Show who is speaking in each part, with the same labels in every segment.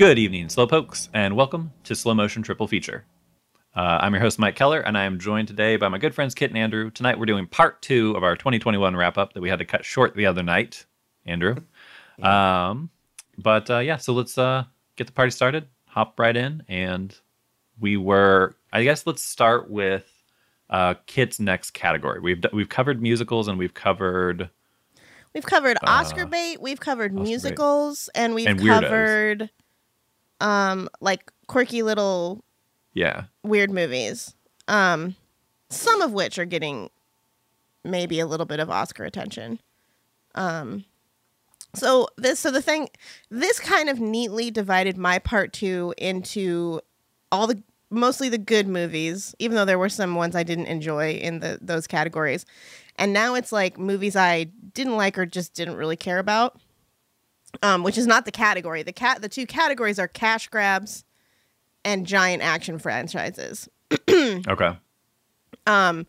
Speaker 1: Good evening, Slowpokes, and welcome to Slow Motion Triple Feature. Uh, I'm your host, Mike Keller, and I am joined today by my good friends Kit and Andrew. Tonight, we're doing part two of our 2021 wrap up that we had to cut short the other night. Andrew, um, but uh, yeah, so let's uh, get the party started. Hop right in, and we were. I guess let's start with uh, Kit's next category. We've we've covered musicals and we've covered
Speaker 2: We've covered
Speaker 1: Uh,
Speaker 2: Oscar bait, we've covered
Speaker 1: Oscar bait.
Speaker 2: musicals, and we've
Speaker 1: And
Speaker 2: covered um like quirky little
Speaker 1: yeah
Speaker 2: weird movies. Um some of which are getting maybe a little bit of Oscar attention. Um so this so the thing this kind of neatly divided my part 2 into all the mostly the good movies, even though there were some ones I didn't enjoy in the those categories. And now it's like movies I didn't like or just didn't really care about. Um, which is not the category. The cat the two categories are cash grabs and giant action franchises.
Speaker 1: okay
Speaker 2: Um,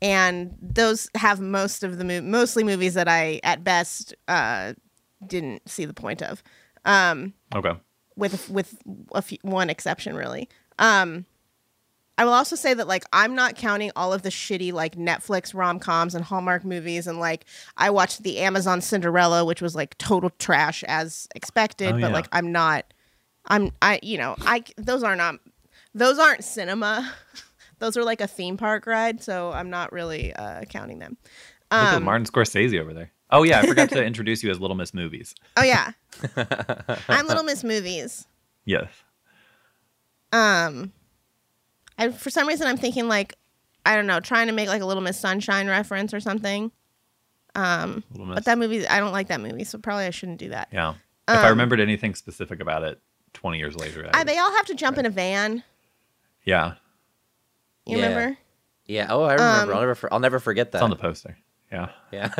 Speaker 2: and those have most of the mo- mostly movies that I at best uh didn't see the point of. Um,
Speaker 1: okay
Speaker 2: with with a few, one exception really. Um, I will also say that like I'm not counting all of the shitty like Netflix rom coms and Hallmark movies and like I watched the Amazon Cinderella which was like total trash as expected,
Speaker 1: Oh,
Speaker 2: but
Speaker 1: yeah.
Speaker 2: like I'm not, I'm I you know I those are not those aren't cinema. those are like a theme park ride, so I'm not really uh, counting them.
Speaker 1: Look at
Speaker 2: Um,
Speaker 1: Martin Scorsese over there. Oh yeah, I forgot to introduce you as Little Miss Movies.
Speaker 2: oh yeah, I'm Little Miss Movies.
Speaker 1: Yes.
Speaker 2: um I for some reason I'm thinking like I don't know, trying to make like a little Miss Sunshine reference or something. Um
Speaker 1: Miss.
Speaker 2: but that movie I don't like that movie, so probably I shouldn't do that.
Speaker 1: yeah. If I
Speaker 2: Um,
Speaker 1: remembered anything specific about it 20 years later, I
Speaker 2: I, they all have to jump in a van.
Speaker 1: yeah,
Speaker 2: You
Speaker 3: Yeah.
Speaker 2: remember?
Speaker 3: Yeah. Oh, I remember.
Speaker 2: Um,
Speaker 3: I'll never. For, I'll never forget that.
Speaker 1: it's on the poster. Yeah.
Speaker 3: yeah.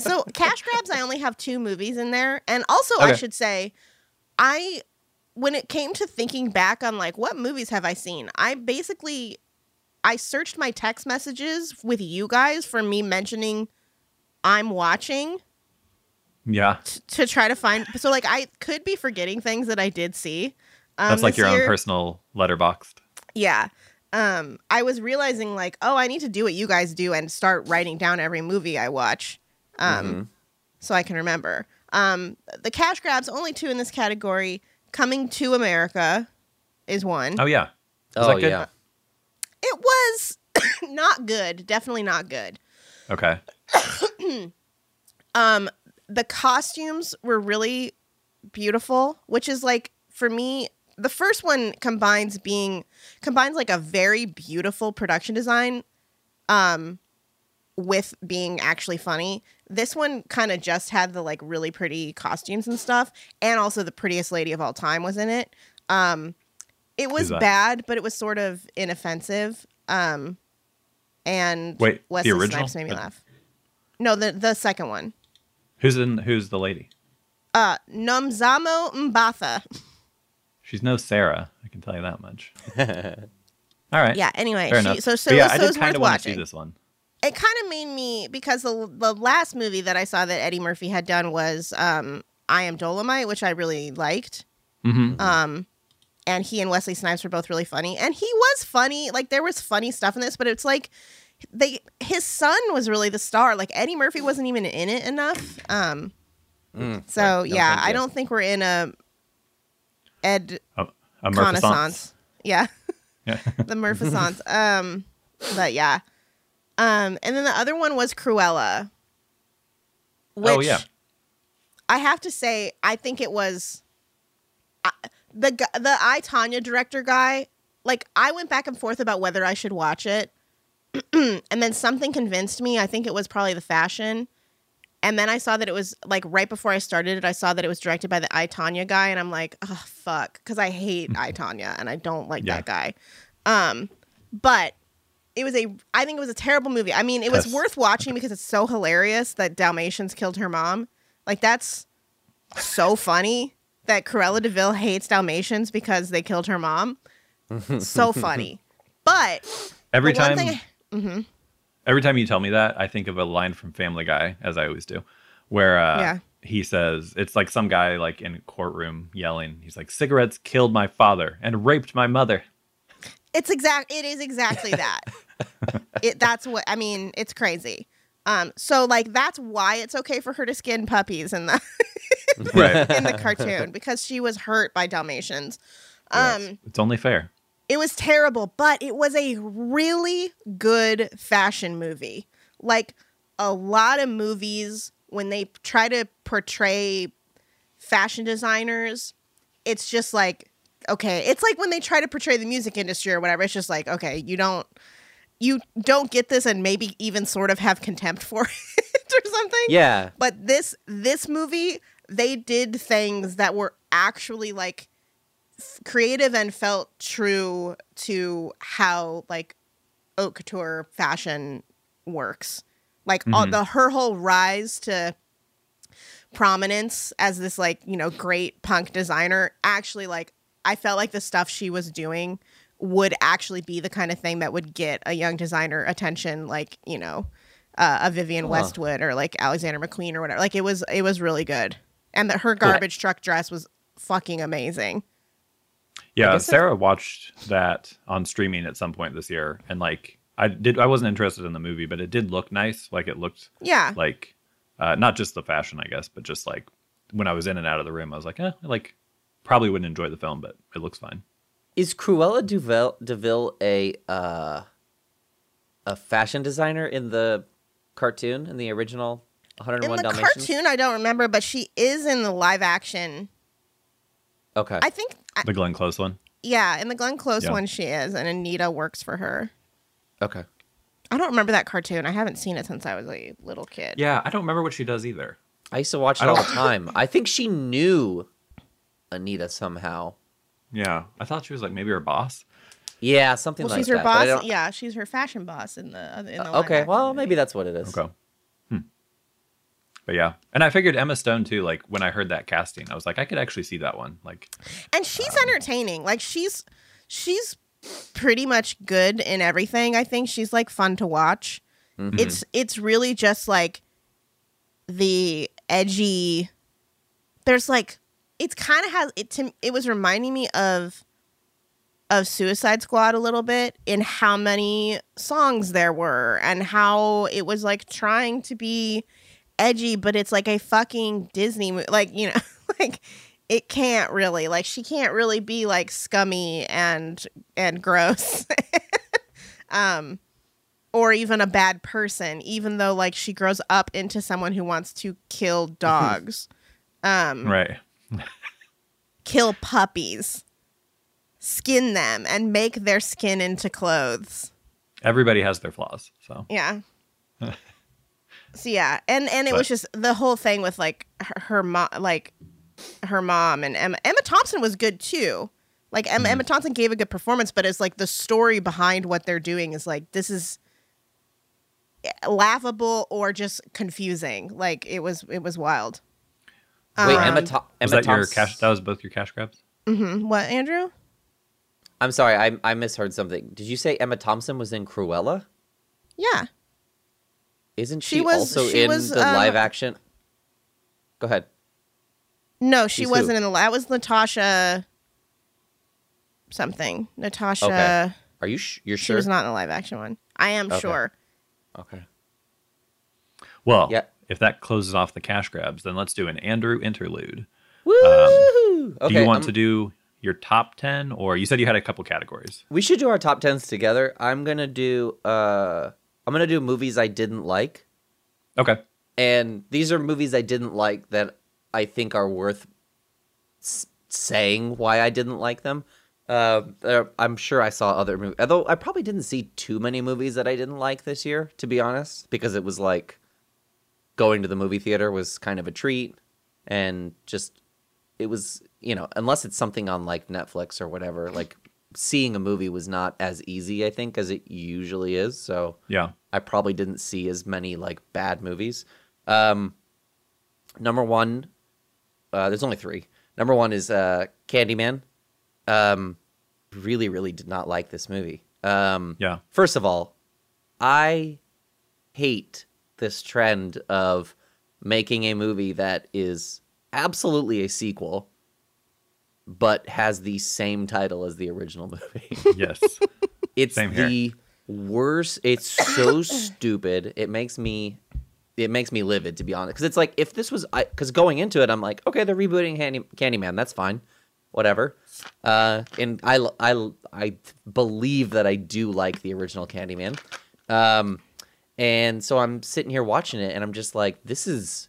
Speaker 2: So cash grabs I only have two movies in there. And also I should say I when it came to thinking back on like what movies have I seen, I basically I searched my text messages with you guys for me mentioning I'm watching
Speaker 1: Yeah.
Speaker 2: t- to try to find so like I could be forgetting things that I did see. Um,
Speaker 1: That's like
Speaker 2: this
Speaker 1: your own personal Letterboxd.
Speaker 2: Yeah. Um, I was realizing like, oh, I need to do what you guys do and start writing down every movie I watch, um,
Speaker 3: Mhm.
Speaker 2: so I can remember. Um, the cash grabs only two in this category. Coming to America is one.
Speaker 1: Oh yeah. Was
Speaker 3: Oh
Speaker 1: that good?
Speaker 3: yeah.
Speaker 2: It was not good. Definitely not good.
Speaker 1: Okay.
Speaker 2: Um, the costumes were really beautiful, which is like for me, the first one combines being combines like a very beautiful production design, um, with being actually funny. This one kind of just had the like really pretty costumes and stuff, and also the prettiest lady of all time was in it. Um, it was
Speaker 1: that?
Speaker 2: bad, but it was sort of inoffensive. Um, and
Speaker 1: Wait, the original?
Speaker 2: Snipes made me
Speaker 1: Uh,
Speaker 2: laugh. No, the the second one.
Speaker 1: Who's in? Who's the lady?
Speaker 2: Uh, Nomzamo Mbatha.
Speaker 1: She's no Sarah. I can tell you that much. All right.
Speaker 2: Yeah. Anyway,
Speaker 1: Fair
Speaker 2: she,
Speaker 1: enough.
Speaker 2: so so
Speaker 1: But yeah,
Speaker 2: so
Speaker 1: I
Speaker 2: it
Speaker 1: did
Speaker 2: was
Speaker 1: kind
Speaker 2: worth
Speaker 1: of want to see
Speaker 2: watching.
Speaker 1: this one.
Speaker 2: It kind of made me because the the last movie that I saw that Eddie Murphy had done was um, I Am Dolomite, which I really liked.
Speaker 1: hmm
Speaker 2: Um, and he and Wesley Snipes were both really funny, and he was funny. Like there was funny stuff in this, but it's like they his son was really the star. Like Eddie Murphy wasn't even in it enough. Um,
Speaker 3: Mm.
Speaker 2: so
Speaker 3: No,
Speaker 2: yeah, I don't think we're in a Ed
Speaker 1: A, a
Speaker 2: Renaissance. Yeah.
Speaker 1: Yeah.
Speaker 2: the Murphisance. um, but yeah. Um, and then the other one was Cruella. Which
Speaker 1: Oh, yeah.
Speaker 2: I have to say, I think it was I the the I Tonya director guy. Like I went back and forth about whether I should watch it, and then something convinced me. I think it was probably the fashion. And then I saw that it was like right before I started it, I saw that it was directed by the I Tonya guy, and I'm like, oh fuck, because I hate I Tonya and I don't like
Speaker 1: Yeah.
Speaker 2: that guy. Um, but it was a, I think it was a terrible movie. I mean, it was
Speaker 1: Yes.
Speaker 2: worth watching because it's so hilarious that Dalmatians killed her mom. Like that's so funny that Cruella de Vil hates Dalmatians because they killed her mom. so funny, but
Speaker 1: Every time,
Speaker 2: I-
Speaker 1: every time you tell me that, I think of a line from Family Guy, as I always do, where uh,
Speaker 2: Yeah.
Speaker 1: he says it's like some guy like in a courtroom yelling. He's like, "Cigarettes killed my father and raped my mother."
Speaker 2: It's exact. It is exactly that. it. That's what I mean. It's crazy. Um. So like that's why it's okay for her to skin puppies in the
Speaker 1: Right.
Speaker 2: in the cartoon because she was hurt by Dalmatians. Um.
Speaker 1: Yes. It's only fair.
Speaker 2: It was terrible, but it was a really good fashion movie. Like a lot of movies, when they try to portray fashion designers, it's just like, okay, it's like when they try to portray the music industry or whatever. It's just like, okay, you don't, you don't get this, and maybe even sort of have contempt for it or something
Speaker 3: Yeah.
Speaker 2: but this this movie they did things that were actually like creative and felt true to how like haute couture fashion works like all
Speaker 1: Mhm.
Speaker 2: the her whole rise to prominence as this like you know great punk designer actually like i felt like the stuff she was doing would actually be the kind of thing that would get a young designer attention like you know uh, a Vivian
Speaker 3: Huh.
Speaker 2: Westwood or like Alexander McQueen or whatever. Like it was it was really good. And that her garbage truck dress was fucking amazing.
Speaker 1: Yeah,
Speaker 3: guess
Speaker 1: Sarah watched that on streaming at some point this year, and like I did, I wasn't interested in the movie, but it did look nice. Like it looked
Speaker 2: Yeah.
Speaker 1: like uh, not just the fashion, I guess, but just like when I was in and out of the room, I was like, eh, like probably wouldn't enjoy the film, but it looks fine.
Speaker 3: Is Cruella de Vil, Deville a uh, a fashion designer in the cartoon in the original 101
Speaker 2: In
Speaker 3: 101
Speaker 2: the
Speaker 3: Dalmatians?
Speaker 2: cartoon I don't remember, but she is in the live action.
Speaker 3: Okay.
Speaker 2: I think I,
Speaker 1: The Glenn Close one.
Speaker 2: yeah, in the Glenn Close
Speaker 1: Yeah.
Speaker 2: one she is and Anita works for her.
Speaker 3: okay.
Speaker 2: I don't remember that cartoon. I haven't seen it since I was a little kid.
Speaker 1: Yeah, I don't remember what she does either.
Speaker 3: I used to watch it all the time. I think she knew Anita somehow.
Speaker 1: Yeah, I thought she was like maybe her boss.
Speaker 3: Yeah, something
Speaker 2: Well,
Speaker 3: like
Speaker 2: she's her
Speaker 3: that. but I
Speaker 2: boss. Yeah, she's her fashion boss in the in the live
Speaker 3: okay, well,
Speaker 2: movie.
Speaker 3: maybe that's what it is.
Speaker 1: Okay. Hmm. But yeah, and I figured Emma Stone too. Like when I heard that casting, I was like, I could actually see that one. Like,
Speaker 2: and she's
Speaker 3: Um,
Speaker 2: entertaining like she's she's pretty much good in everything i think she's like fun to watch
Speaker 3: Mhm.
Speaker 2: it's it's really just like the edgy there's like it's kind of has it to it was reminding me of of suicide squad a little bit in how many songs there were and how it was like trying to be edgy but it's like a fucking disney movie like you know like it can't really like she can't really be like scummy and and gross. Um or even a bad person even though like she grows up into someone who wants to kill dogs. Um
Speaker 1: right?
Speaker 2: Kill puppies skin them and make their skin into clothes.
Speaker 1: Everybody has their flaws. So.
Speaker 2: Yeah. So yeah and and it
Speaker 1: But-
Speaker 2: was just the whole thing with like her, her mom like her mom and emma emma thompson was good too. Like emma,
Speaker 1: Mhm.
Speaker 2: emma thompson gave a good performance but it's like the story behind what they're doing is like this is laughable or just confusing. Like it was it was wild
Speaker 3: Wait,
Speaker 2: Um,
Speaker 3: Emma, Tho-
Speaker 1: was
Speaker 3: Emma
Speaker 1: that your
Speaker 3: Thompson-
Speaker 1: cash? That was both your cash grabs.
Speaker 2: Mm-hmm. what andrew
Speaker 3: I'm sorry, I, I misheard something. Did you say Emma Thompson was in Cruella?
Speaker 2: yeah
Speaker 3: Isn't
Speaker 2: She
Speaker 3: she,
Speaker 2: was-
Speaker 3: also
Speaker 2: she
Speaker 3: in
Speaker 2: was,
Speaker 3: the
Speaker 2: um,
Speaker 3: live action? Go ahead.
Speaker 2: No, she
Speaker 3: She's
Speaker 2: wasn't in the. That was Natasha. Something Natasha.
Speaker 3: Okay. Are you sh- you're sure?
Speaker 2: She
Speaker 3: sure?
Speaker 2: was not in the live action one. I am
Speaker 3: Okay.
Speaker 2: sure.
Speaker 3: Okay.
Speaker 1: Well,
Speaker 3: Yeah.
Speaker 1: If that closes off the cash grabs, then let's do an Andrew interlude.
Speaker 3: Woo!
Speaker 1: do
Speaker 3: okay.
Speaker 1: you want
Speaker 3: um,
Speaker 1: to do your top ten, or you said you had a couple categories?
Speaker 3: We should do our top tens together. I'm gonna do. uh I'm gonna do movies I didn't like,
Speaker 1: Okay.
Speaker 3: and these are movies I didn't like that I think are worth s- saying why I didn't like them. Uh, I'm sure I saw other movies, although I probably didn't see too many movies that I didn't like this year, to be honest, because it was like going to the movie theater was kind of a treat, and just it was you know unless it's something on like Netflix or whatever, like seeing a movie was not as easy I think as it usually is. So
Speaker 1: Yeah.
Speaker 3: I probably didn't see as many like bad movies. Um, number one, uh, there's only three. Number one is uh, Candyman. Um, really, really did not like this movie. Um,
Speaker 1: Yeah.
Speaker 3: First of all, I hate this trend of making a movie that is absolutely a sequel, but has the same title as the original movie.
Speaker 1: Yes.
Speaker 3: It's
Speaker 1: Same
Speaker 3: the worst. It's so stupid. It makes me, it makes me livid to be honest. Because it's like if this was, I because going into it, I'm like, okay, they're rebooting Candy, Candyman. That's fine, whatever. Uh, and I, I, I believe that I do like the original Candyman. Um, and so I'm sitting here watching it, and I'm just like, this is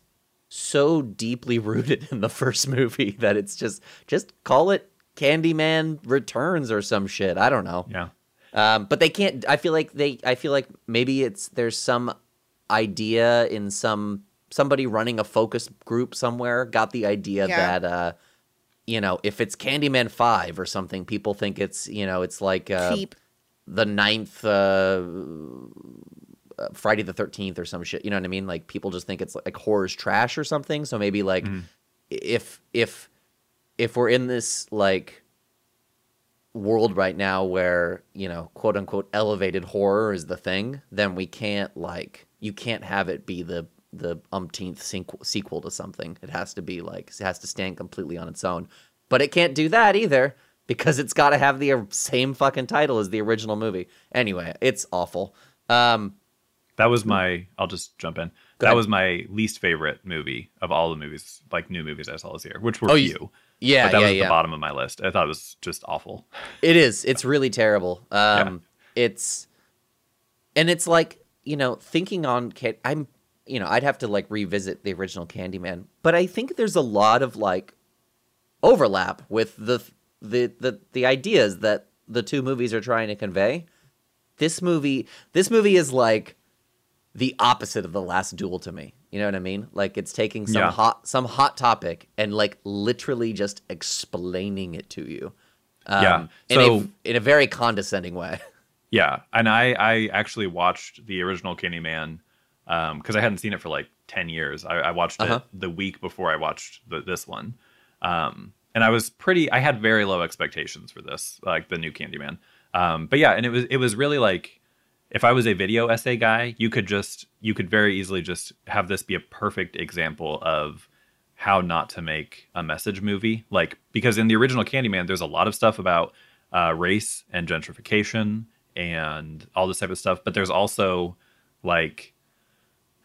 Speaker 3: so deeply rooted in the first movie that it's just, just call it Candyman Returns or some shit. I don't know.
Speaker 1: Yeah.
Speaker 3: Um, but they can't. I feel like they. I feel like maybe it's there's some idea in some somebody running a focus group somewhere got the idea
Speaker 2: Yeah.
Speaker 3: that uh, you know if it's Candyman Five or something, people think it's you know it's like uh,
Speaker 2: Cheap.
Speaker 3: the ninth uh, uh, Friday the Thirteenth or some shit. You know what I mean? Like people just think it's like horror's trash or something. So maybe like if if if we're in this like world right now where you know quote unquote elevated horror is the thing then we can't like you can't have it be the the umpteenth sequel, sequel to something it has to be like it has to stand completely on its own but it can't do that either because it's got to have the uh, same fucking title as the original movie anyway it's awful um
Speaker 1: That was my. I'll just jump in.
Speaker 3: Go
Speaker 1: that
Speaker 3: ahead.
Speaker 1: was my least favorite movie of all the movies, like new movies I saw this year, which were
Speaker 3: Oh, you-
Speaker 1: few.
Speaker 3: yeah
Speaker 1: but that
Speaker 3: yeah
Speaker 1: was
Speaker 3: yeah
Speaker 1: the bottom of my list. I thought it was just awful.
Speaker 3: It is. It's really terrible. Um, it's, and it's like you know, thinking on. I'm, you know, I'd have to like revisit the original Candyman, but I think there's a lot of like overlap with the the the the ideas that the two movies are trying to convey. This movie, this movie is like the opposite of the last duel to me. You know what I mean? Like it's taking some
Speaker 1: Yeah.
Speaker 3: hot some hot topic and like literally just explaining it to you. Um,
Speaker 1: Yeah.
Speaker 3: In, a,
Speaker 1: So-
Speaker 3: in a very condescending way.
Speaker 1: Yeah, and I I actually watched the original Candyman because I hadn't seen it for like ten years. I, I watched
Speaker 3: Uh-huh.
Speaker 1: it the week before I watched the, this one, um, and I was pretty. I had very low expectations for this, like the new Candyman. Um, but yeah, and it was it was really like if I was a video essay guy, you could just you could very easily just have this be a perfect example of how not to make a message movie. Like because in the original Candyman, there's a lot of stuff about uh, race and gentrification and all this type of stuff, but there's also like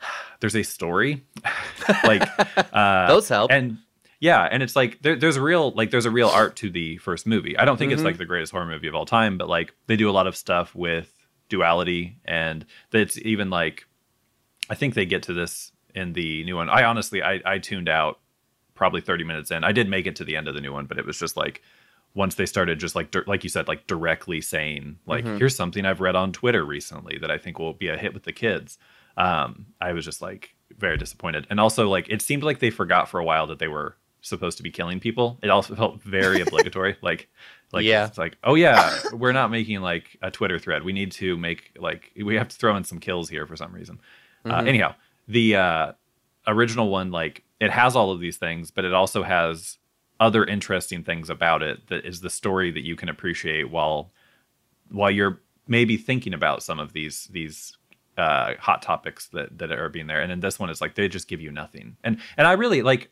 Speaker 1: there's a story, like uh,
Speaker 3: Those help.
Speaker 1: and yeah, and it's like there, there's a real like there's a real art to the first movie. I don't think it's
Speaker 3: Mhm.
Speaker 1: like the greatest horror movie of all time, but like they do a lot of stuff with duality, and it's even like I think they get to this in the new one. I honestly I, I tuned out probably 30 minutes in. I did make it to the end of the new one, but it was just like once they started just like like you said like directly saying like
Speaker 3: Mhm.
Speaker 1: here's something I've read on Twitter recently that I think will be a hit with the kids. Um, I was just like very disappointed, and also like it seemed like they forgot for a while that they were supposed to be killing people. It also felt very obligatory, like like
Speaker 3: Yeah.
Speaker 1: it's like oh yeah, we're not making like a Twitter thread. We need to make like we have to throw in some kills here for some reason. Uh,
Speaker 3: Mhm.
Speaker 1: anyhow, the uh, original one like it has all of these things, but it also has other interesting things about it that is the story that you can appreciate while while you're maybe thinking about some of these these uh, hot topics that that are being there. And then this one, is like they just give you nothing. And and I really like.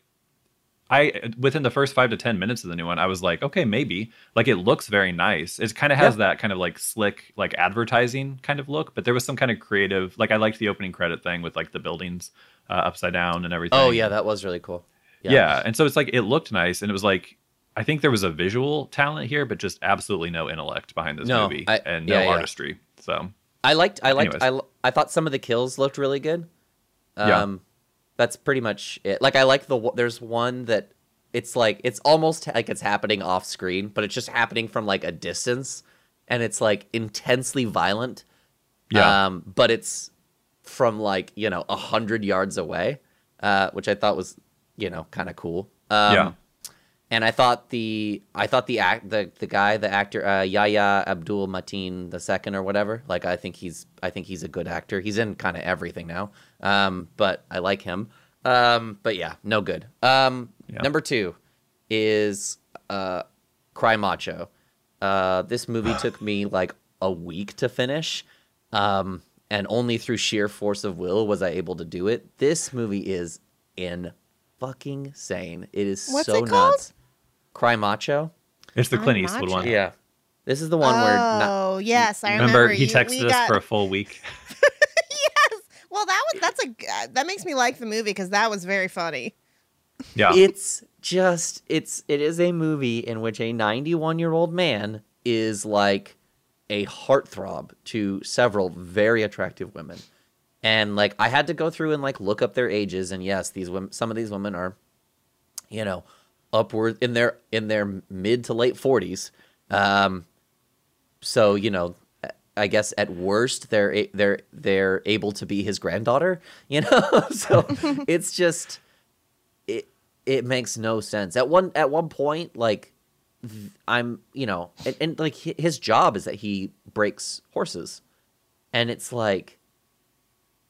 Speaker 1: I within the first five to ten minutes of the new one, I was like, okay, maybe. Like it looks very nice. It kind of has that kind of like slick, like advertising kind of look. But there was some kind of creative. Like I liked the opening credit thing with like the buildings uh, upside down and everything.
Speaker 3: oh yeah, that was really cool.
Speaker 1: Yeah. yeah, And so it's like it looked nice and it was like I think there was a visual talent here, but just absolutely no intellect behind this
Speaker 3: No,
Speaker 1: movie
Speaker 3: I-
Speaker 1: and no
Speaker 3: yeah, yeah.
Speaker 1: artistry. So
Speaker 3: I liked. I liked.
Speaker 1: Anyways.
Speaker 3: I, I thought some of the kills looked really good. Um,
Speaker 1: Yeah.
Speaker 3: That's pretty much it. Like I like the. There's one that it's like it's almost like it's happening off screen, but it's just happening from like a distance, and it's like intensely violent.
Speaker 1: Yeah.
Speaker 3: Um, but it's from like you know a hundred yards away, uh, which I thought was you know kind of cool. Um,
Speaker 1: Yeah.
Speaker 3: And I thought the I thought the act the the guy the actor uh, Yahya Abdul Mateen the second or whatever like I think he's I think he's a good actor he's in kind of everything now um but I like him um but yeah no good um
Speaker 1: Yeah.
Speaker 3: number two is uh Cry Macho uh this movie took me like a week to finish um and only through sheer force of will was I able to do it this movie is in fucking sane. It is
Speaker 2: What's
Speaker 3: so
Speaker 2: it called?
Speaker 3: nuts. Cry Macho.
Speaker 1: It's the
Speaker 2: I'm
Speaker 1: Clint Eastwood
Speaker 2: watching.
Speaker 1: one.
Speaker 3: Yeah. This is the one where
Speaker 2: Oh yes, I
Speaker 1: Remember,
Speaker 2: remember.
Speaker 1: he
Speaker 2: you-
Speaker 1: texted
Speaker 2: we
Speaker 1: us
Speaker 2: got-
Speaker 1: for a full week.
Speaker 2: yes. Well, that was that's a g- that makes me like the movie because that was very funny.
Speaker 1: Yeah.
Speaker 3: it's just it's it is a movie in which a 91 year old man is like a heartthrob to several very attractive women and like i had to go through and like look up their ages and yes these women some of these women are you know upward in their in their mid to late 40s um so you know i guess at worst they're they're they're able to be his granddaughter you know? So it's just it it makes no sense. At one at one point like i'm you know and, and like his job is that he breaks horses. And it's like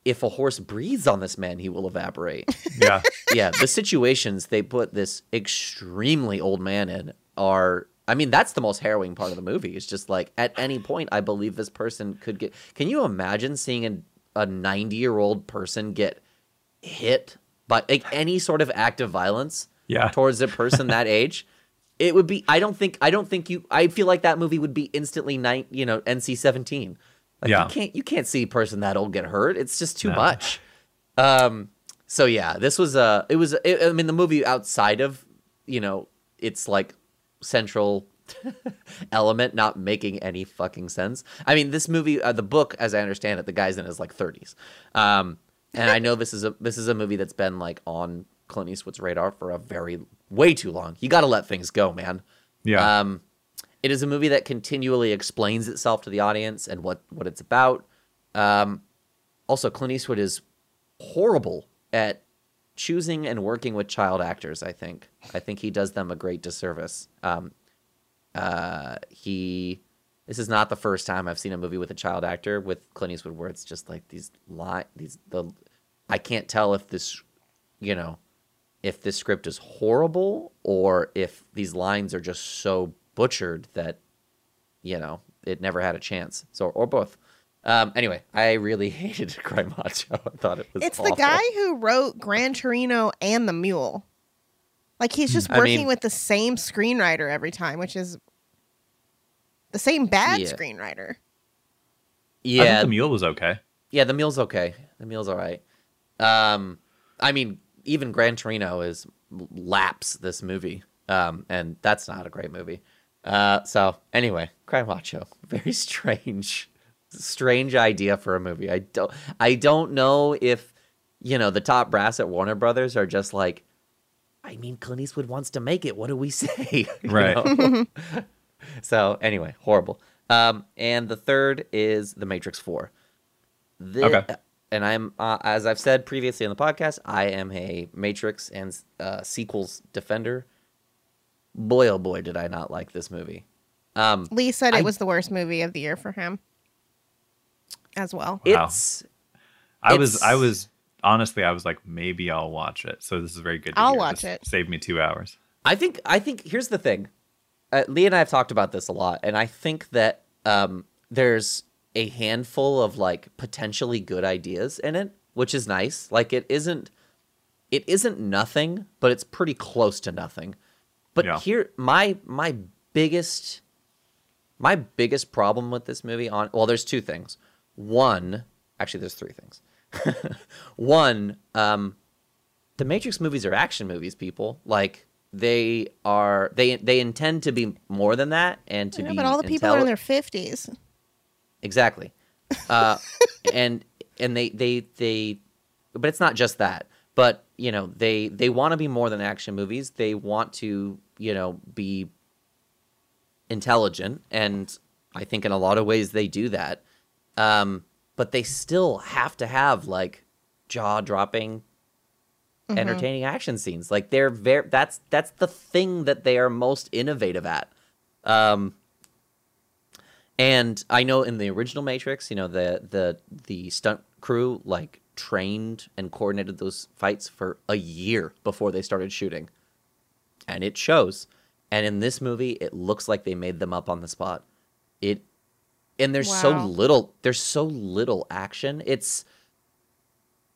Speaker 3: if a horse breathes on this man he will evaporate.
Speaker 1: Yeah.
Speaker 3: yeah, the situations they put this extremely old man in are I mean, that's the most harrowing part of the movie. It's just like at any point I believe this person could get Can you imagine seeing a a 90-year-old person get hit by like any sort of act of violence
Speaker 1: Yeah.
Speaker 3: towards a person that age? It would be I don't think I don't think you I feel like that movie would be instantly night, you know, NC-17. Like
Speaker 1: Yeah.
Speaker 3: you can't you can't see a person that old get hurt. It's just too
Speaker 1: No.
Speaker 3: much. Um so yeah, this was a it was it, I mean the movie outside of, you know, it's like central element not making any fucking sense. I mean, this movie uh, the book as I understand it, the guy's in his like 30s. Um and I know this is a this is a movie that's been like on Clint Eastwood's radar for a very way too long. You got to let things go, man.
Speaker 1: Yeah.
Speaker 3: Um, it is a movie that continually explains itself to the audience and what what it's about. Um, also, Clint Eastwood is horrible at choosing and working with child actors. I think I think he does them a great disservice. Um, uh, he this is not the first time I've seen a movie with a child actor with Clint Eastwood where it's just like these lie these the I can't tell if this you know if this script is horrible or if these lines are just so butchered that you know it never had a chance so or both um anyway i really hated cry macho i thought it was
Speaker 2: It's
Speaker 3: awful.
Speaker 2: the guy who wrote Gran Torino and The Mule. Like he's just
Speaker 3: I
Speaker 2: working
Speaker 3: mean-
Speaker 2: with the same screenwriter every time, which is the same bad
Speaker 3: Yeah.
Speaker 2: screenwriter.
Speaker 1: I
Speaker 3: yeah
Speaker 1: think the mule was okay.
Speaker 3: yeah the Mule's okay the Mule's all right um i mean even gran torino is laps this movie um and that's not a great movie uh so anyway cry macho very strange strange idea for a movie. I don't i don't know if you know the top brass at warner brothers are just like i mean clint eastwood wants to make it. What do we say? You
Speaker 1: Right.
Speaker 3: know? so anyway horrible. Um and the third is the matrix 4 Thi-
Speaker 1: Okay.
Speaker 3: and i'm uh, as i've said previously on the podcast i am a matrix and uh, sequels defender. Boy oh boy did i not like this movie. Um
Speaker 2: Lee said
Speaker 3: I-
Speaker 2: it was the worst movie of the year for him as well.
Speaker 1: Wow.
Speaker 3: it's
Speaker 1: I was I was honestly I was like maybe I'll watch it. So this is very good. To
Speaker 2: I'll
Speaker 1: hear.
Speaker 2: watch
Speaker 1: This
Speaker 2: it.
Speaker 1: Saved me two hours.
Speaker 3: I think I think here's the thing. Uh, Lee and I have talked about this a lot, and I think that um, there's a handful of like potentially good ideas in it, which is nice. Like it isn't it isn't nothing, but it's pretty close to nothing. But
Speaker 1: Yeah.
Speaker 3: here my my biggest my biggest problem with this movie on well there's two things. One, actually there's three things. One, um the Matrix movies are action movies, people. Like they are they they intend to be more than that and to
Speaker 2: know,
Speaker 3: be
Speaker 2: but all the people are in their fifties.
Speaker 3: Exactly. Uh, and and they they they but it's not just that. But, you know, they they want to be more than action movies. They want to, you know, be intelligent and I think in a lot of ways they do that. Um but they still have to have like jaw-dropping entertaining action scenes. Like they're very that's that's the thing that they are most innovative at. Um and I know in the original Matrix, you know, the the the stunt crew like trained and coordinated those fights for a year before they started shooting. And it shows. And in this movie, it looks like they made them up on the spot. It and there's so little there's so little action. It's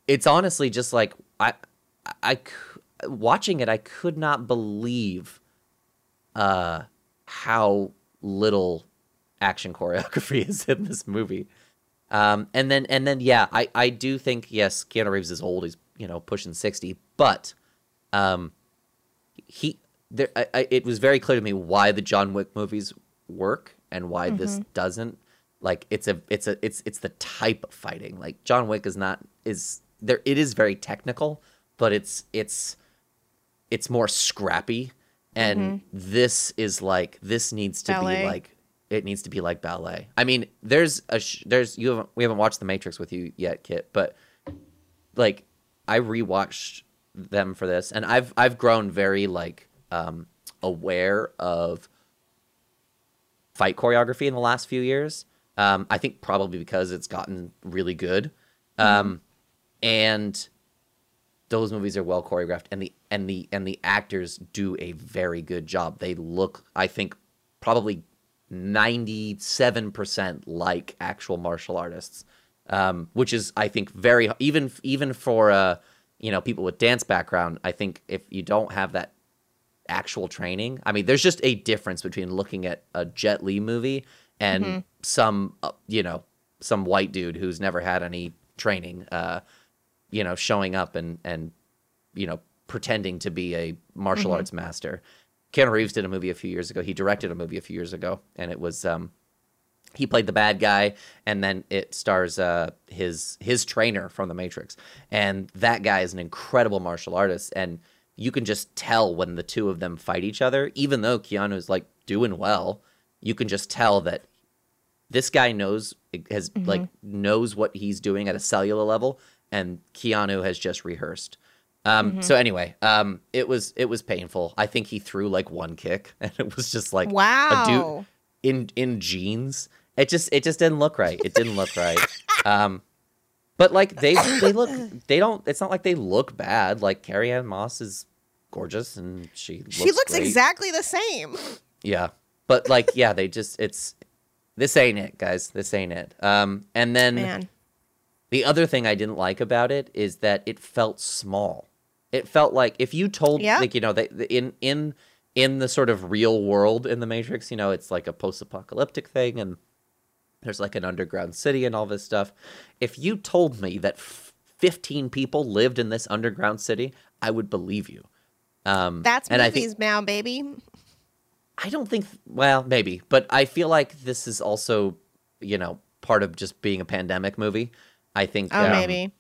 Speaker 3: it's honestly just like I I watching it, I could not believe uh, how little action choreography is in this movie. Um, and then and then yeah, I I do think yes, Keanu Reeves is old. He's you know pushing sixty, but um, he there. I, I, it was very clear to me why the John Wick movies work and why this doesn't. Like it's a it's a it's it's the type of fighting. Like John Wick is not is there. It is very technical, but it's it's it's more scrappy. And this is like this needs to
Speaker 2: Ballet.
Speaker 3: be like it needs to be like ballet. I mean, there's a sh- there's you haven't we haven't watched The Matrix with you yet, Kit, but like I rewatched them for this, and I've I've grown very like um, aware of fight choreography in the last few years. Um, I think probably because it's gotten really good, um, and those movies are well choreographed, and the and the and the actors do a very good job. They look, I think, probably ninety seven percent like actual martial artists, um, which is I think very even even for uh, you know people with dance background. I think if you don't have that actual training. I mean, there's just a difference between looking at a Jet Li movie and some, uh, you know, some white dude who's never had any training, uh, you know, showing up and and you know pretending to be a martial arts master. Keanu Reeves did a movie a few years ago. He directed a movie a few years ago, and it was um, he played the bad guy and then it stars uh his his trainer from the matrix and that guy is an incredible martial artist and you can just tell when the two of them fight each other even though keanu's like doing well you can just tell that this guy knows has like knows what he's doing at a cellular level and keanu has just rehearsed um so anyway um it was it was painful i think he threw like one kick and it was just like a dude in in jeans. It just it just didn't look right. It didn't look right. Um, but like they they look they don't. It's not like they look bad. Like Carrie-Anne Moss is gorgeous and she looks
Speaker 2: She looks
Speaker 3: great.
Speaker 2: exactly the same.
Speaker 3: yeah. But like yeah, they just it's this ain't it, guys. This ain't it. Um, and then
Speaker 2: Man.
Speaker 3: the other thing I didn't like about it is that it felt small. It felt like if you told
Speaker 2: Yeah.
Speaker 3: like you know that in in in the sort of real world in the Matrix, you know, it's like a post-apocalyptic thing and there's like an underground city and all this stuff. If you told me that f- 15 people lived in this underground city, I would believe you. Um
Speaker 2: That's movies
Speaker 3: think
Speaker 2: now, baby.
Speaker 3: I don't think well, maybe, but I feel like this is also, you know, part of just being a pandemic movie. I think
Speaker 2: Oh,
Speaker 3: um,
Speaker 2: maybe.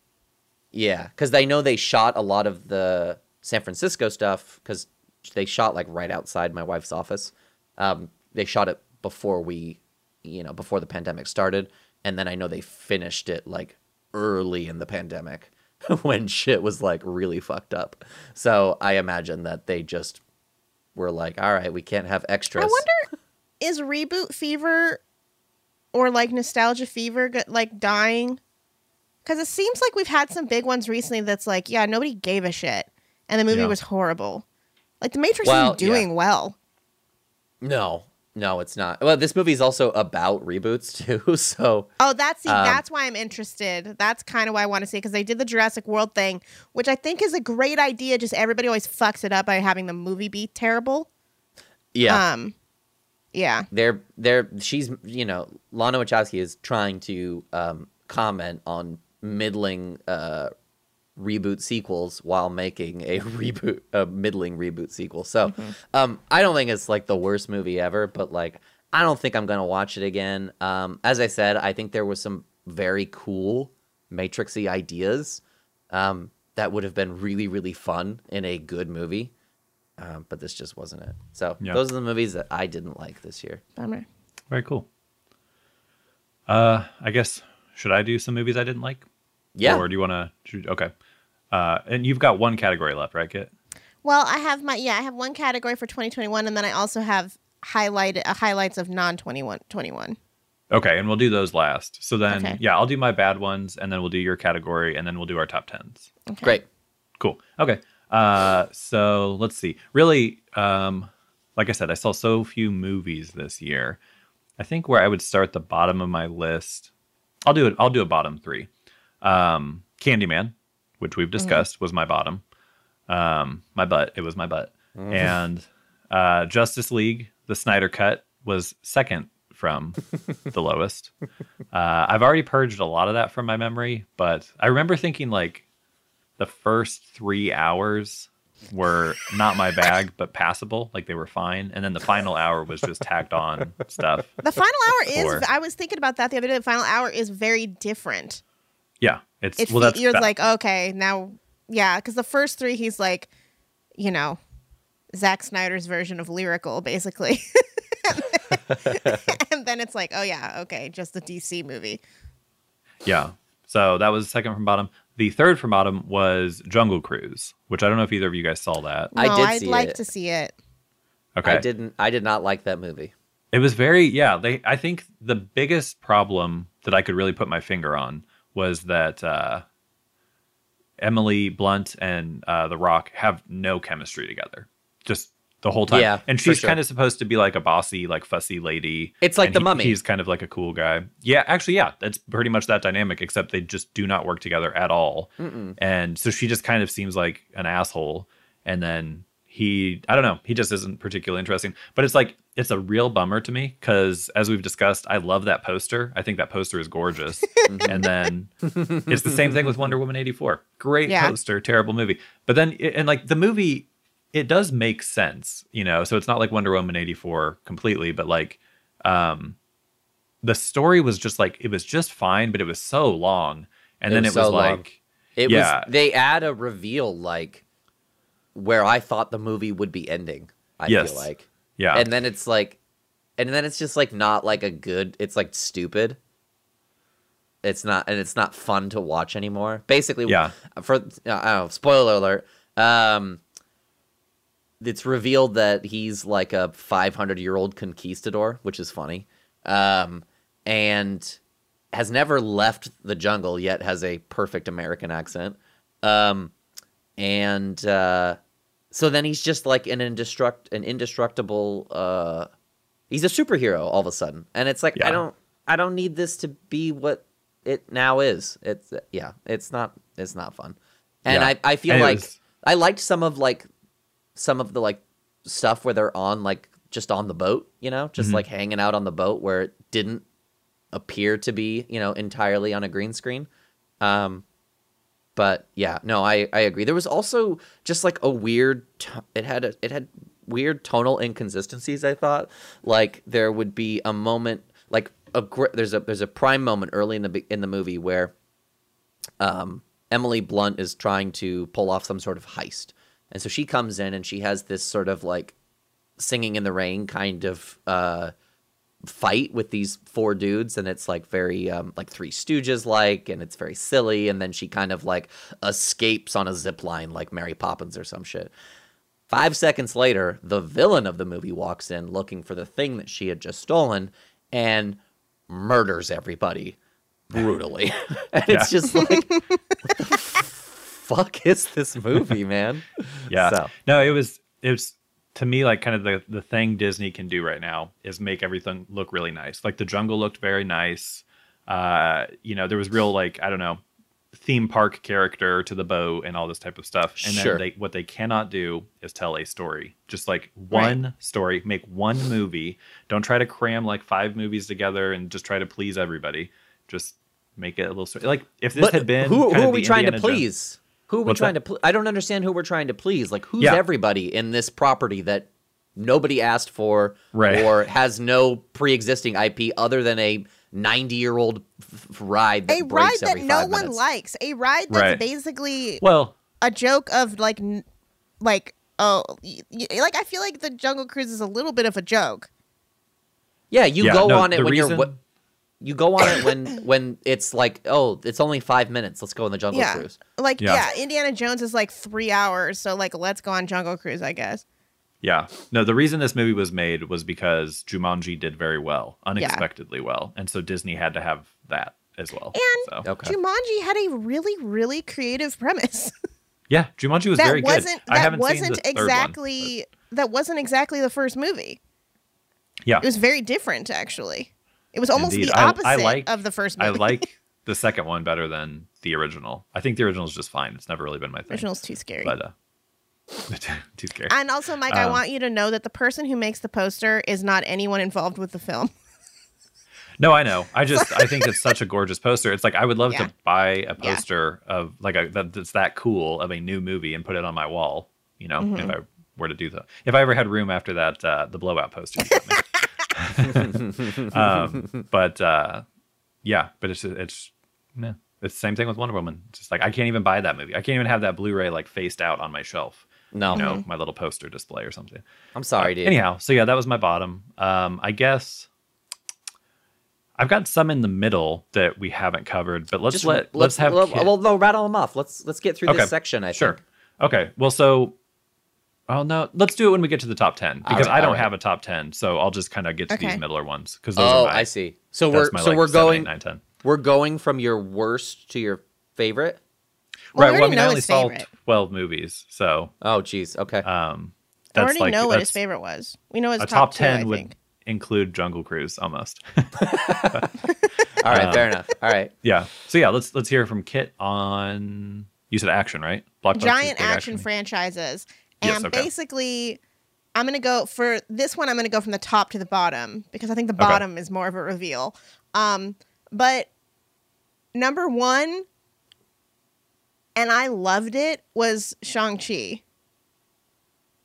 Speaker 3: yeah, because I know they shot a lot of the San Francisco stuff because they shot like right outside my wife's office. Um, they shot it before we, you know, before the pandemic started, and then I know they finished it like early in the pandemic when shit was like really fucked up. So I imagine that they just were like, all right, we can't have extras.
Speaker 2: I wonder is reboot fever or like nostalgia fever like dying? Because it seems like we've had some big ones recently that's like, yeah, nobody gave a shit. And the movie
Speaker 1: Yeah.
Speaker 2: was horrible. Like the Matrix
Speaker 3: Well,
Speaker 2: is doing well.
Speaker 3: No, no, it's not. Well, this movie is also about reboots too. So
Speaker 2: Oh, that's see,
Speaker 3: Um,
Speaker 2: that's why I'm interested. That's kind of why I want to see because they did the Jurassic World thing, which I think is a great idea. Just everybody always fucks it up by having the movie be terrible.
Speaker 3: yeah,
Speaker 2: Um, yeah.
Speaker 3: they're they're she's you know Lana Wachowski is trying to um, comment on middling uh, reboot sequels while making a reboot a middling reboot sequel. So um, I don't think it's like the worst movie ever, but like I don't think I'm gonna watch it again. Um, as I said, I think there was some very cool Matrixy ideas um, that would have been really really fun in a good movie. Um, but this just wasn't it. So
Speaker 1: Yeah.
Speaker 3: those are the movies that I didn't like this year.
Speaker 2: Bummer.
Speaker 1: Very cool. Uh, I guess should I do some movies I didn't like?
Speaker 3: Yeah.
Speaker 1: Or do you want to? Okay. Uh, and you've got one category left, right, Kit?
Speaker 2: Well, I have my yeah, I have one category for 2021, and then I also have highlighted uh, highlights of non 21 21.
Speaker 1: Okay, and we'll do those last. So then,
Speaker 2: Okay.
Speaker 1: yeah, I'll do my bad ones, and then we'll do your category, and then we'll do our top tens.
Speaker 2: Okay.
Speaker 3: Great.
Speaker 1: Cool. Okay. Uh, so let's see. Really, um, like I said, I saw so few movies this year. I think where I would start the bottom of my list, I'll do it. I'll do a bottom three. Um, Candyman, which we've discussed, was my bottom. Um, my butt. It was my butt. And uh, Justice League, the Snyder cut, was second from the lowest. Uh, I've already purged a lot of that from my memory, but I remember thinking like the first three hours were not my bag, but passable. Like they were fine. And then the final hour was just tacked on stuff.
Speaker 2: The final hour is. I was thinking about that the other day. The final hour is very different.
Speaker 1: Yeah. It's
Speaker 2: It
Speaker 1: well,
Speaker 2: you're
Speaker 1: that-
Speaker 2: like okay now, yeah, because the first three he's like, you know, Zack Snyder's version of lyrical, basically. and then it's like, oh yeah, okay, just a DC movie.
Speaker 1: Yeah. So that was second from bottom. The third from bottom was Jungle Cruise, which I don't know if either of you guys saw that.
Speaker 3: I did
Speaker 2: I'd
Speaker 3: see
Speaker 2: like
Speaker 3: it.
Speaker 2: to see it.
Speaker 1: Okay.
Speaker 3: I didn't. I did not like that movie.
Speaker 1: It was very yeah. They I think the biggest problem that I could really put my finger on was that uh, Emily Blunt and uh, The Rock have no chemistry together. Just the whole time.
Speaker 3: Yeah,
Speaker 1: and she's
Speaker 3: sure.
Speaker 1: kind of supposed to be like a bossy, like fussy lady.
Speaker 3: It's like The
Speaker 1: he-
Speaker 3: Mummy.
Speaker 1: He's kind of like a cool guy. Yeah, actually, yeah, that's pretty much that dynamic. Except they just do not work together at all. And so she just kind of seems like an asshole. And then he, I don't know, he just isn't particularly interesting. But it's like it's a real bummer to me because, as we've discussed, I love that poster. I think that poster is gorgeous. and then it's the same thing with Wonder Woman eighty four. Great
Speaker 2: Yeah.
Speaker 1: poster, terrible movie. But then, and like the movie, it does make sense, you know. So it's not like Wonder Woman eighty four completely, but like, um, the story was just like it was just fine, but it was so long, and
Speaker 3: It
Speaker 1: then
Speaker 3: was
Speaker 1: it was
Speaker 3: so long.
Speaker 1: like.
Speaker 3: It
Speaker 1: Yeah.
Speaker 3: was. They add a reveal like where I thought the movie would be ending. I
Speaker 1: Yes.
Speaker 3: feel like.
Speaker 1: Yeah.
Speaker 3: And then it's like, and then it's just like not like a good. It's like stupid. It's not, and it's not fun to watch anymore. Basically,
Speaker 1: Yeah.
Speaker 3: For I don't know. Spoiler alert. Um, it's revealed that he's like a 500 year old conquistador, which is funny. Um, and has never left the jungle yet has a perfect American accent. Um, and uh, so then he's just like an indestruct an indestructible uh he's a superhero all of a sudden. And it's like I don't I don't need this to be what it now is. It's yeah, it's not it's not fun. And
Speaker 1: Yeah.
Speaker 3: I I feel
Speaker 1: And
Speaker 3: like
Speaker 1: was-
Speaker 3: I liked some of like some of the like stuff where they're on like just on the boat, you know, just
Speaker 1: Mhm.
Speaker 3: like hanging out on the boat where it didn't appear to be, you know, entirely on a green screen. Um but yeah, no, I I agree. There was also just like a weird t- it had a, it had weird tonal inconsistencies, I thought. Like there would be a moment like a there's a there's a prime moment early in the in the movie where um, Emily Blunt is trying to pull off some sort of heist. And so she comes in and she has this sort of like singing in the rain kind of uh, fight with these four dudes. And it's like very um, like Three Stooges like, and it's very silly. And then she kind of like escapes on a zip line like Mary Poppins or some shit. Five seconds later, the villain of the movie walks in looking for the thing that she had just stolen and murders everybody brutally. and it's just like, what the fuck is this movie, man?
Speaker 1: Yeah.
Speaker 3: So.
Speaker 1: No, it was it was to me like kind of the the thing Disney can do right now is make everything look really nice. Like the jungle looked very nice. Uh, you know, there was real like I don't know theme park character to the bow and all this type of stuff. And
Speaker 3: Sure.
Speaker 1: then they what they cannot do is tell a story. Just like one story, make one movie. Don't try to cram like five movies together and just try to please everybody. Just make it a little story. Like if this
Speaker 3: But
Speaker 1: had been
Speaker 3: who, who are we
Speaker 1: the
Speaker 3: trying to
Speaker 1: Indiana Jones-
Speaker 3: please? Who are we
Speaker 1: What's
Speaker 3: trying
Speaker 1: that?
Speaker 3: to please? I don't understand who we're trying to please. Like, who's
Speaker 1: Yeah.
Speaker 3: everybody in this property that nobody asked for
Speaker 1: Right.
Speaker 3: or has no pre existing IP other than a 90 year old f- ride that
Speaker 2: a ride that
Speaker 3: every
Speaker 2: no
Speaker 3: five
Speaker 2: one
Speaker 3: minutes?
Speaker 2: likes. A ride that's
Speaker 1: Right.
Speaker 2: basically
Speaker 1: Well,
Speaker 2: a joke of like, like oh, y- y- like I feel like the Jungle Cruise is a little bit of a joke.
Speaker 3: Yeah, you
Speaker 1: Yeah,
Speaker 3: go
Speaker 1: no,
Speaker 3: on it when
Speaker 1: reason-
Speaker 3: you're. What, you go on it when when it's like, oh, it's only five minutes. Let's go on the Jungle
Speaker 2: yeah,
Speaker 3: Cruise.
Speaker 2: like
Speaker 1: Yeah.
Speaker 2: yeah. Indiana Jones is like three hours, so like let's go on Jungle Cruise, I guess.
Speaker 1: Yeah. No, the reason this movie was made was because Jumanji did very well, unexpectedly well. And so Disney had to have that as well.
Speaker 2: And
Speaker 1: so,
Speaker 3: Okay.
Speaker 2: Jumanji had a really, really creative premise.
Speaker 1: yeah, Jumanji was
Speaker 2: that
Speaker 1: very
Speaker 2: wasn't
Speaker 1: good. I
Speaker 2: that
Speaker 1: haven't
Speaker 2: wasn't
Speaker 1: seen the third one,
Speaker 2: exactly that wasn't exactly the first movie.
Speaker 1: yeah.
Speaker 2: It was very different, actually. It was almost
Speaker 1: Indeed.
Speaker 2: the
Speaker 1: I- I
Speaker 2: opposite
Speaker 1: like-
Speaker 2: of the first
Speaker 1: I like the second one better than the original. I think the original is just fine. It's never really been my thing.
Speaker 2: original's too scary.
Speaker 1: But uh, Too scary.
Speaker 2: And also, Mike, I
Speaker 1: Um,
Speaker 2: want you to know that the person who makes the poster is not anyone involved with the film.
Speaker 1: No, I know. I just I think it's such a gorgeous poster. It's like I would love
Speaker 2: Yeah.
Speaker 1: to buy a
Speaker 2: Yeah.
Speaker 1: poster of like a that, that's that cool of a new movie and put it on my wall. You know,
Speaker 2: Mm-hmm.
Speaker 1: if I were to do that. If I ever had room after that, uh, the blowout poster. You got me. um, but uh, yeah, but it's it's yeah, it's the same thing with Wonder Woman. It's just like I can't even buy that movie. I can't even have that Blu-ray like faced out on my shelf.
Speaker 3: No,
Speaker 1: You know,
Speaker 2: Mm-hmm.
Speaker 1: my little poster display or something.
Speaker 3: I'm sorry, dude.
Speaker 1: Anyhow, so yeah, that was my bottom. Um, I guess I've got some in the middle that we haven't covered, but let's
Speaker 3: Just
Speaker 1: let let's, have
Speaker 3: well,
Speaker 1: Kit-
Speaker 3: well, no, rattle them off. Let's let's get through
Speaker 1: Okay,
Speaker 3: this section. I
Speaker 1: sure.
Speaker 3: think.
Speaker 1: Okay, well, so oh no, let's do it when we get to the top ten because
Speaker 3: right,
Speaker 1: I don't
Speaker 3: all right.
Speaker 1: have a top ten, so I'll just kind of get to
Speaker 2: Okay.
Speaker 1: these middler ones because those
Speaker 3: Oh,
Speaker 1: are my,
Speaker 3: I see. So we're
Speaker 1: my,
Speaker 3: so
Speaker 1: like,
Speaker 3: we're
Speaker 1: seven, eight,
Speaker 3: going
Speaker 1: nine, 10.
Speaker 3: we're going from your worst to your favorite.
Speaker 2: Well,
Speaker 1: right.
Speaker 2: we
Speaker 1: Well, I
Speaker 2: already
Speaker 1: mean, I only saw
Speaker 2: favorite.
Speaker 1: twelve movies, so
Speaker 3: Oh, geez. Okay.
Speaker 1: um,
Speaker 2: I
Speaker 1: that's
Speaker 2: already
Speaker 1: like
Speaker 2: know what his favorite was. We know his
Speaker 1: A
Speaker 2: top,
Speaker 1: top
Speaker 2: two, I
Speaker 1: ten would
Speaker 2: think.
Speaker 1: include Jungle Cruise almost.
Speaker 3: All right.
Speaker 1: um,
Speaker 3: fair enough. All right.
Speaker 1: yeah. So yeah, let's let's hear from Kit on. You said action, right? Blockbusters,
Speaker 2: giant
Speaker 1: big
Speaker 2: action franchises. And
Speaker 1: Yes, okay.
Speaker 2: basically, I'm going to go for this one, I'm going to go from the top to the bottom because I think the
Speaker 1: Okay.
Speaker 2: bottom is more of a reveal. Um, but number one, and I loved it, was Shang-Chi.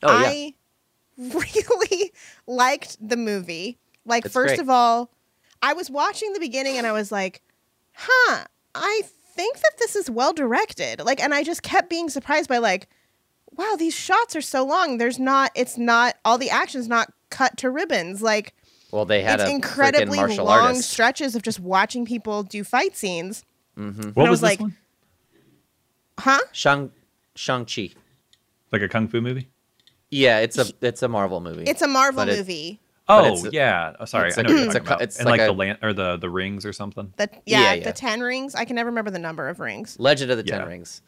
Speaker 3: Oh yeah.
Speaker 2: I really liked the movie. Like,
Speaker 3: It's
Speaker 2: first
Speaker 3: great.
Speaker 2: of all, I was watching the beginning and I was like, huh, I think that this is well directed. Like, and I just kept being surprised by, like, wow, these shots are so long. There's not, it's not, all the action's not cut to ribbons. Like,
Speaker 3: Well, they had
Speaker 2: it's
Speaker 3: a
Speaker 2: incredibly
Speaker 3: martial
Speaker 2: long
Speaker 3: artist.
Speaker 2: stretches of just watching people do fight scenes. Mm-hmm.
Speaker 1: What
Speaker 2: I
Speaker 1: was,
Speaker 2: was
Speaker 1: this
Speaker 2: like-
Speaker 1: one?
Speaker 2: Huh?
Speaker 3: Shang Shang Chi.
Speaker 1: Like a kung fu movie?
Speaker 3: Yeah, it's a it's a Marvel movie.
Speaker 2: It's a Marvel
Speaker 3: But it-
Speaker 2: movie.
Speaker 3: But
Speaker 1: Oh
Speaker 3: it's a-
Speaker 1: yeah. Oh, sorry,
Speaker 3: it's
Speaker 1: I
Speaker 3: a-
Speaker 1: know what you're
Speaker 3: it's a
Speaker 1: talking about.
Speaker 3: it's
Speaker 1: and
Speaker 3: like
Speaker 1: like,
Speaker 3: a-
Speaker 1: the land or the the rings or something.
Speaker 2: The, yeah,
Speaker 3: Yeah, yeah.
Speaker 2: the 10 rings. I can never remember the number of rings.
Speaker 3: Legend of the Ten Rings.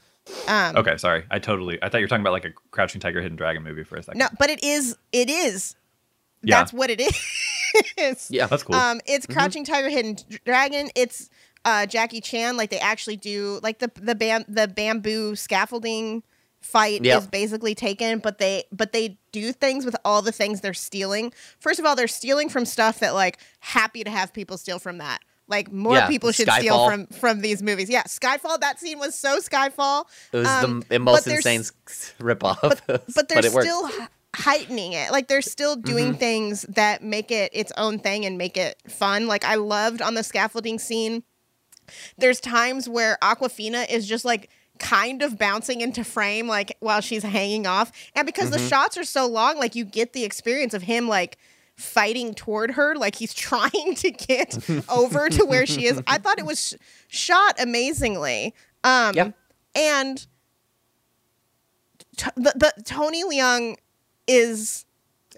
Speaker 2: Um,
Speaker 1: Okay, sorry. I totally. I thought you were talking about like a Crouching Tiger, Hidden Dragon movie for a second.
Speaker 2: No, but it is. It is.
Speaker 1: Yeah.
Speaker 2: That's what it is.
Speaker 3: Yeah.
Speaker 1: that's cool.
Speaker 2: Um, it's Crouching Tiger, Hidden Dragon. It's uh, Jackie Chan. Like they actually do like the the bam the bamboo scaffolding fight
Speaker 3: Yep.
Speaker 2: is basically taken, but they but they do things with all the things they're stealing. First of all, they're stealing from stuff that like happy to have people steal from that. Like more
Speaker 3: Yeah,
Speaker 2: people should steal from from these movies. Yeah, Skyfall. That scene was so Skyfall.
Speaker 3: It was
Speaker 2: Um,
Speaker 3: the, most insane ripoff.
Speaker 2: but they're
Speaker 3: it
Speaker 2: still h- heightening it. Like they're still doing
Speaker 3: Mm-hmm.
Speaker 2: things that make it its own thing and make it fun. Like I loved on the scaffolding scene. There's times where Awkwafina is just like kind of bouncing into frame like while she's hanging off. And because
Speaker 3: Mm-hmm.
Speaker 2: the shots are so long, like you get the experience of him like fighting toward her like he's trying to get over to where she is. I thought it was sh- shot amazingly. Um
Speaker 3: Yeah.
Speaker 2: and t- the, the Tony Leung is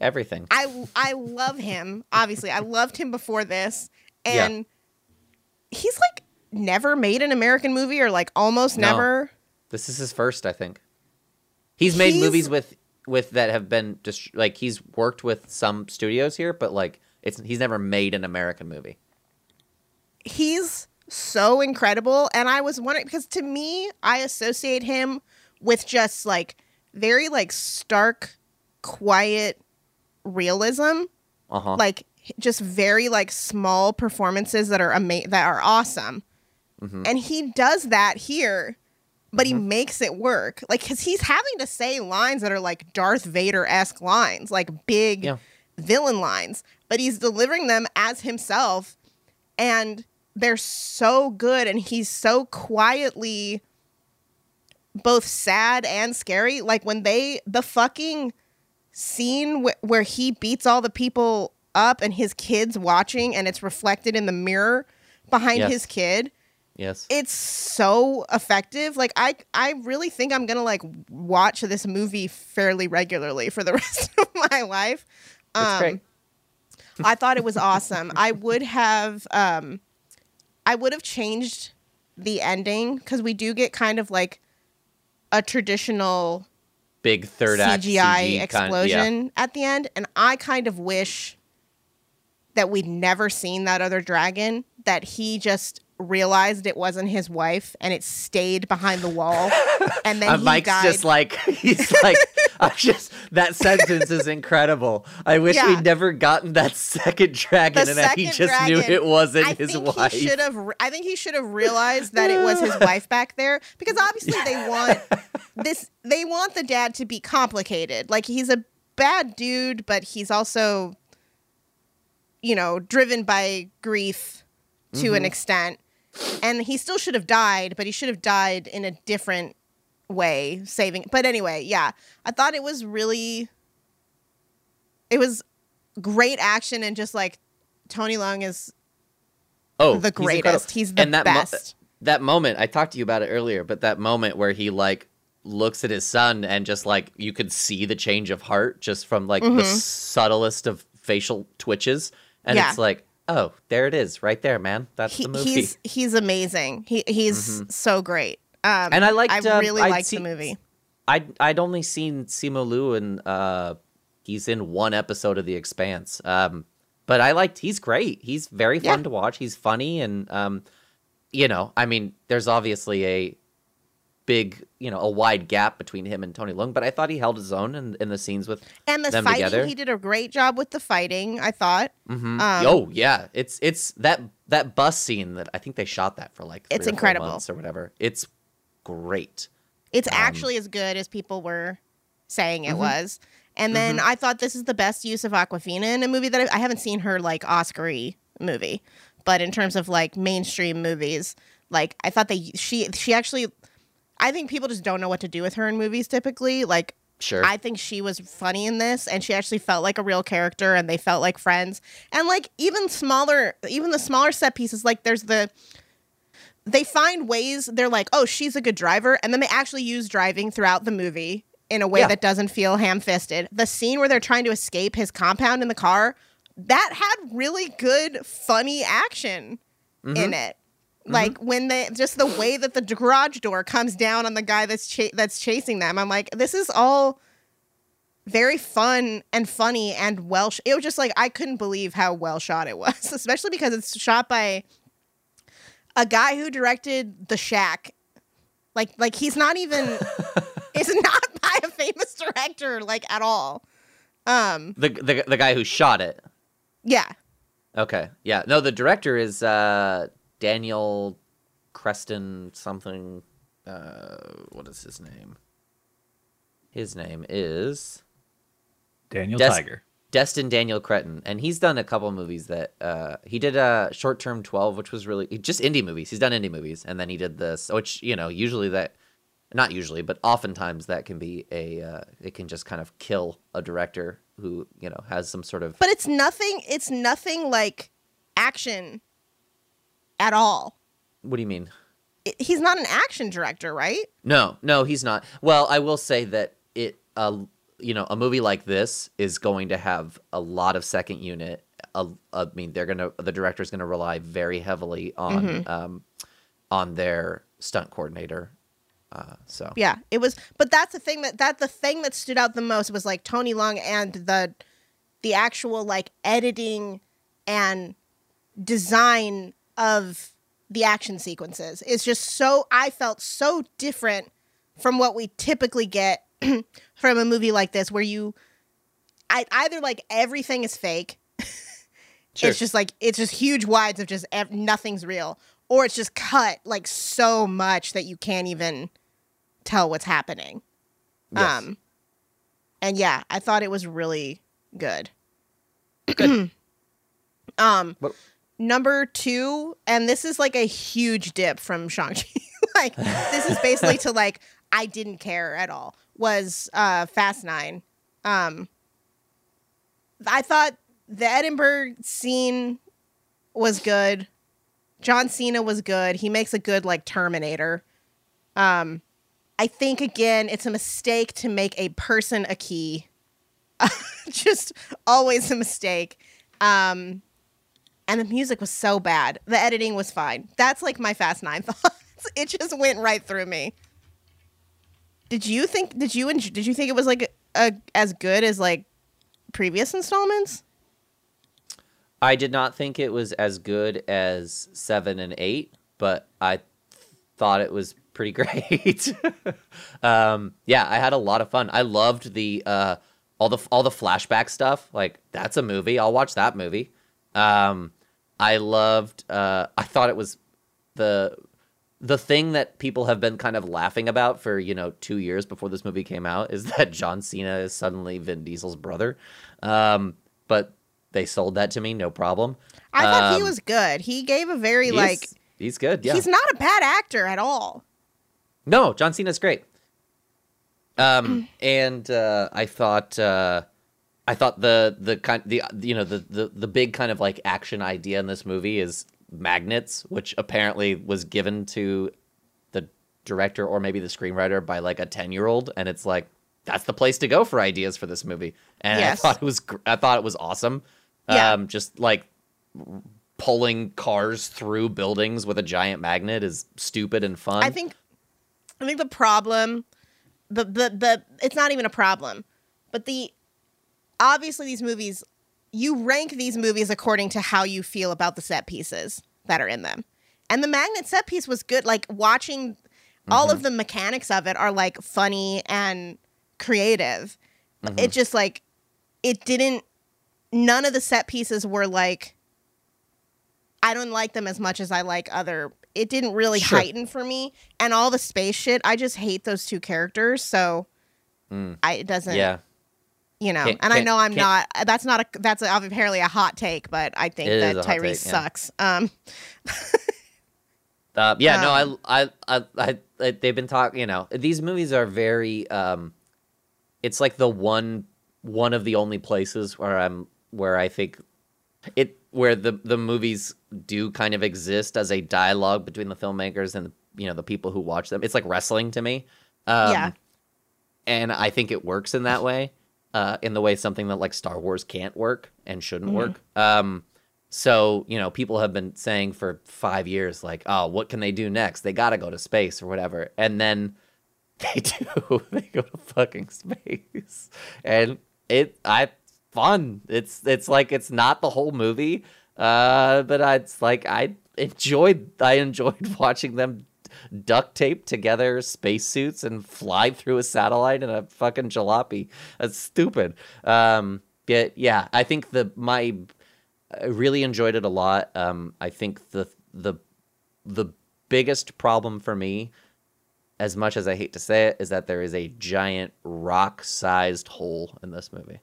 Speaker 3: everything.
Speaker 2: I I love him. Obviously, I loved him before this,
Speaker 3: Yeah.
Speaker 2: and he's like never made an American movie or like almost
Speaker 3: No.
Speaker 2: never.
Speaker 3: This is his first, I think. He's made
Speaker 2: He's-
Speaker 3: movies with with that have been just like he's worked with some studios here, but like it's he's never made an American movie.
Speaker 2: He's so incredible, and I was wondering because to me, I associate him with just like very like stark, quiet realism.
Speaker 3: Uh huh.
Speaker 2: like just very like small performances that are ama- that are awesome
Speaker 3: Mm-hmm.
Speaker 2: and he does that here but he mm-hmm. makes it work like because he's having to say lines that are like darth vader-esque lines like big
Speaker 3: Yeah.
Speaker 2: villain lines but he's delivering them as himself and they're so good and he's so quietly both sad and scary like when they the fucking scene wh- where he beats all the people up and his kids watching and it's reflected in the mirror behind
Speaker 3: Yes.
Speaker 2: his kid
Speaker 3: yes.
Speaker 2: it's so effective like i i really think i'm gonna like watch this movie fairly regularly for the rest of my life
Speaker 3: It's great.
Speaker 2: i thought it was awesome i would have um i would have changed the ending because we do get kind of like a traditional
Speaker 3: Big third act
Speaker 2: CGI
Speaker 3: CG kind-
Speaker 2: explosion at the end, and I kind of wish that we'd never seen that other dragon. That he just realized it wasn't his wife, and it stayed behind the wall, and then
Speaker 3: Uh,
Speaker 2: he
Speaker 3: Mike's
Speaker 2: died.
Speaker 3: just like he's like I just that sentence is incredible. I wish
Speaker 2: Yeah.
Speaker 3: we'd never gotten that second dragon,
Speaker 2: The
Speaker 3: and that he
Speaker 2: second
Speaker 3: just knew it wasn't
Speaker 2: I
Speaker 3: his wife.
Speaker 2: he should have. I think he should have realized that it was his wife back there because obviously they want this. They want the dad to be complicated. Like he's a bad dude, but he's also, you know, driven by grief to
Speaker 3: Mm-hmm.
Speaker 2: an extent, and he still should have died, but he should have died in a different way, saving. But anyway, yeah, I thought it was really. It was great action and just like Tony Leung is
Speaker 3: oh,
Speaker 2: the greatest.
Speaker 3: incredible.
Speaker 2: He's the
Speaker 3: and that mo-
Speaker 2: best.
Speaker 3: that moment, I talked to you about it earlier, but that moment where he like looks at his son and just like you could see the change of heart just from like the subtlest of facial twitches, and
Speaker 2: Mm-hmm. Yeah.
Speaker 3: it's like, oh, there it is, right there, man. That's
Speaker 2: he,
Speaker 3: the movie.
Speaker 2: he's he's amazing. He he's so great. Um,
Speaker 3: And I liked,
Speaker 2: I
Speaker 3: uh,
Speaker 2: really liked
Speaker 3: see-
Speaker 2: the movie.
Speaker 3: I'd I'd only seen Simu Liu and uh he's in one episode of The Expanse. Um but I liked he's great. He's very fun
Speaker 2: Yeah.
Speaker 3: to watch. He's funny and um you know, I mean, there's obviously a big, you know, a wide gap between him and Tony Leung, but I thought he held his own in, in the scenes with
Speaker 2: And the fighting,
Speaker 3: together.
Speaker 2: he did a great job with the fighting. I thought.
Speaker 3: Mhm.
Speaker 2: Um,
Speaker 3: oh yeah, it's it's that that bus scene that I think they shot that for like
Speaker 2: It's
Speaker 3: or four
Speaker 2: incredible.
Speaker 3: months or whatever. It's great.
Speaker 2: It's
Speaker 3: Um,
Speaker 2: actually as good as people were saying
Speaker 3: Mm-hmm.
Speaker 2: it was. And then I thought this is the best use of Awkwafina in a movie that I, I haven't seen her like Oscar-y movie, but in terms of like mainstream movies, like I thought they she she actually, I think people just don't know what to do with her in movies typically. Like
Speaker 3: Sure.
Speaker 2: I think she was funny in this, and she actually felt like a real character, and they felt like friends. And like even smaller, even the smaller set pieces, like there's the they find ways. They're like, oh, she's a good driver, and then they actually use driving throughout the movie in a way
Speaker 3: Yeah.
Speaker 2: that doesn't feel ham-fisted. The scene where they're trying to escape his compound in the car that had really good, funny action in mm-hmm. it. Like when they just the way that the garage door comes down on the guy that's cha- that's chasing them. I'm like, this is all very fun and funny and well. Sh- it was just like I couldn't believe how well shot it was, especially because it's shot by a guy who directed The Shack. Like, like he's not even. it's not by a famous director, like at all. Um,
Speaker 3: the, the the guy who shot it.
Speaker 2: yeah,
Speaker 3: Okay. Yeah. No, the director is uh Daniel Creston something uh what is his name? His name is
Speaker 1: Daniel
Speaker 3: Des-
Speaker 1: Tiger.
Speaker 3: Destin Daniel Cretton, and he's done a couple movies that uh he did uh short term twelve, which was really just indie movies. He's done indie movies, and then he did this, which you know usually that not usually, but oftentimes that can be a uh, it can just kind of kill a director who you know has some sort of
Speaker 2: but it's nothing. It's nothing like action at all.
Speaker 3: what do you mean?
Speaker 2: He's not an action director, right?
Speaker 3: No, no, he's not. Well, I will say that it, uh, you know, a movie like this is going to have a lot of second unit. Uh, I mean, they're gonna the director's gonna rely very heavily on
Speaker 2: Mm-hmm.
Speaker 3: um, on their stunt coordinator. Uh, so
Speaker 2: Yeah, it was. But that's the thing that that the thing that stood out the most was like Tony Leung and the the actual like editing and design of the action sequences is just so I felt so different from what we typically get from a movie like this where you I either like everything is fake
Speaker 3: Sure.
Speaker 2: it's just like it's just huge wides of just ev- nothing's real or it's just cut like so much that you can't even tell what's happening
Speaker 3: Yes.
Speaker 2: um and yeah i thought it was really good um
Speaker 3: What-
Speaker 2: number two and this is like a huge dip from shang-chi. Like this is basically to like i didn't care at all was uh fast nine. Um i thought the edinburgh scene was good. John cena was good. He makes a good like terminator. Um i think again it's a mistake to make a person a key. Just always a mistake. Um and the music was so bad the editing was fine that's like my fast nine thoughts it just went right through me did you think did you did you think it was like a, as good as like previous installments
Speaker 3: I did not think it was as good as seven and eight, but I thought it was pretty great. um, yeah, I had a lot of fun. I loved the uh, all the all the flashback stuff. Like that's a movie. I'll watch that movie. Um, I loved. Uh, I thought it was the the thing that people have been kind of laughing about for you know two years before this movie came out is that John Cena is suddenly Vin Diesel's brother. Um, but they sold that to me, no problem.
Speaker 2: I thought he
Speaker 3: Um,
Speaker 2: was good. He gave a very
Speaker 3: He's-
Speaker 2: like
Speaker 3: he's good. Yeah,
Speaker 2: he's not a bad actor at all.
Speaker 3: No, John Cena's great. Um, and uh, I thought uh, I thought the the kind the you know the, the the big kind of like action idea in this movie is magnets, which apparently was given to the director or maybe the screenwriter by like a ten year old, and it's like that's the place to go for ideas for this movie. And
Speaker 2: Yes.
Speaker 3: I thought it was I thought it was awesome.
Speaker 2: Yeah.
Speaker 3: Um, just like pulling cars through buildings with a giant magnet is stupid and fun.
Speaker 2: I think I think the problem the the the it's not even a problem. But the obviously these movies you rank these movies according to how you feel about the set pieces that are in them. And the magnet set piece was good like watching all of the mechanics of it are like funny and creative. It just like it didn't none of the set pieces were like I don't like them as much as I like other. It didn't really
Speaker 3: Sure.
Speaker 2: heighten for me, and all the space shit. I just hate those two characters, so I it doesn't.
Speaker 3: Mm. yeah.
Speaker 2: You know.
Speaker 3: Can't-
Speaker 2: and I know I'm
Speaker 3: can't-
Speaker 2: That's not a. That's a, apparently a hot take, but I think that Tyrese
Speaker 3: take, yeah.
Speaker 2: sucks. Um,
Speaker 3: Uh, yeah,
Speaker 2: Um,
Speaker 3: no, I, I, I, I, I, they've been talking. You know, these movies are very. Um, it's like the one, one of the only places where I'm, where I think, it, where the the movies do kind of exist as a dialogue between the filmmakers and you know the people who watch them. It's like wrestling to me. Um,
Speaker 2: Yeah.
Speaker 3: and I think it works in that way, uh, in the way something that like Star Wars can't work and shouldn't work. Um, so you know, people have been saying for five years, like, oh, what can they do next? They got to go to space or whatever, and then they do. they go to fucking space, and it, I, fun. It's it's like it's not the whole movie, uh, but I, it's like I enjoyed. I enjoyed watching them duct tape together spacesuits and fly through a satellite in a fucking jalopy. That's stupid. Um, but yeah, I think the my I really enjoyed it a lot. Um, I think the the the biggest problem for me, as much as I hate to say it, is that there is a giant rock-sized hole in this movie.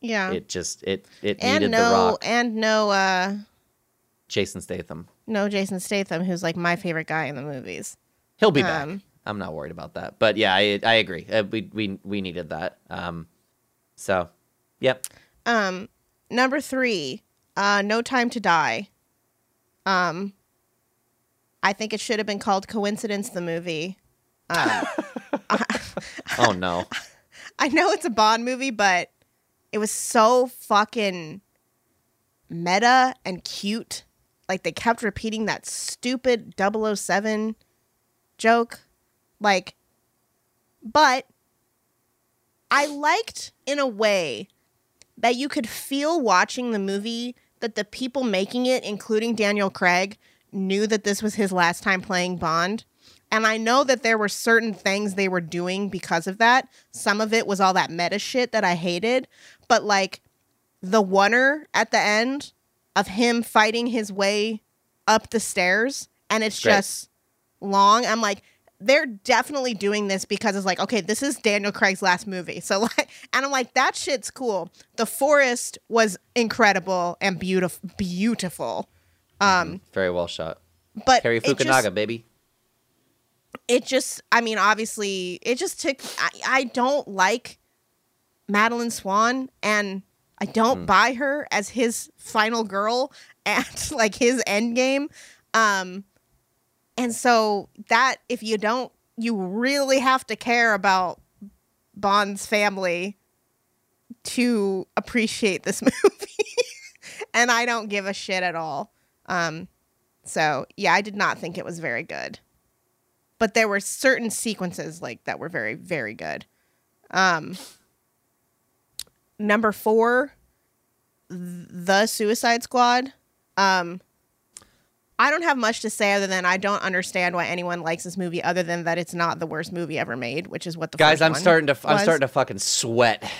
Speaker 2: yeah.
Speaker 3: It just it it
Speaker 2: and
Speaker 3: needed
Speaker 2: no,
Speaker 3: the rock.
Speaker 2: and no, uh,
Speaker 3: Jason Statham.
Speaker 2: No Jason Statham, who's like my favorite guy in the movies.
Speaker 3: He'll be back.
Speaker 2: Um,
Speaker 3: I'm not worried about that. But yeah, I I agree. Uh, we we we needed that. Um, so, yep.
Speaker 2: Um, number three, uh, No Time to Die. Um, I think it should have been called Coincidence the movie. Um,
Speaker 3: Oh no.
Speaker 2: I know it's a Bond movie, but it was so fucking meta and cute. Like they kept repeating that stupid 007 joke. Like, but I liked in a way that you could feel watching the movie that the people making it, including Daniel Craig, knew that this was his last time playing Bond. And I know that there were certain things they were doing because of that. Some of it was all that meta shit that I hated. But like the oner at the end of him fighting his way up the stairs and it's
Speaker 3: Great.
Speaker 2: just long. I'm like, they're definitely doing this because it's like, okay, this is Daniel Craig's last movie. So like and I'm like, that shit's cool. The forest was incredible and beautiful beautiful. Um
Speaker 3: Very well shot.
Speaker 2: but
Speaker 3: Cary
Speaker 2: it just-
Speaker 3: Fukunaga, baby.
Speaker 2: it just i mean obviously it just took i, I don't like Madeleine Swann and i don't buy her as his final girl and like his end game um and so that if you don't you really have to care about bond's family to appreciate this movie. And i don't give a shit at all. Um so yeah i did not think it was very good. But there were certain sequences like that were very very good. Um number four, the suicide squad um I don't have much to say other than I don't understand why anyone likes this movie other than that it's not the worst movie ever made, which is what the
Speaker 3: Guys,
Speaker 2: first
Speaker 3: I'm starting to I'm starting to fucking sweat.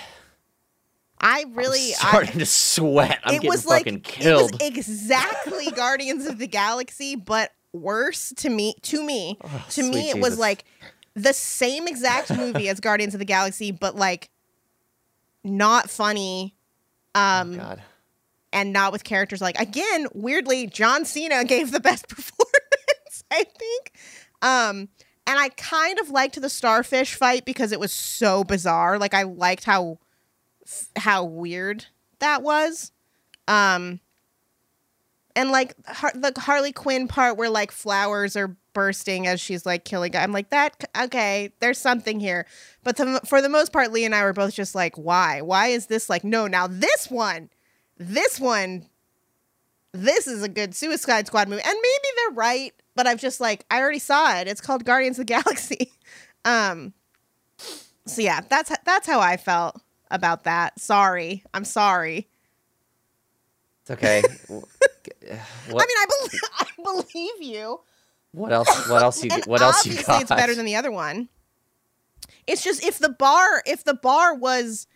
Speaker 2: I really
Speaker 3: I'm starting to sweat. I'm
Speaker 2: it
Speaker 3: getting
Speaker 2: was like
Speaker 3: killed.
Speaker 2: it was exactly Guardians of the Galaxy, but worse to me. To me,
Speaker 3: Oh,
Speaker 2: to me,
Speaker 3: sweet
Speaker 2: it was like the same exact movie as Guardians of the Galaxy, but like not funny. Um,
Speaker 3: God.
Speaker 2: and not with characters like again weirdly john cena gave the best performance i think um and i kind of liked the starfish fight because it was so bizarre like i liked how how weird that was um and like Har- the harley quinn part where like flowers are bursting as she's like killing i'm like that okay there's something here. But for the most part lee and i were both just like why? Why is this like no now this one this one this is a good suicide squad movie. And maybe they're right but i've just like i already saw it. It's called guardians of the galaxy. Um so yeah that's that's how i felt about that. Sorry. I'm sorry
Speaker 3: It's okay. what,
Speaker 2: i mean i believe i believe you
Speaker 3: what else? What else you? What else you
Speaker 2: obviously
Speaker 3: got?
Speaker 2: it's better than the other one it's just if the bar if the bar was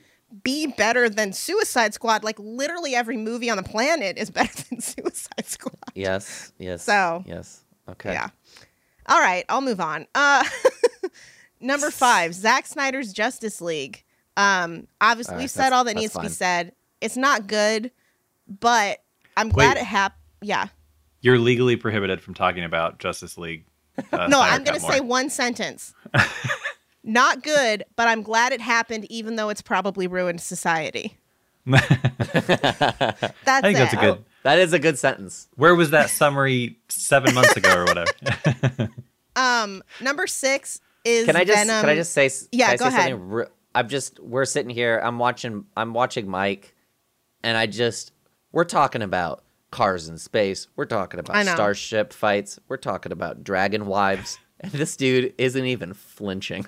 Speaker 2: be better than suicide squad like literally every movie on the planet is better than suicide squad
Speaker 3: yes. Yes.
Speaker 2: So,
Speaker 3: Yes. Okay.
Speaker 2: Yeah. All right, I'll move on. Uh number five, Zack Snyder's Justice League. Um, obviously
Speaker 3: All
Speaker 2: we've said all that needs to be said. It's not good, but I'm glad
Speaker 1: Wait.
Speaker 2: it happened. Yeah.
Speaker 1: You're legally prohibited from talking about Justice League. Uh,
Speaker 2: no,
Speaker 1: Snyder
Speaker 2: I'm gonna say one sentence. not good, but I'm glad it happened, even though it's probably ruined society. That's
Speaker 1: I think that's a good.
Speaker 3: That is a good sentence.
Speaker 1: Where was that summary seven months ago or whatever?
Speaker 2: Um, number six is
Speaker 3: Can I just?
Speaker 2: Venom.
Speaker 3: Can I just say?
Speaker 2: Yeah,
Speaker 3: I
Speaker 2: go
Speaker 3: say
Speaker 2: ahead.
Speaker 3: Something re- I'm just. We're sitting here. I'm watching. I'm watching Mike, and I just. We're talking about cars in space. We're talking about starship fights. We're talking about dragon wives. And this dude isn't even flinching.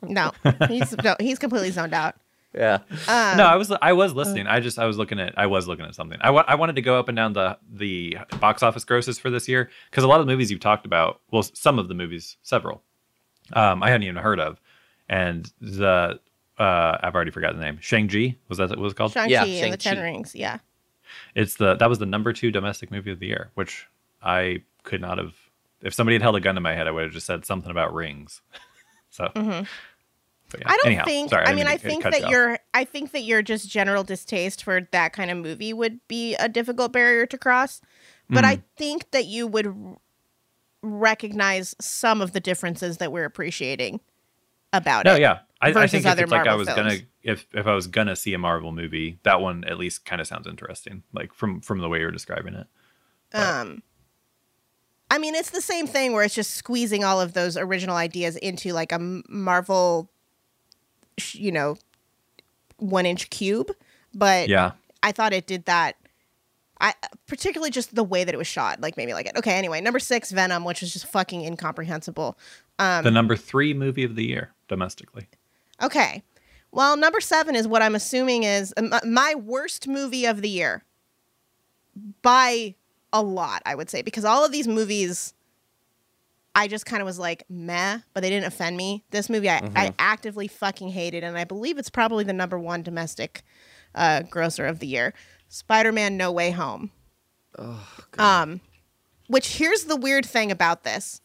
Speaker 2: No, he's no, he's completely zoned out.
Speaker 3: yeah.
Speaker 2: Um,
Speaker 1: no, I was I was listening. I just I was looking at I was looking at something. I wa- I wanted to go up and down the the box office grosses for this year because a lot of the movies you've talked about, well, some of the movies, several, um, I hadn't even heard of, and the uh, I've already forgotten the name. Shang Chi was that what it was called?
Speaker 2: Shang-Chi
Speaker 3: Yeah,
Speaker 2: and the Ten Rings. Yeah.
Speaker 1: It's the that was the number two domestic movie of the year, which I could not have. If somebody had held a gun to my head, I would have just said something about rings. so.
Speaker 2: Mm-hmm. I don't
Speaker 1: Anyhow,
Speaker 2: think.
Speaker 1: Sorry,
Speaker 2: I
Speaker 1: didn't
Speaker 2: mean, I think that
Speaker 1: you
Speaker 2: your. I think that your just general distaste for that kind of movie would be a difficult barrier to cross. But
Speaker 1: Mm.
Speaker 2: I think that you would recognize some of the differences that we're appreciating about
Speaker 1: No,
Speaker 2: it.
Speaker 1: yeah. I, I think if it's like I was
Speaker 2: films.
Speaker 1: gonna if if I was gonna see a Marvel movie, that one at least kind of sounds interesting. Like from from the way you're describing it.
Speaker 2: Um, I mean, it's the same thing where it's just squeezing all of those original ideas into like a Marvel, you know, one inch cube. But
Speaker 1: Yeah.
Speaker 2: I thought it did that. I particularly just the way that it was shot, like maybe like it. Okay, anyway, number six, Venom, which was just fucking incomprehensible. Um,
Speaker 1: the number three movie of the year domestically.
Speaker 2: Okay, well, number seven is what I'm assuming is my worst movie of the year by a lot, I would say, because all of these movies, I just kind of was like meh, but they didn't offend me. This movie, I, I actively fucking hated, and I believe it's probably the number one domestic uh, grosser of the year. Spider-Man: No Way Home. Um, which here's the weird thing about this.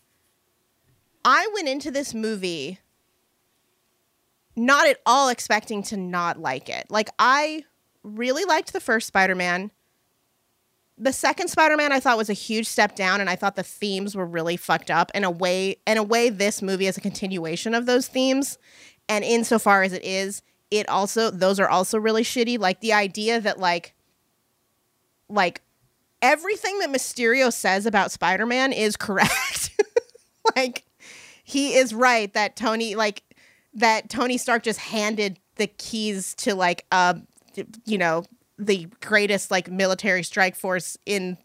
Speaker 2: I went into this movie not at all expecting to not like it. Like I really liked the first Spider-Man. The second Spider-Man I thought was a huge step down and I thought the themes were really fucked up in a way in a way this movie is a continuation of those themes and insofar as it is it also those are also really shitty like the idea that like like everything that Mysterio says about Spider-Man is correct. like he is right that Tony like that Tony Stark just handed the keys to like uh you know the greatest like military strike force in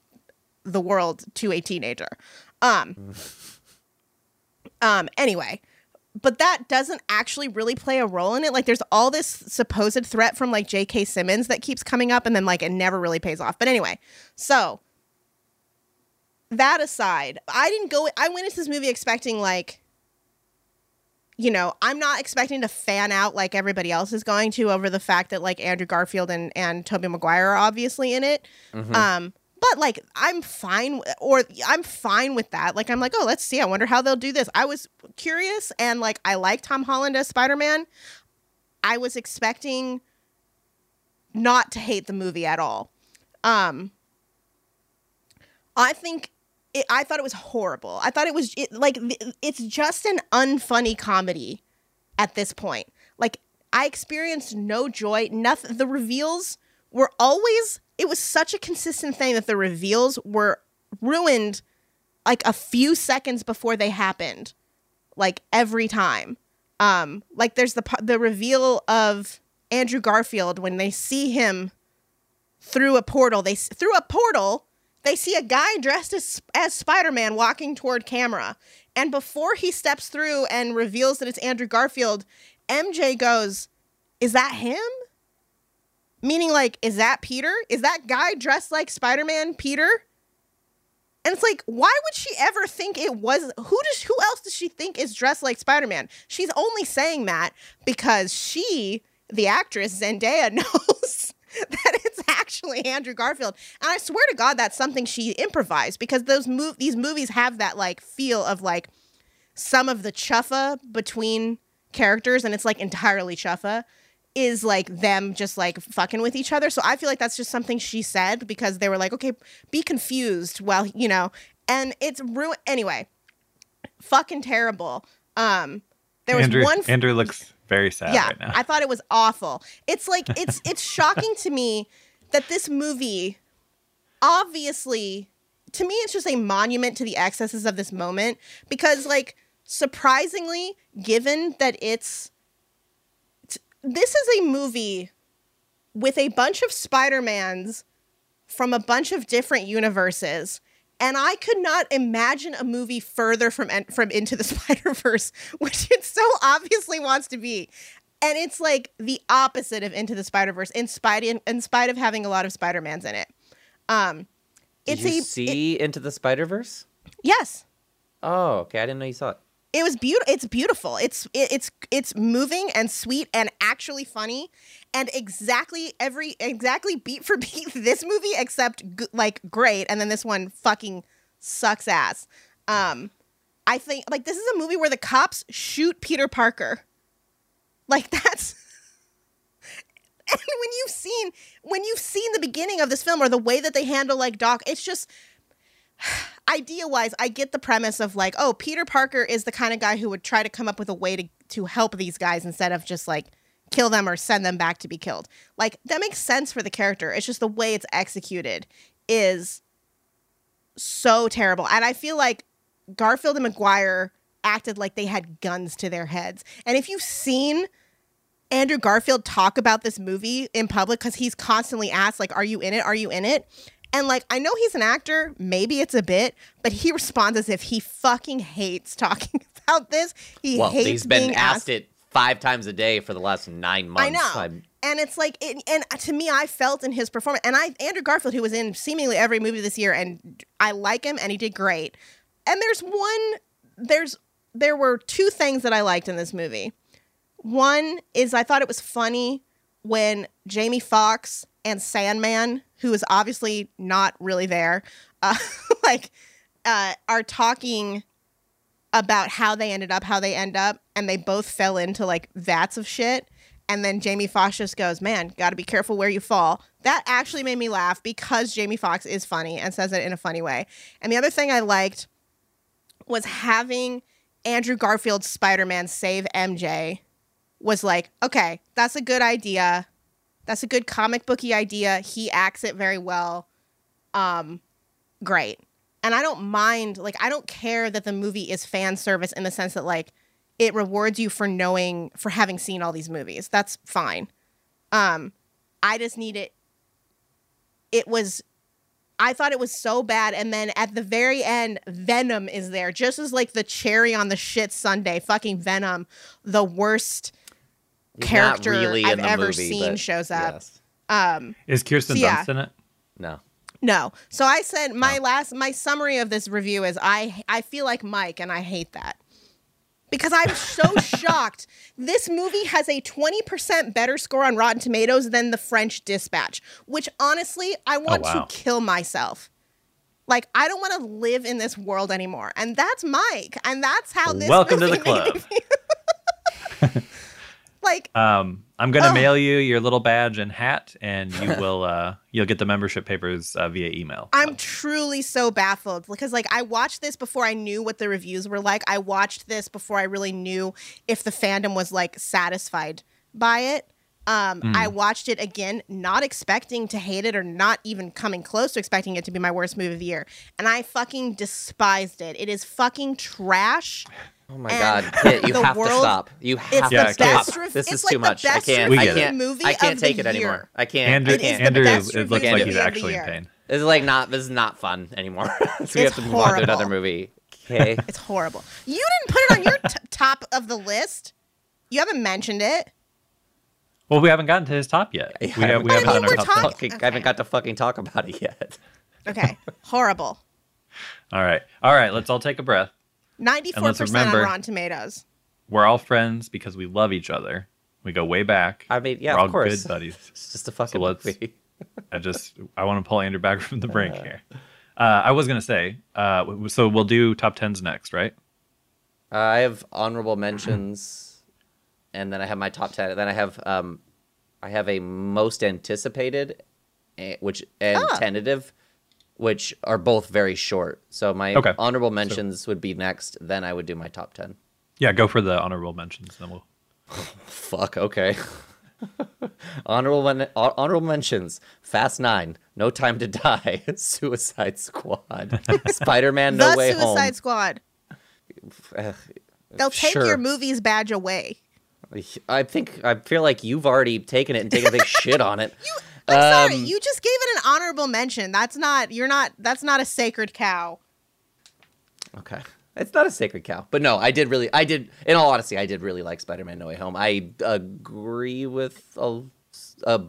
Speaker 2: the world to a teenager. Um um anyway, but that doesn't actually really play a role in it. Like there's all this supposed threat from like J.K. Simmons that keeps coming up and then like it never really pays off. But anyway, so that aside, I didn't go. I went into this movie expecting like, you know, I'm not expecting to fan out like everybody else is going to over the fact that like Andrew Garfield and and Tobey Maguire are obviously in it.
Speaker 3: Mhm.
Speaker 2: Um, but like I'm fine, or I'm fine with that. Like I'm like, oh, let's see. I wonder how they'll do this. I was curious, and like I like Tom Holland as Spider Man. I was expecting not to hate the movie at all. Um, I think it, I thought it was horrible. I thought it was it, like it's just an unfunny comedy at this point. Like I experienced no joy. Nothing. The reveals were always. It was such a consistent thing that the reveals were ruined like a few seconds before they happened. Like every time. Um, like there's the the reveal of Andrew Garfield when they see him through a portal. They through a portal they see a guy dressed as as Spider-Man walking toward camera. And before he steps through and reveals that it's Andrew Garfield, MJ goes, "Is that him?" Meaning like, is that Peter? Is that guy dressed like Spider-Man Peter? And it's like, why would she ever think it was who does who else does she think is dressed like Spider-Man? She's only saying that because she, the actress Zendaya, knows that it's actually Andrew Garfield. And I swear to God, that's something she improvised because those move these movies have that like feel of like some of the chuffa between characters, and it's like entirely chuffa is like them just like fucking with each other. So I feel like that's just something she said because they were like, okay, be confused while you know, and it's ruin anyway. Fucking terrible. Um, there was
Speaker 1: Andrew,
Speaker 2: one. f-
Speaker 1: Andrew looks very sad
Speaker 2: yeah,
Speaker 1: right now.
Speaker 2: I thought it was awful. It's like it's it's shocking to me that this movie obviously to me it's just a monument to the excesses of this moment because like surprisingly given that it's t- this is a movie with a bunch of Spider-Mans from a bunch of different universes and I could not imagine a movie further from from Into the Spider Verse, which it so obviously wants to be, and it's like the opposite of Into the Spider Verse, in spite in, in spite of having a lot of Spider Mans in it. Um,
Speaker 3: Did
Speaker 2: it's
Speaker 3: you
Speaker 2: a it-
Speaker 3: see Into the Spider Verse?
Speaker 2: yes,
Speaker 3: Oh, okay. I didn't know you saw it.
Speaker 2: It was beautiful. It's beautiful. It's it, it's it's moving and sweet and actually funny, and exactly every exactly beat for beat this movie except g- like great, and then this one fucking sucks ass. Um, I think like this is a movie where the cops shoot Peter Parker. Like that's. And when you've seen when you've seen the beginning of this film or the way that they handle like Doc, it's just idea wise, I get the premise of like, oh, Peter Parker is the kind of guy who would try to come up with a way to to help these guys instead of just like kill them or send them back to be killed. Like that makes sense for the character. It's just the way it's executed is so terrible. And I feel like Garfield and Maguire acted like they had guns to their heads. And if you've seen Andrew Garfield talk about this movie in public because he's constantly asked, like, are you in it? Are you in it? And like, I know he's an actor, maybe it's a bit, but he responds as if he fucking hates talking about this. He
Speaker 3: Well,
Speaker 2: hates
Speaker 3: he's been
Speaker 2: being
Speaker 3: asked it five times a day for the last nine months.
Speaker 2: I know.
Speaker 3: I'm-
Speaker 2: And it's like, it, and to me, I felt in his performance, and I Andrew Garfield, who was in seemingly every movie this year, and I like him, and he did great. And there's one, there's there were two things that I liked in this movie. One is I thought it was funny when Jamie Foxx and Sandman, who is obviously not really there, uh, like uh, are talking about how they ended up, how they end up, and they both fell into like vats of shit. And then Jamie Foxx just goes, "Man, got to be careful where you fall." That actually made me laugh because Jamie Foxx is funny and says it in a funny way. And the other thing I liked was having Andrew Garfield's Spider-Man save MJ was like, okay, that's a good idea. That's a good comic booky idea. He acts it very well. Um, great. And I don't mind, like, I don't care that the movie is fan service in the sense that, like, it rewards you for knowing, for having seen all these movies. That's fine. Um, I just need it. It was, I thought it was so bad. And then at the very end, Venom is there, just as like the cherry on the shit sundae. Fucking Venom, the worst
Speaker 3: he's
Speaker 2: character
Speaker 3: really
Speaker 2: I've ever
Speaker 3: movie,
Speaker 2: seen shows up.
Speaker 3: yes.
Speaker 2: Um,
Speaker 1: Is Kirsten
Speaker 2: So, yeah.
Speaker 1: Dunst in it?
Speaker 3: No.
Speaker 2: No. So I said my last my summary of this review is I I feel like Mike and I hate that. Because I'm so shocked. This movie has a 20% better score on Rotten Tomatoes than The French Dispatch, which honestly, I want
Speaker 1: wow.
Speaker 2: to kill myself. Like I don't want to live in this world anymore. And that's Mike. And that's how this
Speaker 1: Welcome to
Speaker 2: movie
Speaker 1: the
Speaker 2: made me
Speaker 1: club.
Speaker 2: like
Speaker 1: Um, I'm gonna
Speaker 2: Oh.
Speaker 1: mail you your little badge and hat, and you will uh, you'll get the membership papers uh, via email.
Speaker 2: I'm truly so baffled because like I watched this before I knew what the reviews were like. I watched this before I really knew if the fandom was like satisfied by it. Um, I watched it again, not expecting to hate it or not even coming close to expecting it to be my worst movie of the year, and I fucking despised it. It is fucking trash.
Speaker 3: Oh my
Speaker 2: And
Speaker 3: god, Kit, you
Speaker 2: the
Speaker 3: have to stop. You have
Speaker 2: It's
Speaker 3: to
Speaker 1: Yeah,
Speaker 3: stop.
Speaker 2: best. rev-
Speaker 3: this
Speaker 2: it's
Speaker 3: is
Speaker 2: like
Speaker 3: too much. I can't. I can't. I can't take
Speaker 2: the
Speaker 3: it anymore. I can't.
Speaker 1: Andrew,
Speaker 3: I can't.
Speaker 1: Andrew is, it looks like he's actually in pain.
Speaker 3: This is like not. This is not fun anymore. so we
Speaker 2: It's
Speaker 3: have to move on to another movie. Okay.
Speaker 2: It's horrible. You didn't put it on your t- top of the list. You haven't mentioned it.
Speaker 1: Well, we haven't gotten to his top yet.
Speaker 3: Yeah,
Speaker 1: we, have, we haven't
Speaker 2: mean,
Speaker 1: done our top.
Speaker 2: talking-
Speaker 1: ten.
Speaker 3: Fucking- I haven't got to fucking talk about it yet.
Speaker 2: Okay, horrible.
Speaker 1: All right, all right. Let's all take a breath.
Speaker 2: Ninety-four
Speaker 1: let's
Speaker 2: percent on Rotten Tomatoes.
Speaker 1: We're all friends because we love each other. We go way back.
Speaker 3: I mean, yeah,
Speaker 1: We're all
Speaker 3: of course.
Speaker 1: good buddies.
Speaker 3: It's just a fucking
Speaker 1: let's-
Speaker 3: movie.
Speaker 1: I just I want to pull Andrew back from the brink here. Uh, I was gonna say, uh, so we'll do top tens next, right?
Speaker 3: Uh, I have honorable mentions, and then I have my top ten. Then I have um, I have a most anticipated, eh, which and
Speaker 2: Ah.
Speaker 3: tentative, which are both very short. So my
Speaker 1: Okay.
Speaker 3: honorable mentions would be next. Then I would do my top ten.
Speaker 1: Yeah, go for the honorable mentions, then we'll.
Speaker 3: Fuck. Okay. honorable men- hon- mentions: Fast Nine, No Time to Die, Suicide Squad, Spider Man, No
Speaker 2: the
Speaker 3: Way
Speaker 2: Suicide
Speaker 3: Home.
Speaker 2: Squad. They'll take
Speaker 3: sure.
Speaker 2: your movie's badge away.
Speaker 3: I think I feel like you've already taken it and taken a big shit on it.
Speaker 2: I'm sorry,
Speaker 3: Um,
Speaker 2: you just gave it an honorable mention. That's not. You're not. That's not a sacred cow.
Speaker 3: Okay. It's not a sacred cow. But no, I did really I did in all honesty, I did really like Spider-Man No Way Home. I agree with a a,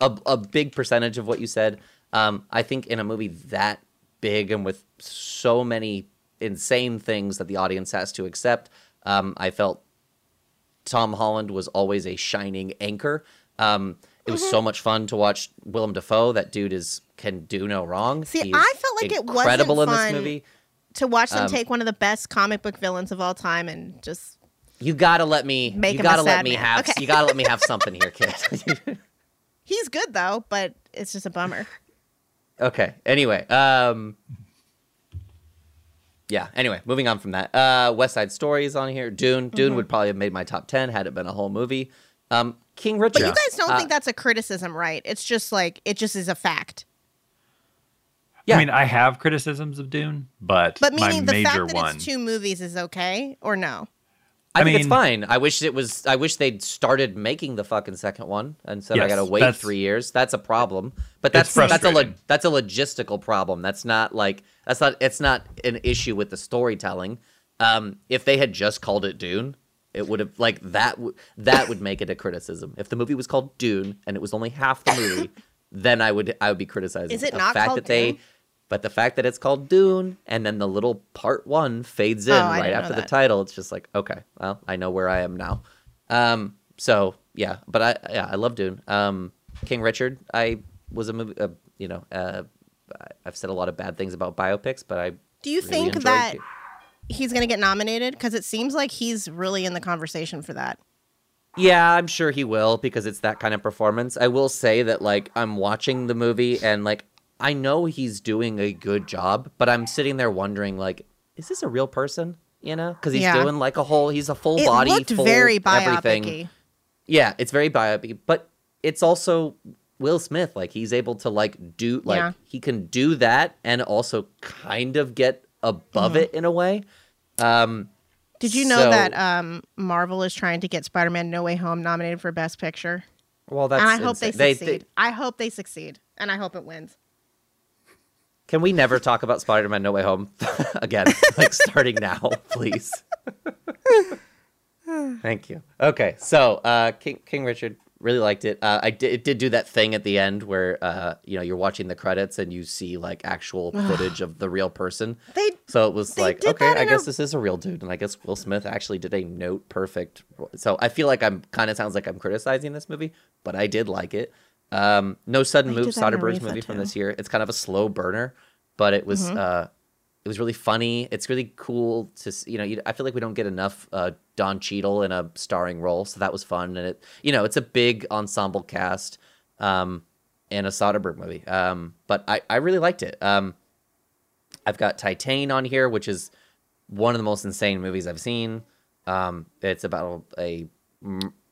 Speaker 3: a, a big percentage of what you said. Um, I think in a movie that big and with so many insane things that the audience has to accept, um, I felt Tom Holland was always a shining anchor. Um, it was
Speaker 2: Mm-hmm.
Speaker 3: so much fun to watch Willem Dafoe. That dude is can do no wrong.
Speaker 2: See, I felt like it wasn't
Speaker 3: incredible in
Speaker 2: fun.
Speaker 3: this movie.
Speaker 2: To watch them
Speaker 3: Um,
Speaker 2: take one of the best comic book villains of all time and just
Speaker 3: You gotta let me.
Speaker 2: Make
Speaker 3: you gotta let me
Speaker 2: man.
Speaker 3: have.
Speaker 2: Okay.
Speaker 3: You gotta let me have something here, kid.
Speaker 2: he's good though, but it's just a bummer.
Speaker 3: okay. Anyway. Um. Yeah. Anyway, moving on from that. Uh, West Side Story is on here. Dune.
Speaker 2: Mm-hmm.
Speaker 3: Dune would probably have made my top ten had it been a whole movie. Um, King Richard.
Speaker 2: But you guys don't
Speaker 3: Uh,
Speaker 2: think that's a criticism, right? It's just like it just is a fact.
Speaker 3: Yeah.
Speaker 1: I mean, I have criticisms of Dune, but,
Speaker 2: But
Speaker 1: my
Speaker 2: meaning the
Speaker 1: major
Speaker 2: fact that
Speaker 1: one.
Speaker 2: it's two movies is okay or no?
Speaker 3: I,
Speaker 1: I
Speaker 3: think it's fine. I wish it was. I wish they'd started making the fucking second one and said I gotta wait three years. That's a problem. But
Speaker 1: It's
Speaker 3: that's that's a lo- that's a logistical problem. That's not like that's not it's not an issue with the storytelling. Um, if they had just called it Dune, it would have like that. W- that would make it a criticism. If the movie was called Dune and it was only half the movie, then I would I would be criticizing.
Speaker 2: Is it
Speaker 3: the
Speaker 2: not
Speaker 3: fact
Speaker 2: called
Speaker 3: that they.
Speaker 2: Dune?
Speaker 3: But the fact that it's called Dune and then the little part one fades in
Speaker 2: Oh,
Speaker 3: right after the title, it's just like, okay, well, I know where I am now. Um, so yeah, but I yeah, I love Dune. Um, King Richard, I was a movie. Uh, you know, uh, I've said a lot of bad things about biopics, but I
Speaker 2: Do you
Speaker 3: really
Speaker 2: think that
Speaker 3: it.
Speaker 2: He's going to get nominated? Because it seems like he's really in the conversation for that.
Speaker 3: Yeah, I'm sure he will because it's that kind of performance. I will say that like I'm watching the movie and like I know he's doing a good job, but I'm sitting there wondering like, is this a real person? You know, because he's
Speaker 2: Yeah.
Speaker 3: doing like a whole. He's a full
Speaker 2: It
Speaker 3: body,
Speaker 2: looked
Speaker 3: full
Speaker 2: very
Speaker 3: everything.
Speaker 2: biopic
Speaker 3: Yeah, it's very biopic, but it's also Will Smith. Like he's able to like do like
Speaker 2: Yeah.
Speaker 3: he can do that and also kind of get above
Speaker 2: Mm-hmm.
Speaker 3: it in a way. Um,
Speaker 2: Did you know
Speaker 3: So-
Speaker 2: that um, Marvel is trying to get Spider-Man: No Way Home nominated for Best Picture?
Speaker 3: well, that's
Speaker 2: and I hope they
Speaker 3: insane.
Speaker 2: succeed. I hope they succeed, and I hope it wins.
Speaker 3: Can we never talk about Spider-Man: No Way Home again? like starting now, please. Thank you. Okay, so uh, King King Richard, really liked it. Uh, I did, it did do that thing at the end where uh, you know you're watching the credits and you see like actual footage of the real person.
Speaker 2: They
Speaker 3: So it was like, okay, I guess
Speaker 2: a-
Speaker 3: this is a real dude, and I guess Will Smith actually did a note perfect. So I feel like I'm kind of sounds like I'm criticizing this movie, but I did like it. Um, no sudden
Speaker 2: They
Speaker 3: move,
Speaker 2: did that in
Speaker 3: Soderbergh's movie from this year. It's kind of a slow burner, but it was
Speaker 2: Mm-hmm.
Speaker 3: uh, it was really funny. It's really cool to you know. I feel like we don't get enough uh, Don Cheadle in a starring role, so that was fun. And it you know it's a big ensemble cast. Um, in a Soderbergh movie. Um, but I, I really liked it. Um, I've got Titane on here, which is one of the most insane movies I've seen. Um, it's about a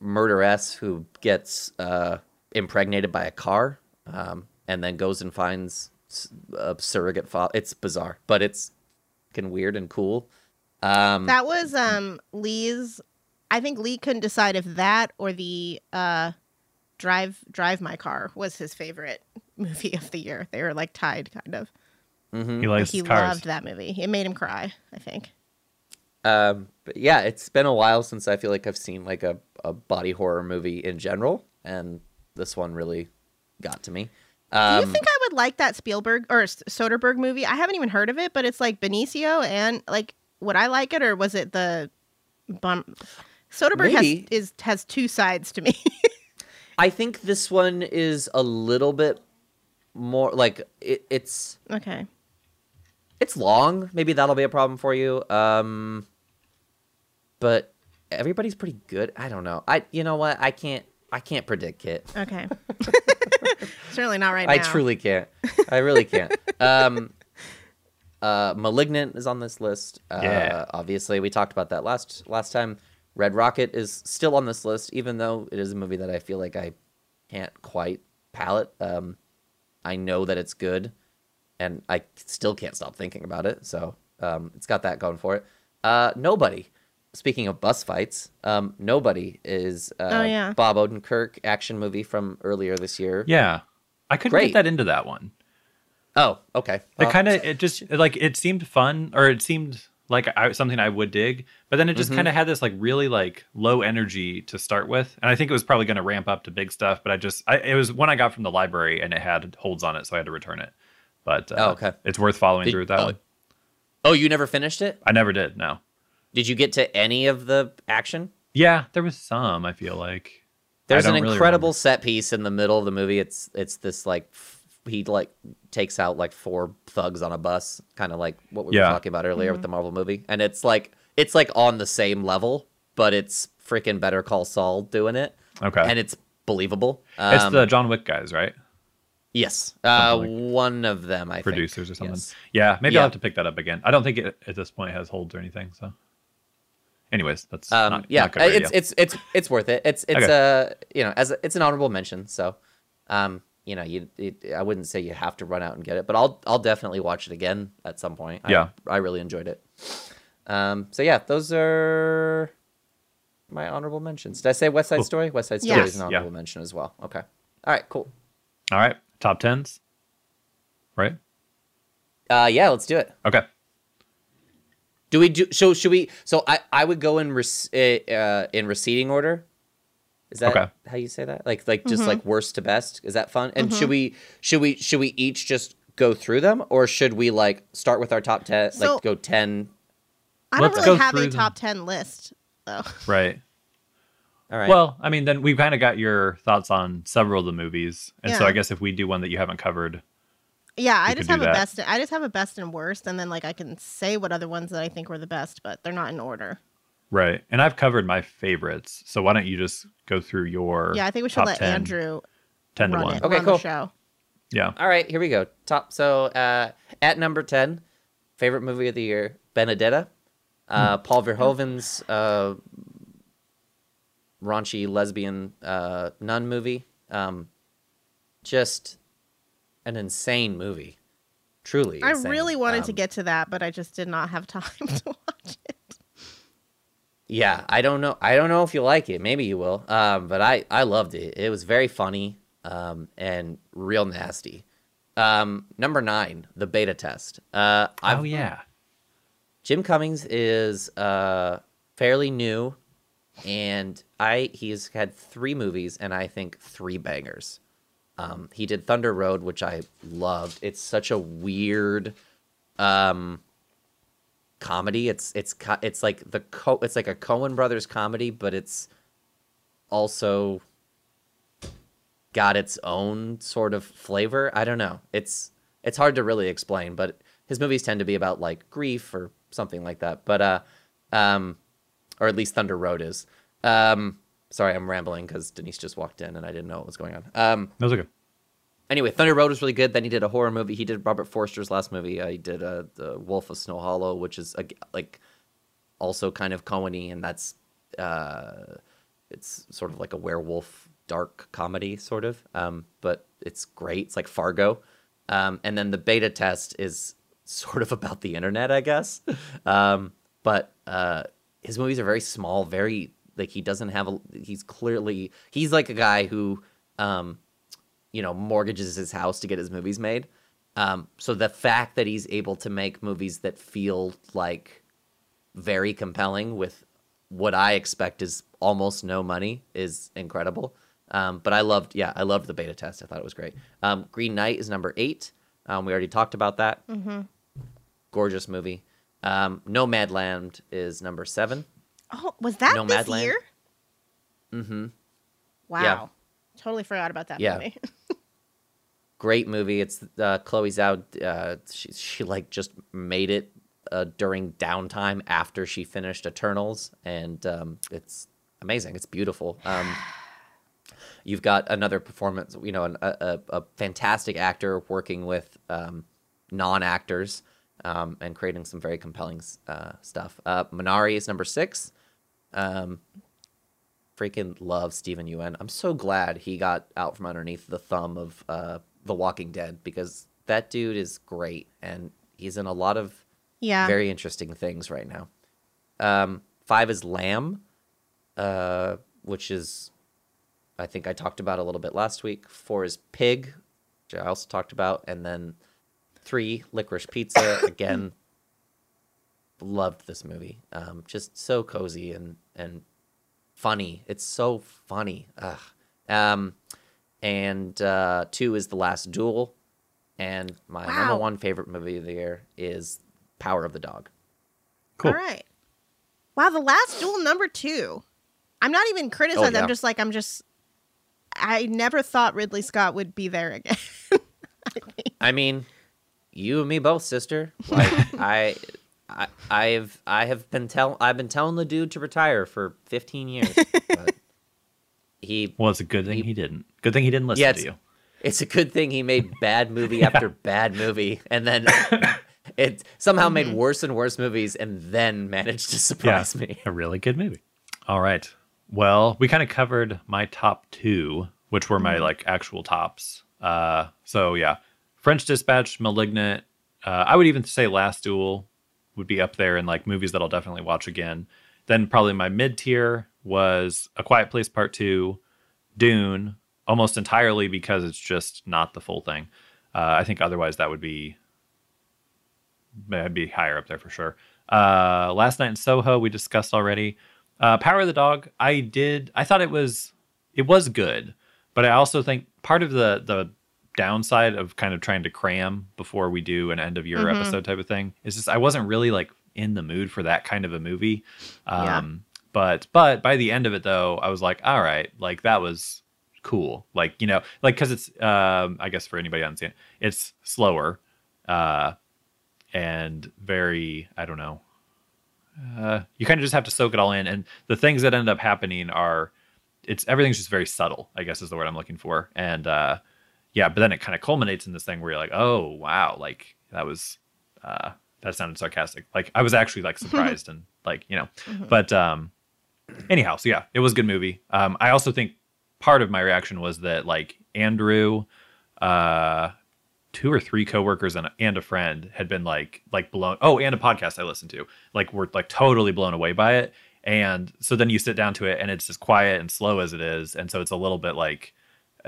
Speaker 3: murderess who gets uh, impregnated by a car um, and then goes and finds s- a surrogate father. It's bizarre, but it's fucking weird and cool. Um,
Speaker 2: that was um Lee's. I think Lee couldn't decide if that or the uh, drive drive my car was his favorite movie of the year. They were like tied, kind of.
Speaker 3: mhm.
Speaker 1: He likes
Speaker 2: he
Speaker 1: cars.
Speaker 2: loved that movie. It made him cry. I think.
Speaker 3: Um, but yeah, it's been a while since I feel like I've seen like a, a body horror movie in general, and this one really got to me.
Speaker 2: Do
Speaker 3: Um,
Speaker 2: you think I would like that Spielberg or Soderbergh movie? I haven't even heard of it, but it's like Benicio and like would I like it or was it the bum? Soderbergh has is has two sides to me.
Speaker 3: I think this one is a little bit more like it, it's
Speaker 2: okay.
Speaker 3: it's long. Maybe that'll be a problem for you. Um, but everybody's pretty good. I don't know. I you know what? I can't I can't predict Kit.
Speaker 2: Okay. Certainly not right
Speaker 3: I
Speaker 2: now.
Speaker 3: I truly can't. I really can't. um, uh, Malignant is on this list. Uh,
Speaker 1: Yeah.
Speaker 3: Obviously, we talked about that last last time. Red Rocket is still on this list, even though it is a movie that I feel like I can't quite palate. Um, I know that it's good, and I still can't stop thinking about it. So um, it's got that going for it. Uh, Nobody. Speaking of bus fights, um, Nobody is uh,
Speaker 2: Oh, yeah.
Speaker 3: Bob Odenkirk action movie from earlier this year.
Speaker 1: Yeah, I couldn't
Speaker 3: Great.
Speaker 1: get that into that one.
Speaker 3: Oh, okay.
Speaker 1: It kind of it just like it seemed fun or it seemed like I, something I would dig, but then it just kind of had this like really like low energy to start with, and I think it was probably going to ramp up to big stuff. But I just I, it was one I got from the library and it had holds on it, so I had to return it. But uh,
Speaker 3: Oh, okay.
Speaker 1: it's worth following
Speaker 3: Did-
Speaker 1: through with that
Speaker 3: oh.
Speaker 1: one.
Speaker 3: Oh, you never finished it?
Speaker 1: I never did. No.
Speaker 3: Did you get to any of the action?
Speaker 1: Yeah, there was some. I feel like
Speaker 3: There's an
Speaker 1: don't really
Speaker 3: incredible
Speaker 1: remember.
Speaker 3: set piece in the middle of the movie. It's it's this like f- he like takes out like four thugs on a bus, kind of like what we
Speaker 1: Yeah.
Speaker 3: were talking about earlier with the Marvel movie, and it's like it's like on the same level, but it's freaking Better Call Saul doing it,
Speaker 1: Okay.
Speaker 3: and it's believable.
Speaker 1: it's
Speaker 3: Um,
Speaker 1: the John Wick guys, right?
Speaker 3: yes, uh,
Speaker 1: Something
Speaker 3: one of them, I think.
Speaker 1: Producers or something.
Speaker 3: Yes.
Speaker 1: Yeah, maybe
Speaker 3: Yeah.
Speaker 1: I'll have to pick that up again. I don't think it at this point has holds or anything. So, anyways, that's
Speaker 3: Um,
Speaker 1: not,
Speaker 3: yeah,
Speaker 1: not good
Speaker 3: it's it's it's it's worth it. It's it's a you know as a, it's an honorable mention. So, um, you know, you it, I wouldn't say you have to run out and get it, but I'll I'll definitely watch it again at some point.
Speaker 1: Yeah.
Speaker 3: I, really enjoyed it. Um, so yeah, those are my honorable mentions. Did I say West Side
Speaker 1: Cool.
Speaker 3: Story? West Side Story
Speaker 2: Yes.
Speaker 3: is an
Speaker 1: Yeah.
Speaker 3: honorable mention as well. Okay, all right, cool.
Speaker 1: All right, top tens, right?
Speaker 3: Uh, yeah, let's do it.
Speaker 1: Okay.
Speaker 3: Do we do so? Should we? So I I would go in rec- uh, uh, in receding order. Is that
Speaker 1: Okay.
Speaker 3: how you say that? Like like just like worst to best. Is that fun? And should we should we should we each just go through them, or should we like start with our top ten?
Speaker 2: So-
Speaker 3: like go ten.
Speaker 2: I don't
Speaker 1: Let's
Speaker 2: really have a
Speaker 1: them.
Speaker 2: top ten list though.
Speaker 1: Right.
Speaker 3: All right.
Speaker 1: Well, I mean, then we've kind of got your thoughts on several of the movies, and so I guess if we do one that you haven't covered,
Speaker 2: Yeah, I just have
Speaker 1: do
Speaker 2: a
Speaker 1: that.
Speaker 2: best. I just have a best and worst, and then like I can say what other ones that I think were the best, but they're not in order.
Speaker 1: right? And I've covered my favorites, so why don't you just go through your
Speaker 2: Yeah, I think we should let
Speaker 1: 10,
Speaker 2: Andrew
Speaker 1: ten to
Speaker 2: run
Speaker 1: one.
Speaker 2: it.
Speaker 3: Okay,
Speaker 2: run
Speaker 3: cool.
Speaker 2: The show.
Speaker 1: Yeah.
Speaker 3: All right, here we go. Top. So uh, at number ten, favorite movie of the year, Benedetta. Uh, Paul Verhoeven's uh, raunchy lesbian uh, nun movie. Um, just an insane movie. Truly,
Speaker 2: I
Speaker 3: insane.
Speaker 2: really wanted to
Speaker 3: Um,
Speaker 2: get to that, but I just did not have time to watch it.
Speaker 3: Yeah, I don't know. I don't know if you like it. Maybe you will. Um, but I I loved it. It was very funny. Um, and real nasty. Um, number nine, the beta test. Uh, I've,
Speaker 1: oh yeah.
Speaker 3: Jim Cummings is uh fairly new and I he's had three movies, and I think three bangers. Um, he did Thunder Road, which I loved. It's such a weird um, comedy. It's it's it's like the co- it's like a Coen Brothers comedy, but it's also got its own sort of flavor. I don't know. It's it's hard to really explain, but his movies tend to be about like grief or something like that. But uh, um, or at least Thunder Road is. Um, sorry, I'm rambling because Denise just walked in and I didn't know what was going on. Um,
Speaker 1: That was okay.
Speaker 3: anyway, Thunder Road was really good. Then he did a horror movie. He did Robert Forster's last movie. Uh, he did uh, the Wolf of Snow Hollow, which is like also kind of Coen-y, and that's uh, it's sort of like a werewolf dark comedy, sort of. Um, but it's great. It's like Fargo. Um, and then the beta test is sort of about the internet, I guess. Um, but uh, his movies are very small, very like he doesn't have a. He's clearly he's like a guy who. Um, you know, mortgages his house to get his movies made. Um, so the fact that he's able to make movies that feel like very compelling with what I expect is almost no money is incredible. Um, but I loved, yeah, I loved the beta test. I thought it was great. Um, Green Knight is number eight. Um, we already talked about that. Mm-hmm. Gorgeous movie. Um, Nomadland is number seven.
Speaker 2: Oh, was that this
Speaker 3: Nomadland?
Speaker 2: year?
Speaker 3: Mm-hmm.
Speaker 2: Wow. Totally forgot about that
Speaker 3: Yeah.
Speaker 2: movie.
Speaker 3: great movie. It's uh, Chloe Zhao. Uh, she she like just made it uh, during downtime after she finished Eternals, and um, it's amazing. It's beautiful. Um, you've got another performance. You know, an, a, a a fantastic actor working with um, non actors um, and creating some very compelling uh, stuff. Uh, Minari is number six. Um, freaking love Steven Yeun. I'm so glad he got out from underneath the thumb of uh, The Walking Dead because that dude is great and he's in a lot of
Speaker 2: yeah.
Speaker 3: very interesting things right now. Um, five is Lamb, uh, which is I think I talked about a little bit last week. Four is Pig, which I also talked about, and then three Licorice Pizza again. Loved this movie. Um, just so cozy and and funny. It's so funny. Ugh. Um, and uh, two is The Last Duel, and my number one favorite movie of the year is Power of the Dog.
Speaker 1: Cool.
Speaker 2: All right. Wow, the last duel number two. I'm not even criticizing.
Speaker 3: yeah.
Speaker 2: I'm just like I'm just. I never thought Ridley Scott would be there again.
Speaker 3: I mean, you and me both, sister. Like I, I, I've I have been tell I've been telling the dude to retire for 15 years, but he.
Speaker 1: Well, it's a good thing he didn't. Good thing he didn't listen
Speaker 3: Yeah,
Speaker 1: to you.
Speaker 3: It's a good thing he made bad movie after bad movie, and then it somehow made worse and worse movies, and then managed to surprise me.
Speaker 1: A really good movie. All right. Well, we kind of covered my top two, which were my like actual tops. Uh, so yeah, French Dispatch, Malignant. Uh, I would even say Last Duel would be up there in like movies that I'll definitely watch again. Then probably my mid tier was A Quiet Place Part Two, Dune, almost entirely because it's just not the full thing. Uh, I think otherwise that would be I'd be higher up there for sure. Uh, Last Night in Soho we discussed already. Uh, Power of the Dog I did. I thought it was it was good, but I also think part of the the downside of kind of trying to cram before we do an end of year
Speaker 2: Mhm.
Speaker 1: episode type of thing is just I wasn't really like in the mood for that kind of a movie. Um,
Speaker 2: Yeah.
Speaker 1: But but by the end of it though, I was like, all right, like that was cool. Like you know, like because it's um, I guess for anybody on unseen, it's slower. Uh, and very i don't know uh, you kind of just have to soak it all in and the things that end up happening are it's everything's just very subtle i guess is the word i'm looking for and uh, yeah but then it kind of culminates in this thing where you're like oh wow like that was uh, that sounded sarcastic. Like i was actually like surprised and like you know but um anyhow so yeah it was a good movie. Um i also think part of my reaction was that like andrew uh two or three coworkers and, and a friend had been like like blown oh and a podcast i listened to like were like totally blown away by it. And so then you sit down to it and it's as quiet and slow as it is. And so it's a little bit like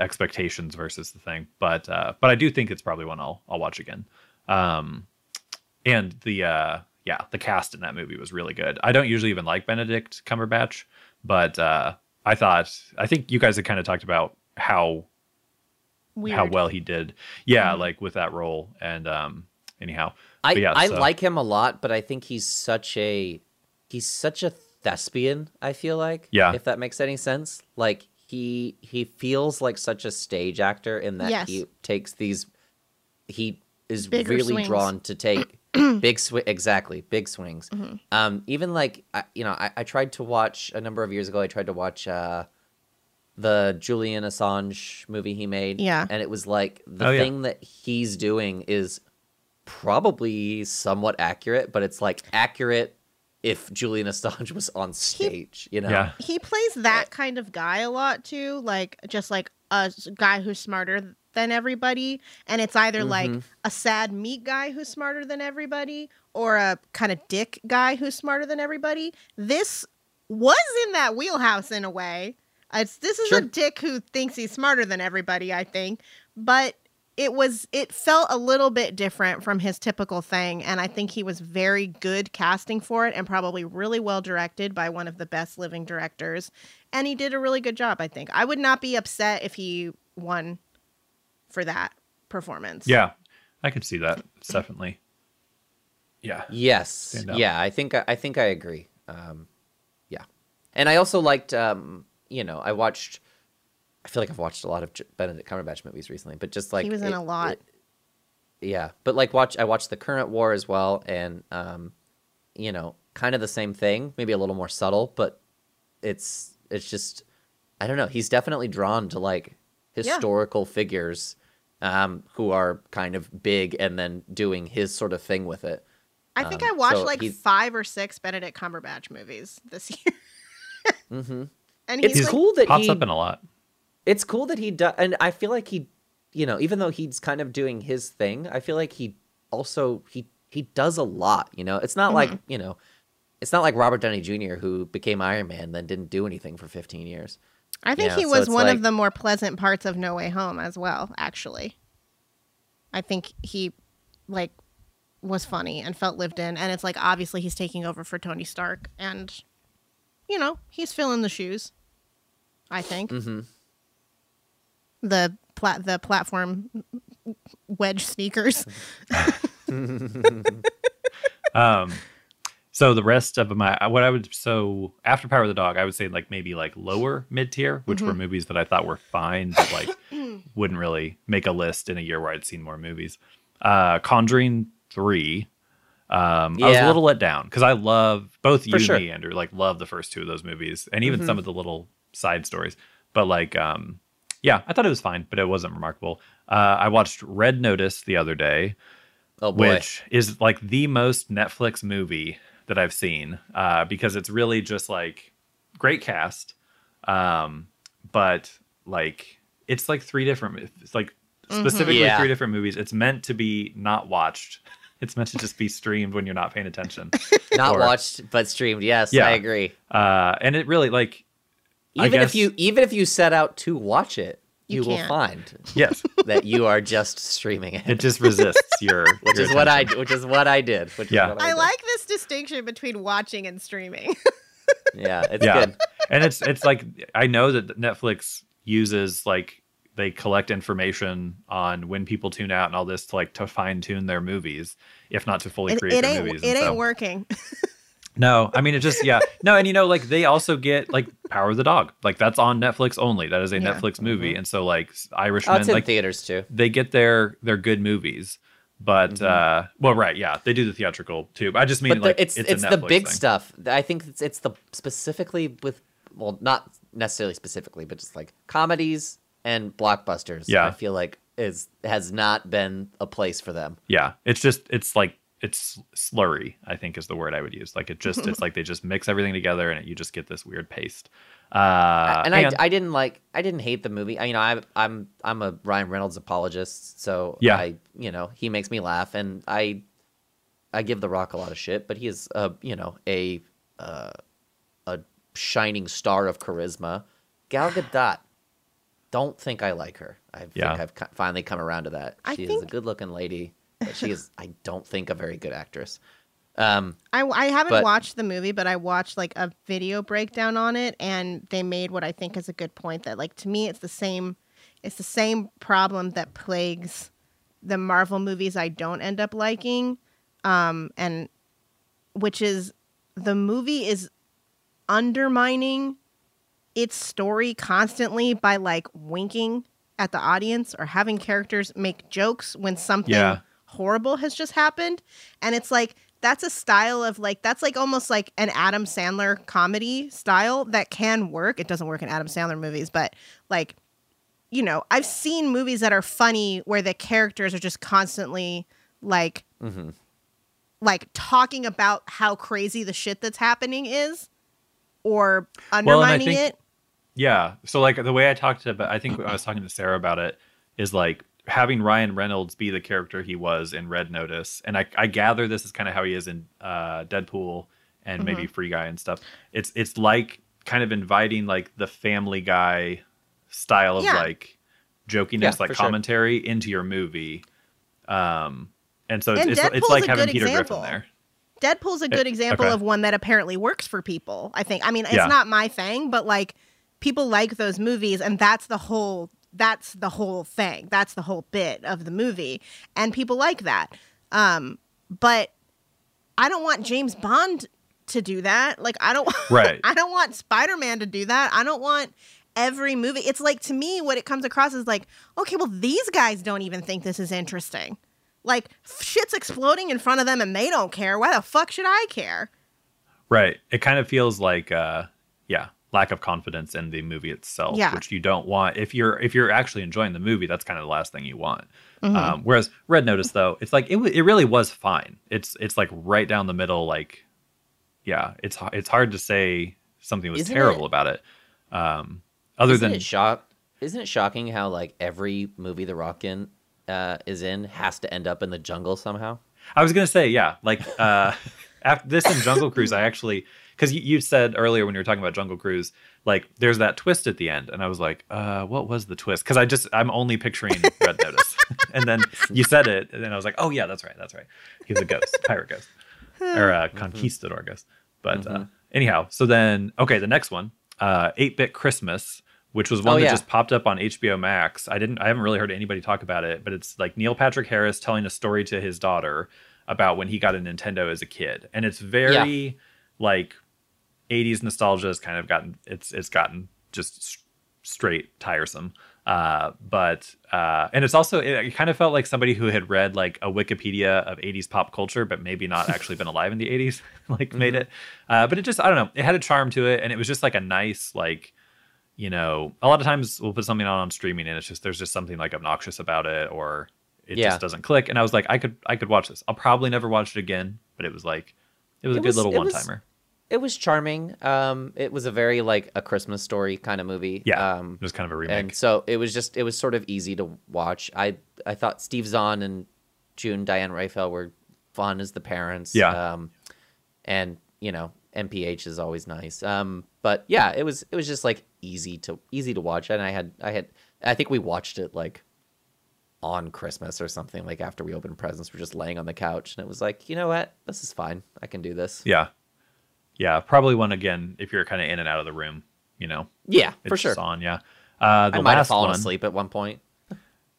Speaker 1: expectations versus the thing but uh but i do think it's probably one i'll i'll watch again um and the uh yeah the cast in that movie was really good i don't usually even like benedict cumberbatch But uh, I thought I think you guys had kind of talked about how
Speaker 2: Weird.
Speaker 1: how well he did. Yeah,
Speaker 2: Mhm.
Speaker 1: like with that role. And um, anyhow,
Speaker 3: I
Speaker 1: yeah,
Speaker 3: I
Speaker 1: so-
Speaker 3: like him a lot, but I think he's such a he's such a thespian. I feel like,
Speaker 1: Yeah.
Speaker 3: if that makes any sense. Like he he feels like such a stage actor in that
Speaker 2: Yes.
Speaker 3: he takes these. He is
Speaker 2: Bigger
Speaker 3: really
Speaker 2: swings.
Speaker 3: drawn to take big swing exactly big swings.
Speaker 2: Mm-hmm.
Speaker 3: Um, even like I, you know, I, I tried to watch a number of years ago. I tried to watch uh, the Julian Assange movie he made.
Speaker 2: Yeah.
Speaker 3: and it was like the
Speaker 1: Oh, yeah.
Speaker 3: thing that he's doing is probably somewhat accurate, but it's like accurate if Julian Assange was on stage. You know?
Speaker 1: yeah,
Speaker 2: he plays that kind of guy a lot too like just like a guy who's smarter than everybody and it's either like
Speaker 3: Mhm.
Speaker 2: a sad meat guy who's smarter than everybody or a kind of dick guy who's smarter than everybody this was in that wheelhouse in a way it's this is a dick who thinks he's smarter than everybody i think but it was it felt a little bit different from his typical thing and i think he was very good casting for it and probably really well directed by one of the best living directors and he did a really good job i think i would not be upset if he won for that performance
Speaker 1: yeah. I could see that. It's definitely. Yeah.
Speaker 3: Yes. Yeah, I think I think I agree. Um, yeah, and I also liked. Um, you know, I watched. I feel like I've watched a lot of Benedict Cumberbatch movies recently, but just like
Speaker 2: he was in
Speaker 3: it-
Speaker 2: a lot
Speaker 3: it- yeah, but like watch I watched the current war as well, and um, you know, kind of the same thing, maybe a little more subtle, but it's it's just I don't know. He's definitely drawn to like historical figures um, who are kind of big and then doing his sort of thing with it.
Speaker 2: i think
Speaker 3: um,
Speaker 2: i watched
Speaker 3: so
Speaker 2: like
Speaker 3: he's-
Speaker 2: five or six benedict cumberbatch movies this year
Speaker 3: mm-hmm.
Speaker 2: and
Speaker 3: It's
Speaker 2: like,
Speaker 3: cool that
Speaker 1: Pops
Speaker 3: he
Speaker 1: up in a lot.
Speaker 3: It's cool that he does and i feel like he you know even though he's kind of doing his thing i feel like he also he he does a lot you know it's not like
Speaker 2: Mm-hmm.
Speaker 3: you know it's not like robert downey jr who became iron man then didn't do anything for 15 years
Speaker 2: I think
Speaker 3: Yeah,
Speaker 2: he was
Speaker 3: it's
Speaker 2: one
Speaker 3: like-
Speaker 2: of the more pleasant parts of No Way Home as well, actually. I think he like was funny and felt lived in and it's like obviously he's taking over for Tony Stark and you know, he's filling the shoes. I think.
Speaker 3: mm-hmm.
Speaker 2: The plat the platform wedge sneakers.
Speaker 1: Um, so the rest of my what I would so after Power of the Dog, I would say like maybe like lower mid tier, which
Speaker 2: Mm-hmm.
Speaker 1: were movies that I thought were fine, but like wouldn't really make a list in a year where I'd seen more movies. Uh, Conjuring three. Um, I was a little let down because I love both you
Speaker 3: For
Speaker 1: and
Speaker 3: sure.
Speaker 1: me, Andrew. Like love the first two of those movies, and even
Speaker 3: Mhm.
Speaker 1: some of the little side stories. But like, um, yeah, I thought it was fine, but it wasn't remarkable. Uh, I watched Red Notice the other day,
Speaker 3: oh boy
Speaker 1: which is like the most Netflix movie that I've seen uh, because it's really just like great cast, um, but like it's like three different, it's like specifically
Speaker 3: Yeah.
Speaker 1: three different movies. It's meant to be not watched. It's meant to just be streamed when you're not paying attention.
Speaker 3: not
Speaker 1: or-
Speaker 3: watched but streamed yes
Speaker 1: Yeah.
Speaker 3: i agree
Speaker 1: Uh, and it really like
Speaker 3: even if you even if you set out to watch it
Speaker 2: You
Speaker 3: you, will find
Speaker 1: yes,
Speaker 3: that you are just streaming it
Speaker 1: it just resists your
Speaker 3: which
Speaker 1: your
Speaker 3: is what i which is what i did which
Speaker 1: Yeah.
Speaker 3: is what I,
Speaker 2: I
Speaker 3: did.
Speaker 2: like this distinction between watching and streaming.
Speaker 3: yeah it's
Speaker 1: yeah
Speaker 3: good
Speaker 1: and it's it's like i know that netflix uses like they collect information on when people tune out and all this to like to fine tune their movies if not to fully
Speaker 2: It,
Speaker 1: create
Speaker 2: it
Speaker 1: their
Speaker 2: ain't
Speaker 1: movies
Speaker 2: it
Speaker 1: and
Speaker 2: ain't
Speaker 1: so-
Speaker 2: working.
Speaker 1: No i mean it just yeah no and you know like they also get like power of the dog like that's on netflix only that is a
Speaker 2: Yeah.
Speaker 1: netflix movie
Speaker 3: Mhm.
Speaker 1: and so like
Speaker 3: oh, it's in
Speaker 1: like
Speaker 3: theaters too
Speaker 1: they get their their good movies but
Speaker 3: Mhm.
Speaker 1: uh well right yeah they do the theatrical too i just mean
Speaker 3: but the-
Speaker 1: like
Speaker 3: it's
Speaker 1: a
Speaker 3: it's, the big
Speaker 1: thing.
Speaker 3: stuff. I think it's, it's the specifically with well, not necessarily specifically, but just like comedies and blockbusters.
Speaker 1: Yeah.
Speaker 3: I feel like is has not been a place for them.
Speaker 1: Yeah, it's just it's like it's slurry. I think is the word I would use. Like it just it's like they just mix everything together and it, you just get this weird paste. Uh,
Speaker 3: and I, I didn't like I didn't hate the movie. I, you know, I, I'm I'm a Ryan Reynolds apologist, so
Speaker 1: Yeah.
Speaker 3: I you know he makes me laugh, and I I give The Rock a lot of shit, but he is a you know a uh, a shining star of charisma. Gal Gadot, don't think I like her. I think
Speaker 1: Yeah.
Speaker 3: I've finally come around to that.
Speaker 2: I
Speaker 3: She is a good looking lady, but she is I don't think a very good actress. Um,
Speaker 2: I, I haven't
Speaker 3: But-
Speaker 2: watched the movie, but I watched like a video breakdown on it, and they made what I think is a good point that like to me it's the same, it's the same problem that plagues the Marvel movies I don't end up liking, um, and which is the movie is undermining its story constantly by like winking at the audience or having characters make jokes when something
Speaker 1: Yeah.
Speaker 2: Horrible has just happened and it's like that's a style of like that's like almost like an Adam Sandler comedy style that can work it doesn't work in Adam Sandler movies but like you know I've seen movies that are funny where the characters are just constantly like
Speaker 3: mhm.
Speaker 2: like talking about how crazy the shit that's happening is or
Speaker 1: Well,
Speaker 2: undermining
Speaker 1: think-
Speaker 2: it
Speaker 1: Yeah. So like the way I talked about, I think I was talking to Sarah about it is like having Ryan Reynolds be the character he was in Red Notice, and I, I gather this is kind of how he is in uh, Deadpool and maybe
Speaker 2: Mm-hmm.
Speaker 1: Free Guy and stuff. It's it's like kind of inviting like the Family Guy style of
Speaker 2: Yeah.
Speaker 1: like jokiness,
Speaker 3: Yeah,
Speaker 1: like
Speaker 3: for sure.
Speaker 1: commentary into your movie. Um, and so it's
Speaker 2: And
Speaker 1: it's, it's
Speaker 2: Deadpool's
Speaker 1: like having Peter
Speaker 2: example.
Speaker 1: Griffin there.
Speaker 2: Deadpool's a good example
Speaker 1: okay.
Speaker 2: of one that apparently works for people. I think. I mean, it's
Speaker 1: Yeah.
Speaker 2: not my thing, but like people like those movies, and that's the whole. That's the whole thing. That's the whole bit of the movie, and people like that. Um, but I don't want James Bond to do that. Like I don't.
Speaker 1: Right.
Speaker 2: I don't want Spider Man to do that. I don't want every movie. It's like to me, what it comes across is like, okay, well, these guys don't even think this is interesting. Like shit's exploding in front of them and they don't care. Why the fuck should I care?
Speaker 1: Right. It kind of feels like uh yeah, lack of confidence in the movie itself,
Speaker 2: Yeah.
Speaker 1: which you don't want. If you're if you're actually enjoying the movie, that's kind of the last thing you want.
Speaker 2: Mm-hmm.
Speaker 1: Um, whereas Red Notice though, it's like it w- it really was fine. It's it's like right down the middle like yeah, it's it's hard to say something was
Speaker 3: Isn't
Speaker 1: terrible
Speaker 3: it-
Speaker 1: about it. Um other
Speaker 3: isn't
Speaker 1: than
Speaker 3: it shock? Isn't it shocking how like every movie The Rock in uh, is in has to end up in the jungle somehow?
Speaker 1: I was gonna say, yeah, like uh, after this and Jungle Cruise, I actually because you, you said earlier when you were talking about Jungle Cruise, like there's that twist at the end, and I was like, uh, what was the twist? Because I just I'm only picturing Red Notice, and then you said it, and then I was like, oh yeah, that's right, that's right. He was a ghost, pirate ghost, or a conquistador ghost. But uh, anyhow, so then okay, the next one, uh, 8-bit Christmas. Which was one
Speaker 3: Oh,
Speaker 1: that
Speaker 3: yeah.
Speaker 1: just popped up on HBO Max. I didn't I haven't really heard anybody talk about it, but it's like Neil Patrick Harris telling a story to his daughter about when he got a Nintendo as a kid. And it's very like 80s nostalgia has kind of gotten it's it's gotten just straight tiresome. Uh but uh and it's also it, it kind of felt like somebody who had read like a Wikipedia of 80s pop culture but maybe not actually been alive in the 80s like made it. Uh but it just I don't know, it had a charm to it and it was just like a nice like you know, a lot of times we'll put something on on streaming and it's just there's just something like obnoxious about it or it
Speaker 3: Yeah.
Speaker 1: just doesn't click. And I was like, I could I could watch this. I'll probably never watch it again, but it was like it was a good
Speaker 3: was-
Speaker 1: little one timer.
Speaker 3: It was charming. Um, it was a very like a Christmas story kind of movie.
Speaker 1: Yeah,
Speaker 3: Um,
Speaker 1: it was kind of a remake.
Speaker 3: and so it was just it was sort of easy to watch. I I thought Steve Zahn and June Diane Raphael were fun as the parents.
Speaker 1: Yeah.
Speaker 3: Um, and you know NPH is always nice. Um, but yeah, it was it was just like easy to easy to watch, and I had I had I think we watched it like on Christmas or something like after we opened presents. We're just laying on the couch, and it was like you know what, this is fine. I can do this.
Speaker 1: yeah, yeah, probably one again if you're kind of in and out of the room. You know,
Speaker 3: Yeah, for sure.
Speaker 1: on. Yeah, uh, the
Speaker 3: I might have fallen
Speaker 1: one,
Speaker 3: asleep at one point.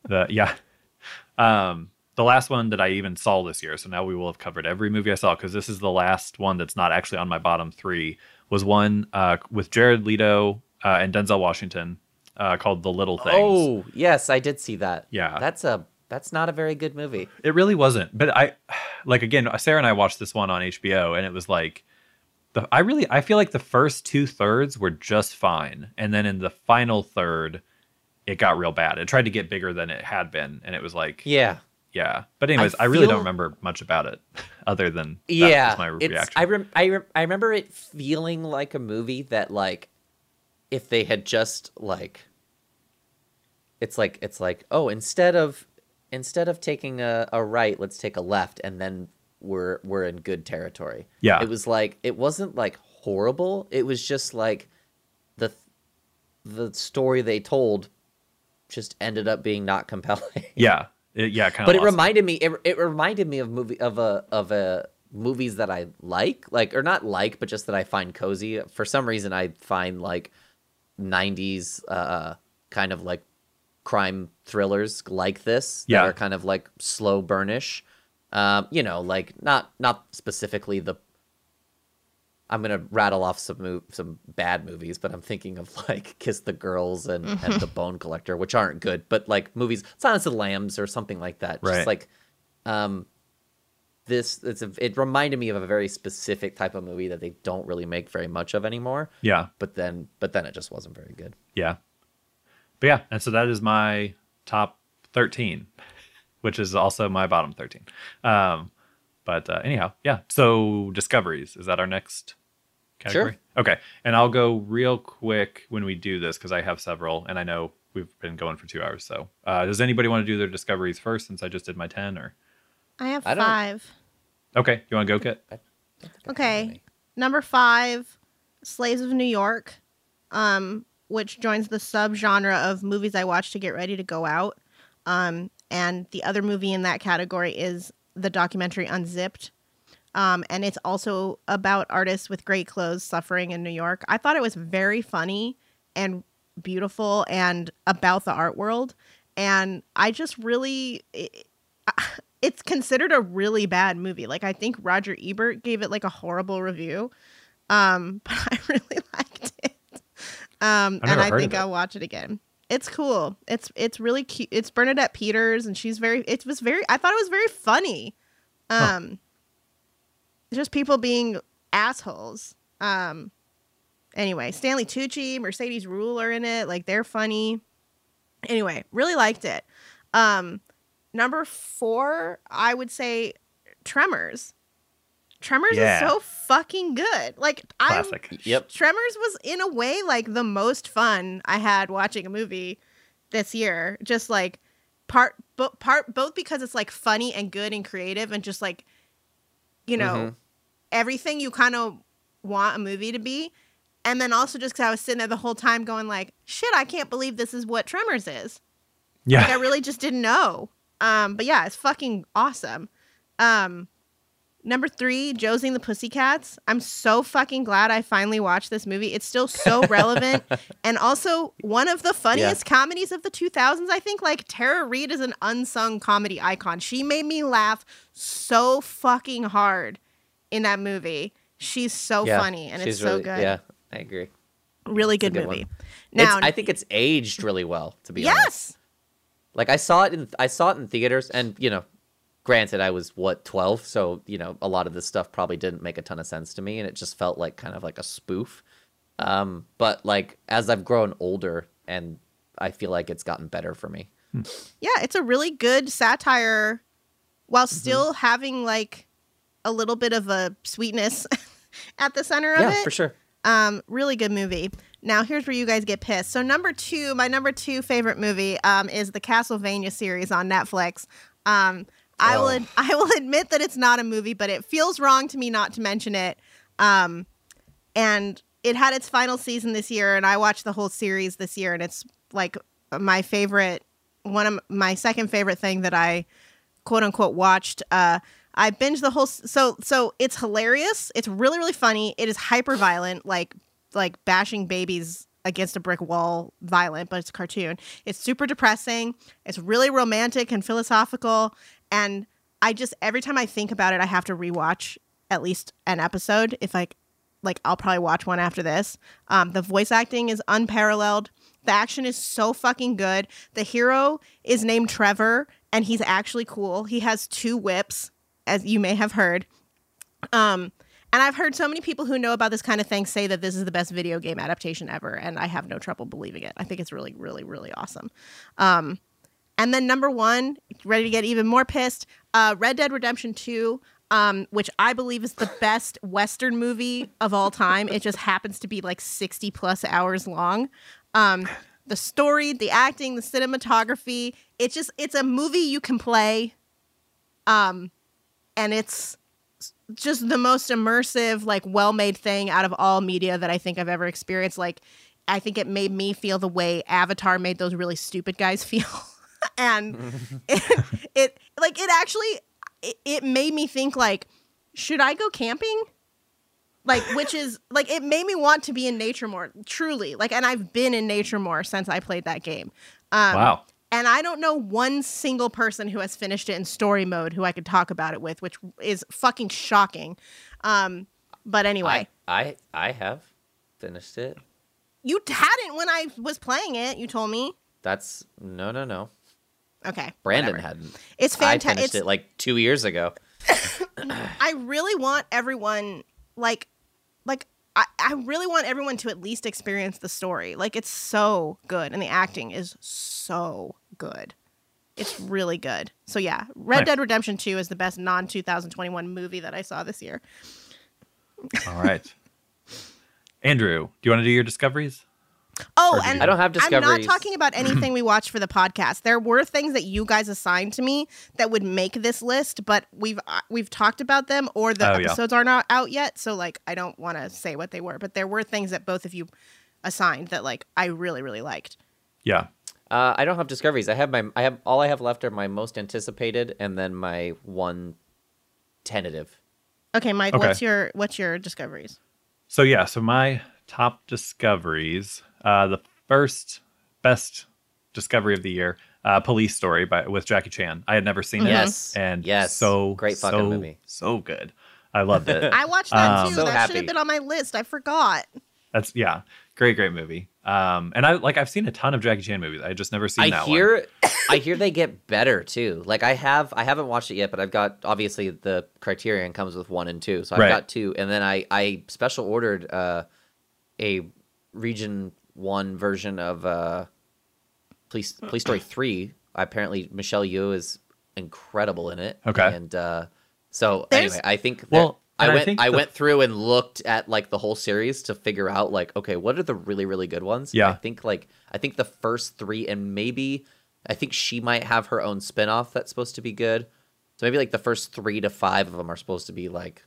Speaker 1: The yeah, um, the last one that I even saw this year. So now we will have covered every movie I saw because this is the last one that's not actually on my bottom three. Was one uh, with Jared Leto uh, and Denzel Washington uh, called The Little Things.
Speaker 3: Oh, yes, I did see that.
Speaker 1: Yeah.
Speaker 3: That's a that's not a very good movie.
Speaker 1: It really wasn't. But I like again, Sarah and I watched this one on HBO and it was like the I really I feel like the first two thirds were just fine. And then in the final third, it got real bad. It tried to get bigger than it had been. And it was like
Speaker 3: Yeah.
Speaker 1: yeah. But anyways, I, really don't remember much about it other than that
Speaker 3: yeah.
Speaker 1: was my reaction.
Speaker 3: I rem- I rem- I remember it feeling like a movie that like if they had just like it's like it's like oh instead of instead of taking a, a right let's take a left and then we're we're in good territory
Speaker 1: Yeah.
Speaker 3: it was like it wasn't like horrible it was just like the the story they told just ended up being not compelling
Speaker 1: yeah. It, yeah, kind of
Speaker 3: but it reminded me it, it reminded me of movie of a of a movies that I like, like or not like, but just that I find cozy. For some reason, I find like '90s uh, kind of like crime thrillers like this
Speaker 1: Yeah.
Speaker 3: that are kind of like slow burnish. Um, you know, like not not specifically the. I'm gonna rattle off some mov- some bad movies, but I'm thinking of like Kiss the Girls and, and The Bone Collector, which aren't good, but like movies Silence of the Lambs or something like that.
Speaker 1: Right.
Speaker 3: Just like um this it's a, it reminded me of a very specific type of movie that they don't really make very much of anymore.
Speaker 1: Yeah.
Speaker 3: But then but then it just wasn't very good.
Speaker 1: Yeah. But yeah, and so that is my top 13, which is also my bottom 13. Um, but uh, anyhow, yeah. So discoveries is that our next category? Okay, and I'll go real quick when we do this because I have several, and I know we've been going for two hours. So uh, does anybody want to do their discoveries first since I just did my 10? Or
Speaker 2: I have
Speaker 3: I
Speaker 2: five.
Speaker 1: okay, you want to go, Kit?
Speaker 3: I don't think I have
Speaker 2: Okay. Number five, Slaves of New York, um, which joins the subgenre of movies I watch to get ready to go out. Um, and the other movie in that category is the documentary Unzipped. Um, and it's also about artists with great clothes suffering in New York. I thought it was very funny and beautiful and about the art world. And I just really, it, it's considered a really bad movie. Like I think Roger Ebert gave it like a horrible review, um, but I really liked it. Um, and I think. I'll watch it again. It's cool. It's it's really cute. It's Bernadette Peters, and she's very. It was very. I thought it was very funny.
Speaker 1: Huh.
Speaker 2: Um, just people being assholes. Um, anyway, Stanley Tucci, Mercedes Ruehl are in it. Like they're funny. Anyway, really liked it. Um, number four, I would say Tremors. Tremors
Speaker 1: Yeah.
Speaker 2: is so fucking good. Like I.
Speaker 3: Yep.
Speaker 2: Tremors was in a way like the most fun I had watching a movie this year. Just like part bo- part both because it's like funny and good and creative and just like you know
Speaker 3: Mhm.
Speaker 2: everything you kind of want a movie to be. And then also just because I was sitting there the whole time going like, shit, I can't believe this is what Tremors is.
Speaker 1: Yeah.
Speaker 2: Like I really just didn't know. Um, but yeah, it's fucking awesome. Um, number three, Josie and the Pussycats. I'm so fucking glad I finally watched this movie. It's still so relevant, and also one of the funniest comedies of the 2000s. I think like Tara Reid is an unsung comedy icon. She made me laugh so fucking hard in that movie. She's so
Speaker 3: Yeah,
Speaker 2: funny, and it's
Speaker 3: she's
Speaker 2: so
Speaker 3: really-
Speaker 2: good.
Speaker 3: Yeah, I agree.
Speaker 2: Really good,
Speaker 3: good
Speaker 2: movie.
Speaker 3: one.
Speaker 2: Now,
Speaker 3: it's, I think it's aged really well. To be honest.
Speaker 2: yes,
Speaker 3: Like I saw it in I saw it in theaters, and you know, granted, I was what twelve, so you know, a lot of this stuff probably didn't make a ton of sense to me, and it just felt like kind of like a spoof. Um, but like as I've grown older, and I feel like it's gotten better for me.
Speaker 2: yeah, it's a really good satire while
Speaker 3: Mm-hmm.
Speaker 2: still having like a little bit of a sweetness at the center of
Speaker 3: Yeah,
Speaker 2: it.
Speaker 3: Yeah for sure.
Speaker 2: Um, really good movie. Now here's where you guys get pissed. So number two, my number two favorite movie um, is the Castlevania series on Netflix. Um, I will ad- I will admit that it's not a movie, but it feels wrong to me not to mention it. Um, and it had its final season this year, and I watched the whole series this year, and it's like my favorite, one of my second favorite thing that I quote unquote watched. Uh, I binged the whole. So so it's hilarious. It's really really funny. It is hyper violent, like like bashing babies against a brick wall, violent, but it's a cartoon. It's super depressing. It's really romantic and philosophical, and I just every time I think about it, I have to rewatch at least an episode. If I like, I'll probably watch one after this. Um, the voice acting is unparalleled. The action is so fucking good. The hero is named Trevor, and he's actually cool. He has two whips, as you may have heard. Um, and I've heard so many people who know about this kind of thing say that this is the best video game adaptation ever, and I have no trouble believing it. I think it's really, really, really awesome. Um, and then number one, ready to get even more pissed, uh, Red Dead Redemption 2, um, which I believe is the best Western movie of all time. It just happens to be like 60 plus hours long. Um, the story, the acting, the cinematography, it's just, it's a movie you can play. Um, and it's just the most immersive, like well made thing out of all media that I think I've ever experienced. Like, I think it made me feel the way Avatar made those really stupid guys feel. And it, it, like, it actually, it, it made me think, like, should I go camping? Like, which is like it made me want to be in nature more. Truly, like, and I've been in nature more since I played that game. Um,
Speaker 1: wow.
Speaker 2: And I don't know one single person who has finished it in story mode who I could talk about it with, which is fucking shocking. Um, but anyway,
Speaker 3: I, I I have finished it.
Speaker 2: you hadn't when I was playing it. You told me.
Speaker 3: That's no no no.
Speaker 2: Okay,
Speaker 3: Brandon
Speaker 2: whatever.
Speaker 3: hadn't.
Speaker 2: It's fantastic.
Speaker 3: I
Speaker 2: fantastic.
Speaker 3: finished it like two years ago.
Speaker 2: I really want everyone like like I, I really want everyone to at least experience the story. Like it's so good and the acting is so good. It's really good. So yeah, Red
Speaker 1: Nice.
Speaker 2: Dead Redemption 2 is the best non 2021 movie that I saw this year.
Speaker 1: All right. Andrew, do you want to do your discoveries?
Speaker 2: Oh, and
Speaker 3: I don't have
Speaker 2: I'm not talking about anything we watched for the podcast. There were things that you guys assigned to me that would make this list, but we've uh, we've talked about them or the
Speaker 1: Oh, yeah.
Speaker 2: episodes are not out yet, so like I don't want to say what they were, but there were things that both of you assigned that like I really really liked.
Speaker 1: Yeah.
Speaker 3: Uh, I don't have discoveries. I have my I have all I have left are my most anticipated and then my one tentative.
Speaker 2: Okay, Mike,
Speaker 1: Okay.
Speaker 2: what's your what's your discoveries?
Speaker 1: So yeah, so my top discoveries. Uh, the first best discovery of the year, uh, Police Story by with Jackie Chan. I had never seen it.
Speaker 3: Yes.
Speaker 1: and
Speaker 3: Yes.
Speaker 1: so
Speaker 3: Great fucking
Speaker 1: so,
Speaker 3: movie.
Speaker 1: So good. I loved it.
Speaker 2: I watched that
Speaker 1: Um,
Speaker 2: too.
Speaker 3: So
Speaker 2: that should have been on my list. I forgot.
Speaker 1: That's yeah, great, great movie. Um, and I like I've seen a ton of Jackie Chan movies. I just never seen
Speaker 3: I
Speaker 1: that one.
Speaker 3: hear I hear they get better too. Like I have I haven't watched it yet, but I've got obviously the Criterion comes with one and two, so I've
Speaker 1: Right.
Speaker 3: got two, and then I I special ordered uh, a region one version of uh, Police Police Story three. Apparently Michelle Yeoh is incredible in it.
Speaker 1: Okay.
Speaker 3: and uh, so
Speaker 2: There's-
Speaker 3: anyway, I think that
Speaker 1: Well,
Speaker 3: I
Speaker 1: and I
Speaker 3: went
Speaker 1: think
Speaker 3: I
Speaker 1: the-
Speaker 3: went through and looked at like the whole series to figure out like okay what are the really really good ones
Speaker 1: Yeah.
Speaker 3: i think like i think the first three and maybe i think she might have her own spin-off that's supposed to be good so maybe like the first three to five of them are supposed to be like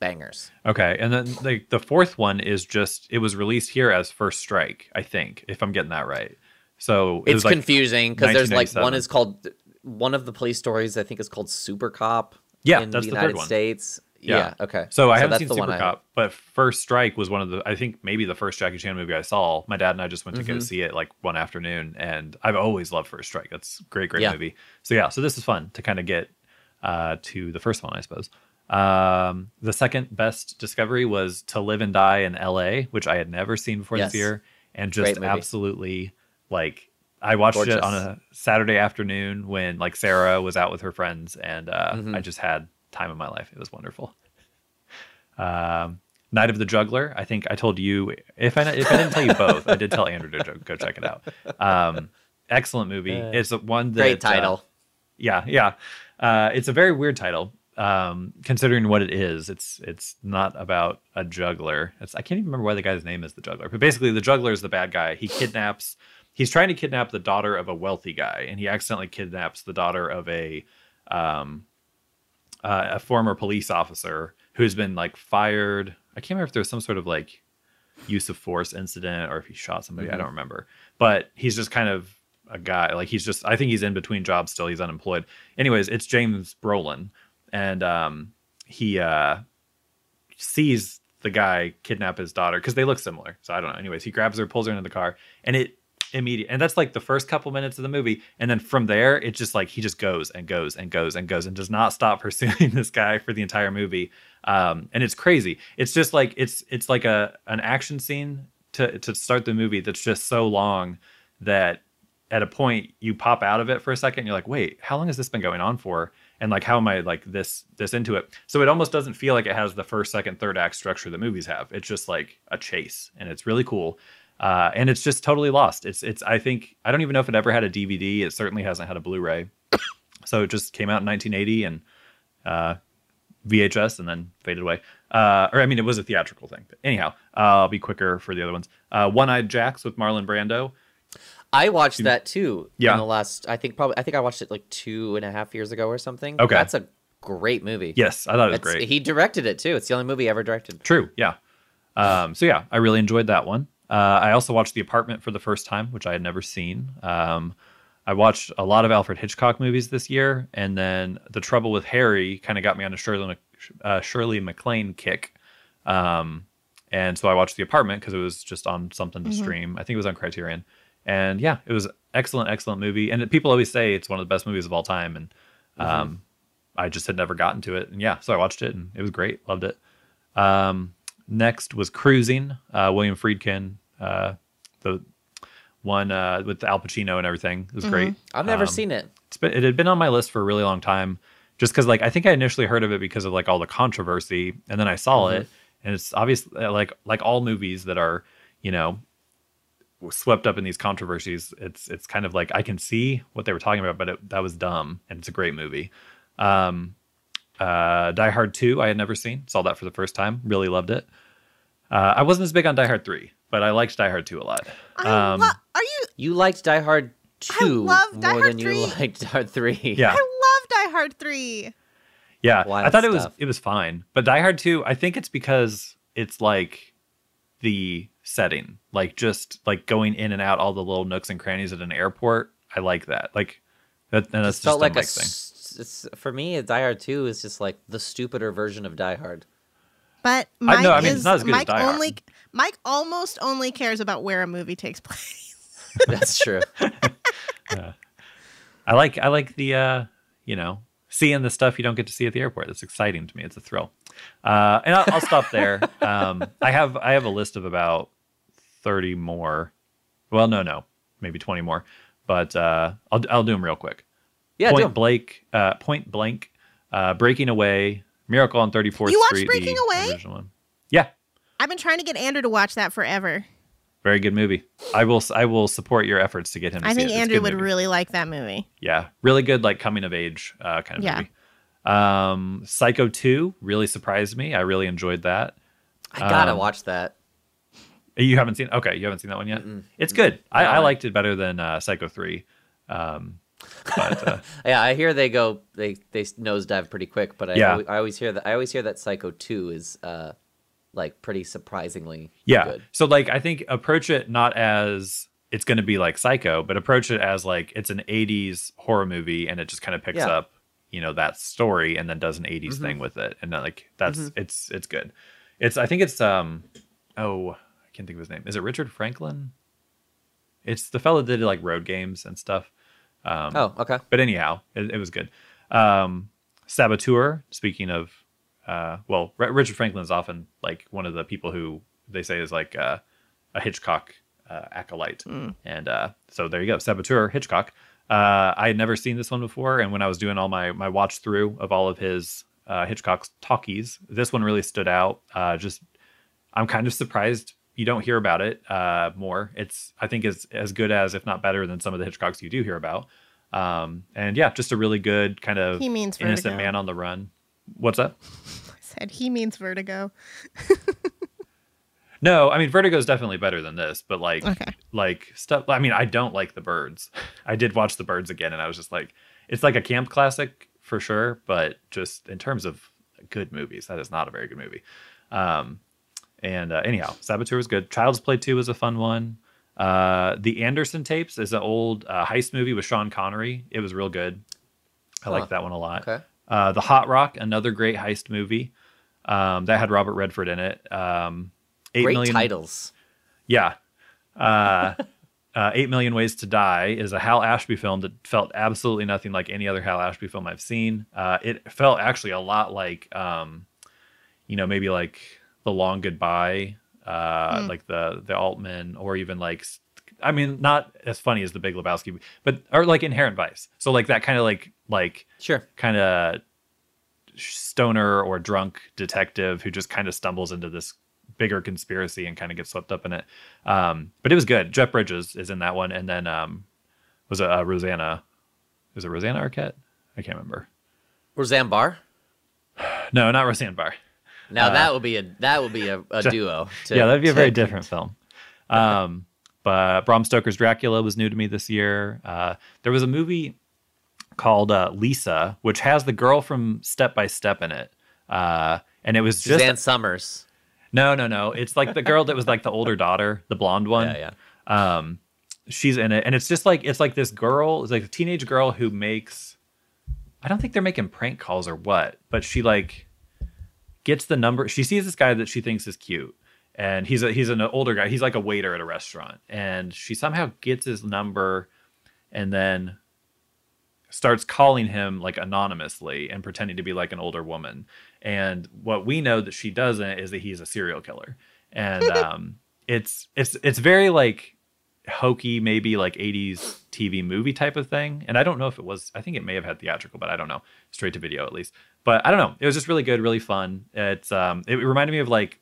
Speaker 3: bangers
Speaker 1: Okay, and then the the fourth one is just it was released here as First Strike. I think if I'm getting that right. So it
Speaker 3: it's
Speaker 1: like
Speaker 3: confusing because there's like one is called one of the police stories i think is called super cop
Speaker 1: Yeah,
Speaker 3: in
Speaker 1: that's
Speaker 3: the united states
Speaker 1: Yeah.
Speaker 3: yeah, okay
Speaker 1: So I haven't
Speaker 3: that's
Speaker 1: seen
Speaker 3: the one I-
Speaker 1: Cop, but First Strike was one of the I think maybe the first Jackie Chan movie I saw. My dad and I just went to go
Speaker 3: Mhm.
Speaker 1: see it like one afternoon, and I've always loved First Strike. That's a great, great
Speaker 3: Yeah.
Speaker 1: movie. So yeah, so this is fun to kind of get uh, to the first one, I suppose. Um, the second best discovery was To Live and Die in L.A., which I had never seen before
Speaker 3: Yes.
Speaker 1: this year, and just absolutely like I watched it on a Saturday afternoon when like Sarah was out with her friends, and uh,
Speaker 3: Mhm.
Speaker 1: I just had time of my life. It was wonderful. Um, Night of the Juggler. I think I told you if I if I didn't tell you both, I did tell Andrew to go check it out. Um, excellent movie.
Speaker 3: Uh,
Speaker 1: it's one that
Speaker 3: great
Speaker 1: uh,
Speaker 3: title
Speaker 1: yeah, yeah. Uh, it's a very weird title, um, considering what it is. It's it's not about a juggler. It's I can't even remember why the guy's name is the juggler. But basically, the juggler is the bad guy. He kidnaps. He's trying to kidnap the daughter of a wealthy guy, and he accidentally kidnaps the daughter of a um, uh, a former police officer who's been like fired. I can't remember if there's some sort of like use of force incident or if he shot somebody. I
Speaker 3: Mhm.
Speaker 1: don't remember. But he's just kind of a guy. Like he's just. I think he's in between jobs still. He's unemployed. Anyways, it's James Brolin, and um, he uh, sees the guy kidnap his daughter because they look similar. So I don't know. Anyways, he grabs her, pulls her into the car, and it immediate and that's like the first couple minutes of the movie and then from there it's just like he just goes and goes and goes and goes and does not stop pursuing this guy for the entire movie um and it's crazy it's just like it's it's like a an action scene to to start the movie that's just so long that at a point you pop out of it for a second and you're like wait how long has this been going on for and like how am i like this this into it? So it almost doesn't feel like it has the first second third act structure that movies have. It's just like a chase and it's really cool. Uh, and it's just totally lost. It's it's i think i don't even know if it ever had a dvd it certainly hasn't had a blu-ray. So it just came out in 1980 and uh, vhs and then faded away. Uh, or i mean it was a theatrical thing but anyhow uh, i'll be quicker for the other ones. Uh, one-eyed jacks with marlon brando
Speaker 3: I watched that too.
Speaker 1: Yeah.
Speaker 3: In the last, I think probably, I think I watched it like two and a half years ago or something.
Speaker 1: Okay.
Speaker 3: That's a great movie.
Speaker 1: yes i thought it was
Speaker 3: That's-
Speaker 1: great
Speaker 3: He directed it too. It's the only movie he ever directed.
Speaker 1: True. Yeah. Um, so yeah, I really enjoyed that one. Uh, I also watched The Apartment for the first time, which I had never seen. Um, I watched a lot of Alfred Hitchcock movies this year, and then The Trouble with Harry kind of got me onto Shirley, uh, Shirley MacLaine kick. Um, and so I watched The Apartment because it was just on something to stream. I think it was on Criterion. And yeah, it was excellent, excellent movie. And people always say it's one of the best movies of all time. And um, I just had never gotten to it. And yeah, so I watched it and it was great. Loved it. Um, next was Cruising, uh, William Friedkin, uh, the one uh, with Al Pacino and everything. It was great.
Speaker 3: I've never
Speaker 1: Um,
Speaker 3: seen it.
Speaker 1: it's been, it had been on my list for a really long time just because like i think i initially heard of it because of like all the controversy and then i saw
Speaker 3: Mm-hmm.
Speaker 1: it and it's obviously like like all movies that are you know swept up in these controversies it's it's kind of like i can see what they were talking about but it, that was dumb and it's a great movie um uh die hard 2 i had never seen saw that for the first time really loved it uh i wasn't as big on die hard 3 but i liked die hard 2 a lot um
Speaker 2: lo- are you?
Speaker 3: You liked Die Hard two
Speaker 2: love Die
Speaker 3: more
Speaker 2: Hard
Speaker 3: than
Speaker 2: 3.
Speaker 3: you liked Die Hard three.
Speaker 1: yeah
Speaker 2: I love Die Hard three.
Speaker 1: Yeah, I
Speaker 3: Wild
Speaker 1: thought it was it was fine, but Die Hard Two, I think it's because it's like the setting, like just like going in and out all the little nooks and crannies at an airport. I like that. Like that, and that's
Speaker 3: It
Speaker 1: just
Speaker 3: felt
Speaker 1: a
Speaker 3: like a
Speaker 1: thing.
Speaker 3: s- it's, for me. Die Hard two is just like the stupider version of Die Hard.
Speaker 2: But Mike
Speaker 1: know, I mean, it's
Speaker 2: is
Speaker 1: not as good as
Speaker 2: Mike
Speaker 1: Die Hard.
Speaker 2: Mike almost only cares about where a movie takes place.
Speaker 3: That's true.
Speaker 1: I like I like the uh, you know seeing the stuff you don't get to see at the airport. That's exciting to me. It's a thrill. Uh, and I'll, I'll stop there. Um, I have I have a list of about thirty more. Well, no, no, maybe twenty more, but uh, I'll I'll do them real quick.
Speaker 3: Yeah,
Speaker 1: Point
Speaker 3: do 'em.
Speaker 1: Blake, uh, Point Blank, uh, Breaking Away, Miracle on 34th
Speaker 2: You watched
Speaker 1: Street.
Speaker 2: Breaking
Speaker 1: the
Speaker 2: Away?
Speaker 1: original one. Yeah,
Speaker 2: I've been trying to get Andrew to watch that forever.
Speaker 1: very good movie. I will I will support your efforts to get him. To
Speaker 2: I
Speaker 1: see
Speaker 2: think
Speaker 1: it. It's a
Speaker 2: Andrew would
Speaker 1: movie.
Speaker 2: really like that movie.
Speaker 1: Yeah, really good, like coming of age uh, kind of
Speaker 2: Yeah.
Speaker 1: movie. Um, Psycho 2 really surprised me. I really enjoyed that.
Speaker 3: I gotta
Speaker 1: Um,
Speaker 3: watch that.
Speaker 1: You haven't seen? Okay, you haven't seen that one yet. It's good. I, I
Speaker 3: I-
Speaker 1: liked it better than uh, Psycho 3. Um, but uh,
Speaker 3: Yeah, I hear they go they they nosedive pretty quick, but I
Speaker 1: Yeah.
Speaker 3: always, I always hear that I always hear that Psycho two is uh like pretty surprisingly
Speaker 1: yeah,
Speaker 3: good.
Speaker 1: so like I think approach it not as it's going to be like Psycho, but approach it as like it's an 80s horror movie and it just kind of picks
Speaker 3: Yeah.
Speaker 1: up, you know, that story and then does an 80s
Speaker 3: Mm-hmm.
Speaker 1: thing with it. And then like that's it's it's good. It's I think it's um oh, I can't think of his name. Is it Richard Franklin? It's the fellow that did like road games and stuff. Um
Speaker 3: Oh, okay.
Speaker 1: but anyhow, it, it was good. Um, Saboteur. Speaking of, uh, well, R- Richard Franklin is often like one of the people who they say is like uh, a Hitchcock uh, acolyte, and uh, so there you go, Saboteur Hitchcock. Uh, I had never seen this one before, and when I was doing all my my watch through of all of his uh, Hitchcock's talkies, this one really stood out. Uh, just I'm kind of surprised you don't hear about it uh, more. It's I think is as good as, if not better, than some of the Hitchcocks you do hear about. Um, and yeah, just a really good kind of
Speaker 2: He means
Speaker 1: innocent
Speaker 2: Vertigo.
Speaker 1: man on the run. What's that?
Speaker 2: I said he means Vertigo.
Speaker 1: No, I mean Vertigo is definitely better than this, but like
Speaker 2: Okay.
Speaker 1: like stuff. I mean, I don't like the birds. I did watch the birds again, and I was just like, it's like a camp classic for sure, but just in terms of good movies, that is not a very good movie. Um, and uh, anyhow, Saboteur was good. Child's Play Two was a fun one. Uh, the Anderson Tapes is an old uh, heist movie with Sean Connery. It was real good. I
Speaker 3: Huh.
Speaker 1: like that one a lot.
Speaker 3: Okay.
Speaker 1: Uh, the Hot Rock, another great heist movie. Um, that had Robert Redford in it. Um, eight
Speaker 3: Great
Speaker 1: million-
Speaker 3: titles.
Speaker 1: yeah. Uh, uh, Eight Million Ways to Die is a Hal Ashby film that felt absolutely nothing like any other Hal Ashby film I've seen. Uh, it felt actually a lot like, um, you know, maybe like The Long Goodbye, uh, like the the Altman, or even like, I mean, not as funny as The Big Lebowski, but or like Inherent Vice. So like that kind of like like
Speaker 3: Sure.
Speaker 1: kind of stoner or drunk detective who just kind of stumbles into this bigger conspiracy and kind of gets swept up in it. Um, but it was good. Jeff Bridges is in that one, and then um, was it uh, Rosanna? Was it Rosanna Arquette? I can't remember.
Speaker 3: Roseanne Barr.
Speaker 1: No, not Roseanne Barr.
Speaker 3: Now that would be a that would be a, a duo. to-
Speaker 1: Uh, yeah, that'd be a very different film. Um, but Bram Stoker's Dracula was new to me this year. Uh, there was a movie called uh, Lisa, which has the girl from Step by Step in it. Uh, and it was just
Speaker 3: Suzanne Somers.
Speaker 1: No, no, no. It's like the girl that was like the older daughter, the blonde one.
Speaker 3: Yeah, yeah.
Speaker 1: Um, she's in it, and it's just like it's like this girl, it's like a teenage girl who makes. I don't think they're making prank calls or what, but she like gets the number. She sees this guy that she thinks is cute, and he's a he's an older guy. He's like a waiter at a restaurant, and she somehow gets his number, and then starts calling him like anonymously and pretending to be like an older woman. And what we know that she doesn't is that he's a serial killer, and um, it's it's it's very like hokey, maybe like 80s TV movie type of thing. And I don't know if it was, I think it may have had theatrical, but I don't know. Straight to video at least. But I don't know. It was just really good, really fun. It's um it reminded me of like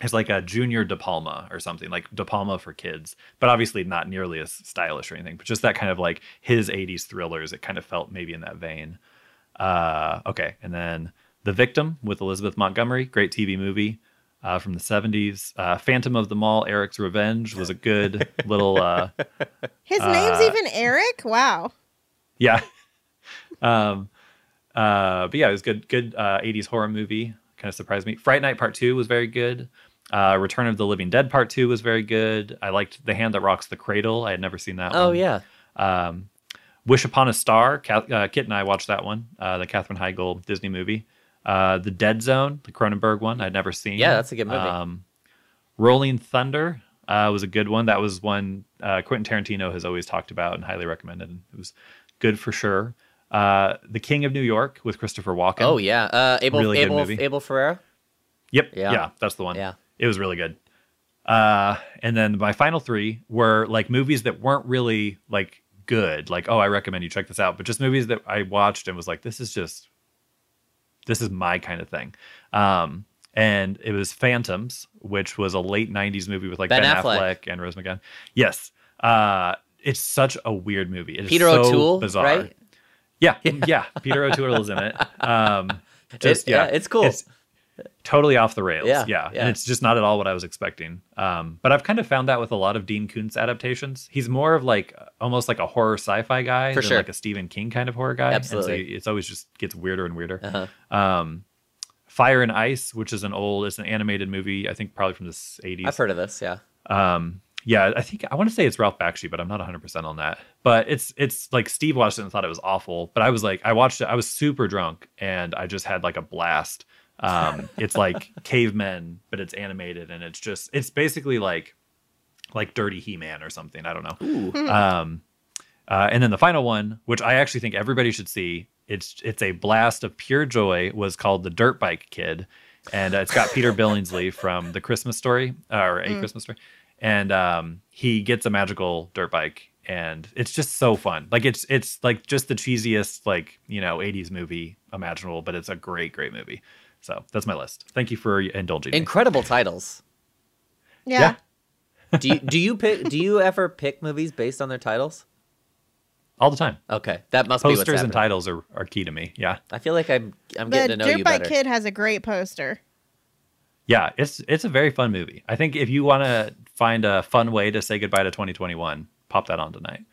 Speaker 1: it's like a junior De Palma or something, like De Palma for kids, but obviously not nearly as stylish or anything, but just that kind of like his 80s thrillers. It kind of felt maybe in that vein. Uh, okay. And then The Victim with Elizabeth Montgomery, great TV movie uh, from the 70s. Uh, Phantom of the Mall, Eric's Revenge was a good little, uh,
Speaker 2: His name's even Eric. Wow.
Speaker 1: yeah. um, uh, but yeah, it was good, good uh, 80s horror movie. Kind of surprised me. Fright Night Part 2 was very good. Uh, Return of the Living Dead Part 2 was very good. I liked The Hand That Rocks the Cradle. I had never seen that
Speaker 3: Oh
Speaker 1: one.
Speaker 3: yeah.
Speaker 1: Um, Wish Upon a Star. Kath- uh, Kit and I watched that one, uh, the Katherine Heigl Disney movie. Uh, the Dead Zone, the Cronenberg one, I'd never seen.
Speaker 3: Yeah, that's a good movie.
Speaker 1: Um, Rolling Thunder uh, was a good one. That was one uh, Quentin Tarantino has always talked about and highly recommended. And it was good for sure. Uh, the King of New York with Christopher Walken.
Speaker 3: Oh yeah. Uh, Abel
Speaker 1: Really
Speaker 3: Abel
Speaker 1: movie.
Speaker 3: Abel Ferrara.
Speaker 1: Yep.
Speaker 3: Yeah.
Speaker 1: Yeah. that's the one.
Speaker 3: Yeah.
Speaker 1: It was really good. Uh, and then my final three were like movies that weren't really like good. Like, oh, I recommend you check this out, but just movies that I watched and was like, this is just, this is my kind of thing. Um, and it was Phantoms, which was a late '90s movie with like
Speaker 3: Ben
Speaker 1: Ben,
Speaker 3: Affleck.
Speaker 1: Affleck. and Rose McGowan. Yes. Uh, it's such a weird movie. It is
Speaker 3: Peter
Speaker 1: so
Speaker 3: O'Toole,
Speaker 1: bizarre.
Speaker 3: right?
Speaker 1: Yeah, yeah. Peter O'Toole is in it. Um, just
Speaker 3: It- yeah,
Speaker 1: yeah,
Speaker 3: it's cool.
Speaker 1: It's totally off the rails.
Speaker 3: Yeah,
Speaker 1: Yeah,
Speaker 3: yeah.
Speaker 1: and it's just not at all what I was expecting. Um, but I've kind of found that with a lot of Dean Koontz adaptations. He's more of like almost like a horror sci-fi guy
Speaker 3: For
Speaker 1: than
Speaker 3: sure.
Speaker 1: like a Stephen King kind of horror guy. And so
Speaker 3: Absolutely.
Speaker 1: it's always just gets weirder and weirder.
Speaker 3: Uh-huh.
Speaker 1: Um, Fire and Ice, which is an old, it's an animated movie. I think probably from the 80s.
Speaker 3: I've heard of this. Yeah.
Speaker 1: Um, yeah, I think I want to say it's Ralph Bakshi, but I'm not 100 percent on that. But it's it's like Steve watched it and thought it was awful, but I was like, I watched it, I was super drunk, and I just had like a blast. Um, it's like cavemen, but it's animated, and it's just it's basically like like Dirty He Man or something. I don't know. Um, uh, and then the final one, which I actually think everybody should see, it's it's a blast of pure joy. Was called the Dirt Bike Kid, and uh, it's got Peter Billingsley from The Christmas Story uh, or A Christmas Story, and um, he gets a magical dirt bike, and it's just so fun. Like it's it's like just the cheesiest like you know '80s movie imaginable, but it's a great great movie. So that's my list. Thank you for indulging me.
Speaker 3: Incredible titles.
Speaker 2: Yeah.
Speaker 3: Do you do you pick do you ever pick movies based on their titles?
Speaker 1: all the time.
Speaker 3: Okay, that must be what's
Speaker 1: Posters and titles are, are key to me. Yeah.
Speaker 3: I feel like I'm I'm
Speaker 2: The
Speaker 3: getting to know
Speaker 2: Dirt
Speaker 3: you
Speaker 2: Bike
Speaker 3: better.
Speaker 2: Kid has a great poster.
Speaker 1: Yeah, it's it's a very fun movie. I think if you want to find a fun way to say goodbye to 2021, pop that on tonight.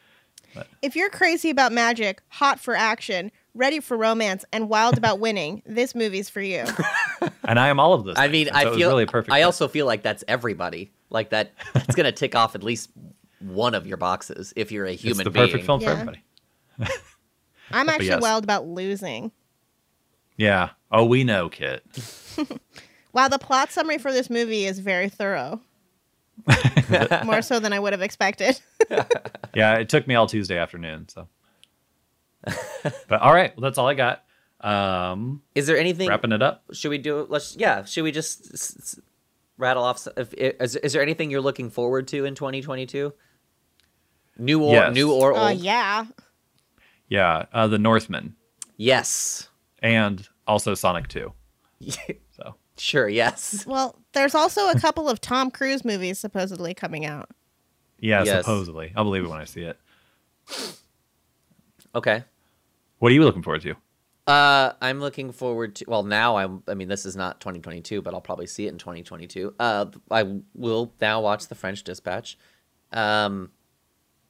Speaker 2: If you're crazy about magic, hot for action, ready for romance, and wild about winning, this movie's for you.
Speaker 1: And I am all of this.
Speaker 3: I mean, I
Speaker 1: so
Speaker 3: feel
Speaker 1: really perfect.
Speaker 3: I
Speaker 1: fit.
Speaker 3: also feel like that's everybody. Like that that's going to tick off at least one of your boxes if you're a
Speaker 1: it's
Speaker 3: human
Speaker 1: the
Speaker 3: being.
Speaker 1: perfect film for everybody.
Speaker 2: I'm actually
Speaker 1: yes.
Speaker 2: wild about losing.
Speaker 1: Yeah. Oh, we know, Kit.
Speaker 2: Wow, the plot summary for this movie is very thorough. More so than I would have expected.
Speaker 1: Yeah, it took me all Tuesday afternoon. So, but all right, well, that's all I got. Um,
Speaker 3: Is there anything
Speaker 1: wrapping it up.
Speaker 3: should we do let's yeah, should we just s- s- rattle off if, is, is there anything you're looking forward to in 2022? New or
Speaker 1: Yes.
Speaker 3: new or old?
Speaker 2: Uh, yeah.
Speaker 1: Yeah, uh, the Northman
Speaker 3: Yes.
Speaker 1: and also Sonic Two. So
Speaker 3: Sure, yes.
Speaker 2: Well, there's also a couple of Tom Cruise movies supposedly coming out.
Speaker 1: yeah,
Speaker 3: Yes.
Speaker 1: supposedly, I'll believe it when I see it.
Speaker 3: Okay.
Speaker 1: What are you looking forward to?
Speaker 3: Uh, I'm looking forward to. Well, now I'm. I mean, this is not 2022, but I'll probably see it in 2022. Uh, I will now watch The French Dispatch. Um,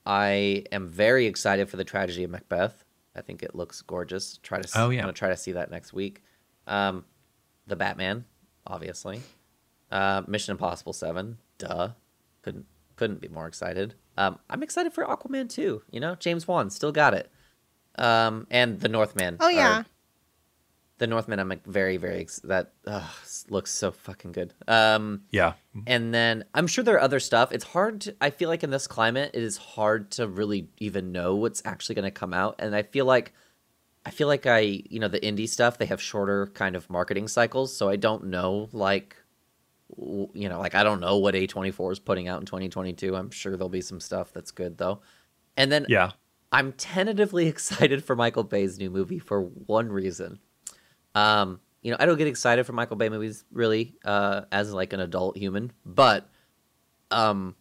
Speaker 3: I am very excited for the tragedy of Macbeth. I think it looks gorgeous. Try to. s-
Speaker 1: Oh, yeah.
Speaker 3: I'm gonna try to see that next week. Um, the Batman, obviously. Uh, Mission Impossible Seven. Duh. Couldn't couldn't be more excited. Um, I'm excited for Aquaman too. You know, James Wan still got it. Um, and the Northman.
Speaker 2: Oh
Speaker 3: are-
Speaker 2: yeah.
Speaker 3: the Northman. I'm like very very ex- that ugh, looks so fucking good. Um,
Speaker 1: Yeah.
Speaker 3: and then I'm sure there are other stuff. It's hard. To, I feel like in this climate, it is hard to really even know what's actually going to come out. And I feel like, I feel like I, you know, the indie stuff they have shorter kind of marketing cycles, so I don't know like, w- you know, like I don't know what A24 is putting out in 2022. I'm sure there'll be some stuff that's good though. And then
Speaker 1: Yeah.
Speaker 3: I'm tentatively excited for Michael Bay's new movie for one reason. Um, you know, I don't get excited for Michael Bay movies really, uh, as like an adult human, but um,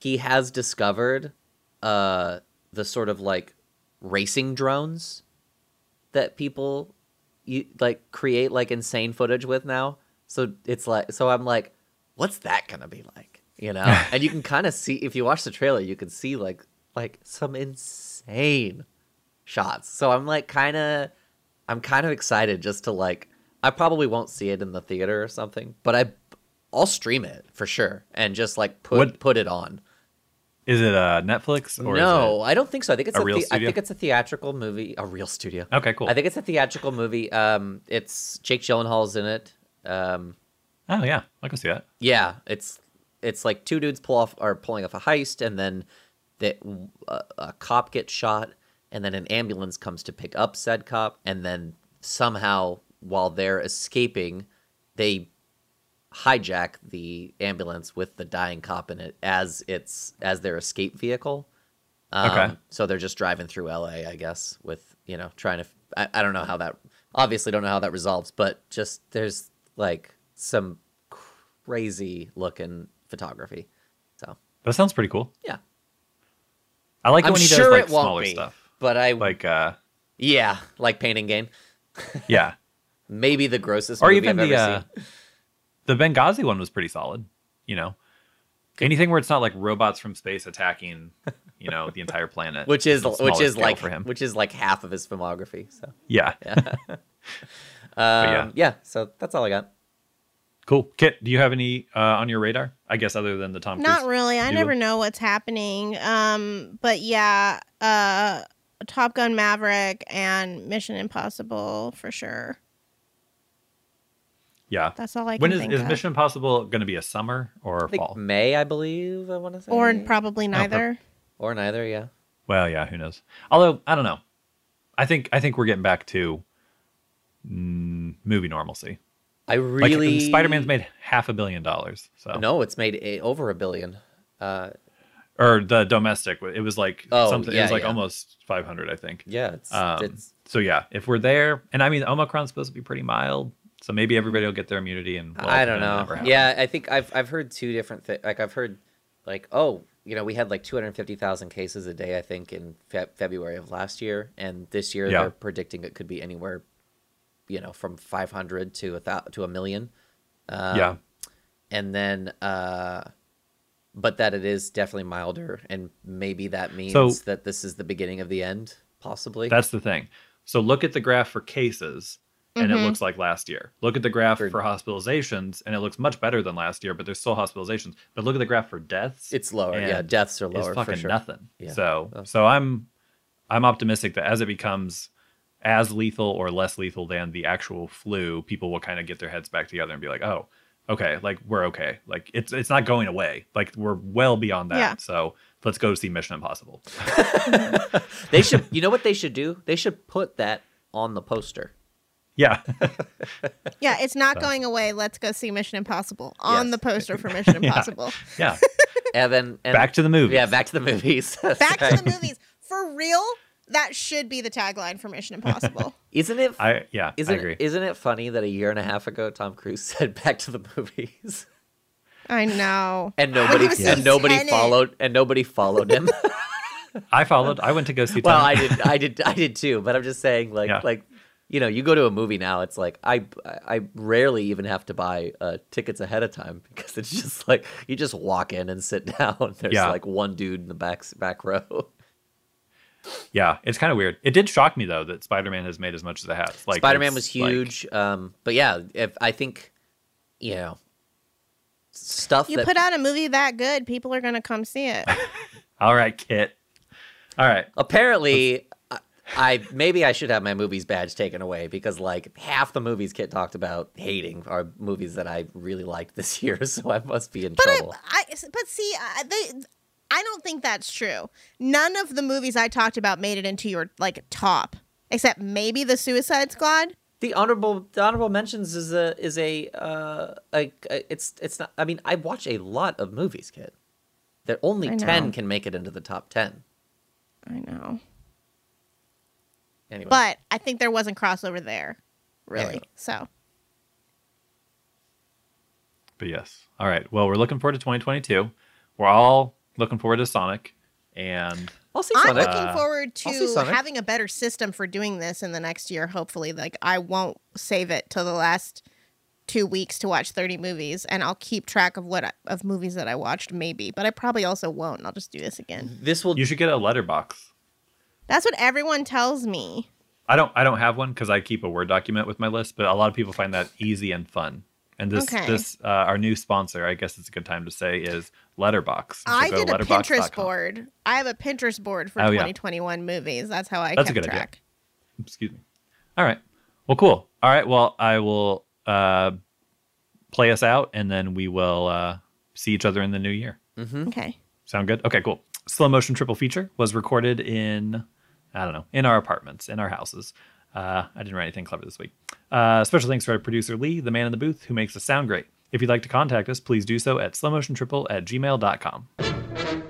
Speaker 3: he has discovered uh the sort of like racing drones that people you like create like insane footage with now. So it's like so I'm like, what's that gonna be like? You know? and you can kind of see if you watch the trailer, you can see like like some insane shots. So I'm like kind of I'm kind of excited just to like I probably won't see it in the theater or something, but I I'll stream it for sure and just like put
Speaker 1: What-
Speaker 3: put it on.
Speaker 1: Is it uh, Netflix or
Speaker 3: no, I don't think so. I think it's
Speaker 1: a
Speaker 3: a,
Speaker 1: real
Speaker 3: the- I think it's a theatrical movie, a real studio.
Speaker 1: Okay, cool.
Speaker 3: I think it's a theatrical movie. Um, it's Jake Gyllenhaal's in it. Um,
Speaker 1: oh yeah, I can see that.
Speaker 3: yeah, it's it's like two dudes pull off are pulling off a heist, and then that uh, a cop gets shot, and then an ambulance comes to pick up said cop, and then somehow while they're escaping, they hijack the ambulance with the dying cop in it as its as their escape vehicle. Um,
Speaker 1: Okay.
Speaker 3: So they're just driving through LA, I guess, with you know trying to. I, I don't know how that. Obviously, don't know how that resolves, but just there's like some crazy looking photography. So
Speaker 1: That sounds pretty cool.
Speaker 3: yeah,
Speaker 1: I like it
Speaker 3: I'm
Speaker 1: when he
Speaker 3: sure
Speaker 1: does like smaller
Speaker 3: be,
Speaker 1: stuff.
Speaker 3: but I
Speaker 1: Like uh,
Speaker 3: yeah, like Pain & Gain.
Speaker 1: Yeah,
Speaker 3: Maybe the grossest
Speaker 1: or
Speaker 3: movie
Speaker 1: even
Speaker 3: I've
Speaker 1: the
Speaker 3: ever
Speaker 1: uh, the Benghazi one was pretty solid. You know, anything where it's not like robots from space attacking, you know, the entire planet,
Speaker 3: Which is which is like
Speaker 1: for him.
Speaker 3: which is like half of his filmography. So
Speaker 1: Yeah,
Speaker 3: um,
Speaker 1: yeah.
Speaker 3: yeah. so that's all I got.
Speaker 1: Cool. Kit, do you have any uh, on your radar? I guess other than the Tom Cruise.
Speaker 2: Not really. I
Speaker 1: You-
Speaker 2: never know what's happening. Um, but yeah, uh, Top Gun Maverick and Mission Impossible for sure.
Speaker 1: Yeah.
Speaker 2: That's all I can
Speaker 1: When is,
Speaker 2: think
Speaker 1: is
Speaker 2: of.
Speaker 1: Mission Impossible going to be a summer or
Speaker 3: I think
Speaker 1: fall?
Speaker 3: May, I believe. I want to say,
Speaker 2: or probably
Speaker 1: per-
Speaker 2: neither.
Speaker 3: or neither. Yeah.
Speaker 1: Well, yeah, who knows? Although I don't know. I think I think we're getting back to mm, movie normalcy.
Speaker 3: I really
Speaker 1: Like
Speaker 3: really
Speaker 1: Spider-Man's made half a billion dollars. So
Speaker 3: No, it's made a, over a billion. Uh,
Speaker 1: or the domestic, it was like
Speaker 3: Oh,
Speaker 1: something. it was like
Speaker 3: yeah.
Speaker 1: almost 500, I think.
Speaker 3: yeah, it's
Speaker 1: Um,
Speaker 3: it's
Speaker 1: so yeah, if we're there, and I mean Omicron's supposed to be pretty mild, so maybe everybody will get their immunity and well,
Speaker 3: I don't know. Yeah, I think I've I've heard two different things. Like I've heard, like oh, you know, we had like two hundred fifty thousand cases a day. I think in Fe- February of last year, and this year
Speaker 1: Yeah.
Speaker 3: they're predicting it could be anywhere, you know, from five hundred to a thou- to a million. Um,
Speaker 1: yeah,
Speaker 3: and then uh but that it is definitely milder and maybe that means
Speaker 1: So-
Speaker 3: that this is the beginning of the end possibly
Speaker 1: that's the thing. So look at the graph for cases, and it looks like last year. Look at the graph
Speaker 3: For-
Speaker 1: for hospitalizations, and it looks much better than last year. But there's still hospitalizations. But look at the graph for deaths.
Speaker 3: it's lower yeah deaths are
Speaker 1: it's
Speaker 3: lower
Speaker 1: fucking
Speaker 3: for sure
Speaker 1: nothing.
Speaker 3: Yeah.
Speaker 1: So
Speaker 3: Oh.
Speaker 1: so I'm I'm optimistic that as it becomes as lethal or less lethal than the actual flu, people will kind of get their heads back together and be like, oh, okay, like we're okay. Like it's it's not going away. Like we're well beyond that.
Speaker 2: Yeah.
Speaker 1: So let's go see Mission Impossible.
Speaker 3: they should you know what they should do they should put that on the poster
Speaker 1: Yeah.
Speaker 2: Yeah, it's not going away. Let's go see Mission Impossible on
Speaker 3: Yes.
Speaker 2: the poster for Mission Impossible.
Speaker 1: yeah.
Speaker 3: and then and,
Speaker 1: Back to the movie.
Speaker 3: yeah back to the movies
Speaker 2: Back to the movies. For real, that should be the tagline for Mission Impossible.
Speaker 3: isn't it
Speaker 1: I yeah,
Speaker 3: isn't,
Speaker 1: I agree.
Speaker 3: isn't it funny that a year and a half ago Tom Cruise said back to the movies
Speaker 2: I know.
Speaker 3: and nobody
Speaker 2: was
Speaker 3: and
Speaker 2: in
Speaker 3: nobody
Speaker 2: Tenet.
Speaker 3: followed and nobody followed him
Speaker 1: I followed. I went to go see
Speaker 3: well, I did, I did, I did too. But I'm just saying, like,
Speaker 1: Yeah.
Speaker 3: like, you know, you go to a movie now. It's like I, I rarely even have to buy uh, tickets ahead of time because it's just like you just walk in and sit down. There's
Speaker 1: Yeah.
Speaker 3: like one dude in the back back row.
Speaker 1: Yeah, it's kind of weird. It did shock me though that Spider-Man has made as much as it has. Like
Speaker 3: Spider-Man
Speaker 1: it's,
Speaker 3: was
Speaker 1: like-
Speaker 3: huge, um, but yeah, if I think, you know, stuff
Speaker 2: You
Speaker 3: that
Speaker 2: put out a movie that good, people are going to come see it.
Speaker 1: all right, Kit. All right.
Speaker 3: apparently, I maybe I should have my movies badge taken away because like half the movies Kit talked about hating are movies that I really liked this year, so I must be in
Speaker 2: But I,
Speaker 3: trouble.
Speaker 2: I, but see, I, they, I don't think that's true. None of the movies I talked about made it into your like top, except maybe the Suicide Squad.
Speaker 3: The honorable the honorable mentions is a is a uh a, a- it's it's not I mean I watch a lot of movies, kid. That only ten can make it into the top ten.
Speaker 2: I know,
Speaker 3: Anyway,
Speaker 2: but I think there wasn't crossover there, really.
Speaker 3: Yeah.
Speaker 2: So
Speaker 1: But yes. All right. Well, we're looking forward to 2022. We're all looking forward to Sonic, and
Speaker 3: I'll see
Speaker 2: I'm
Speaker 3: Sonic.
Speaker 2: looking
Speaker 1: Uh,
Speaker 2: forward to having a better system for doing this in the next year. Hopefully, like I won't save it till the last two weeks to watch 30 movies, and I'll keep track of what I, of movies that I watched, maybe. But I probably also won't. I'll just do this again.
Speaker 3: this will
Speaker 1: you should get a letterboxd.
Speaker 2: That's what everyone tells me.
Speaker 1: I don't. I don't have one because I keep a Word document with my list. But a lot of people find that easy and fun. And this,
Speaker 2: Okay.
Speaker 1: this, uh, our new sponsor, I guess it's a good time to say, is Letterboxd. So
Speaker 2: I did a Pinterest
Speaker 1: letterboxd.com.
Speaker 2: board. I have a Pinterest board for
Speaker 1: Oh, yeah.
Speaker 2: 2021 movies. That's how I
Speaker 1: That's a
Speaker 2: kept
Speaker 1: good idea.
Speaker 2: track.
Speaker 1: Excuse me. All right. Well, cool. All right. Well, I will uh, play us out, and then we will uh, see each other in the new year.
Speaker 2: Okay.
Speaker 1: Sound good? Okay, cool. Slow motion triple feature was recorded in, I don't know, in our apartments, in our houses. Uh, I didn't write anything clever this week. Uh, special thanks to our producer Lee, the man in the booth, who makes us sound great. If you'd like to contact us, please do so at slowmotiontriple at gmail.com.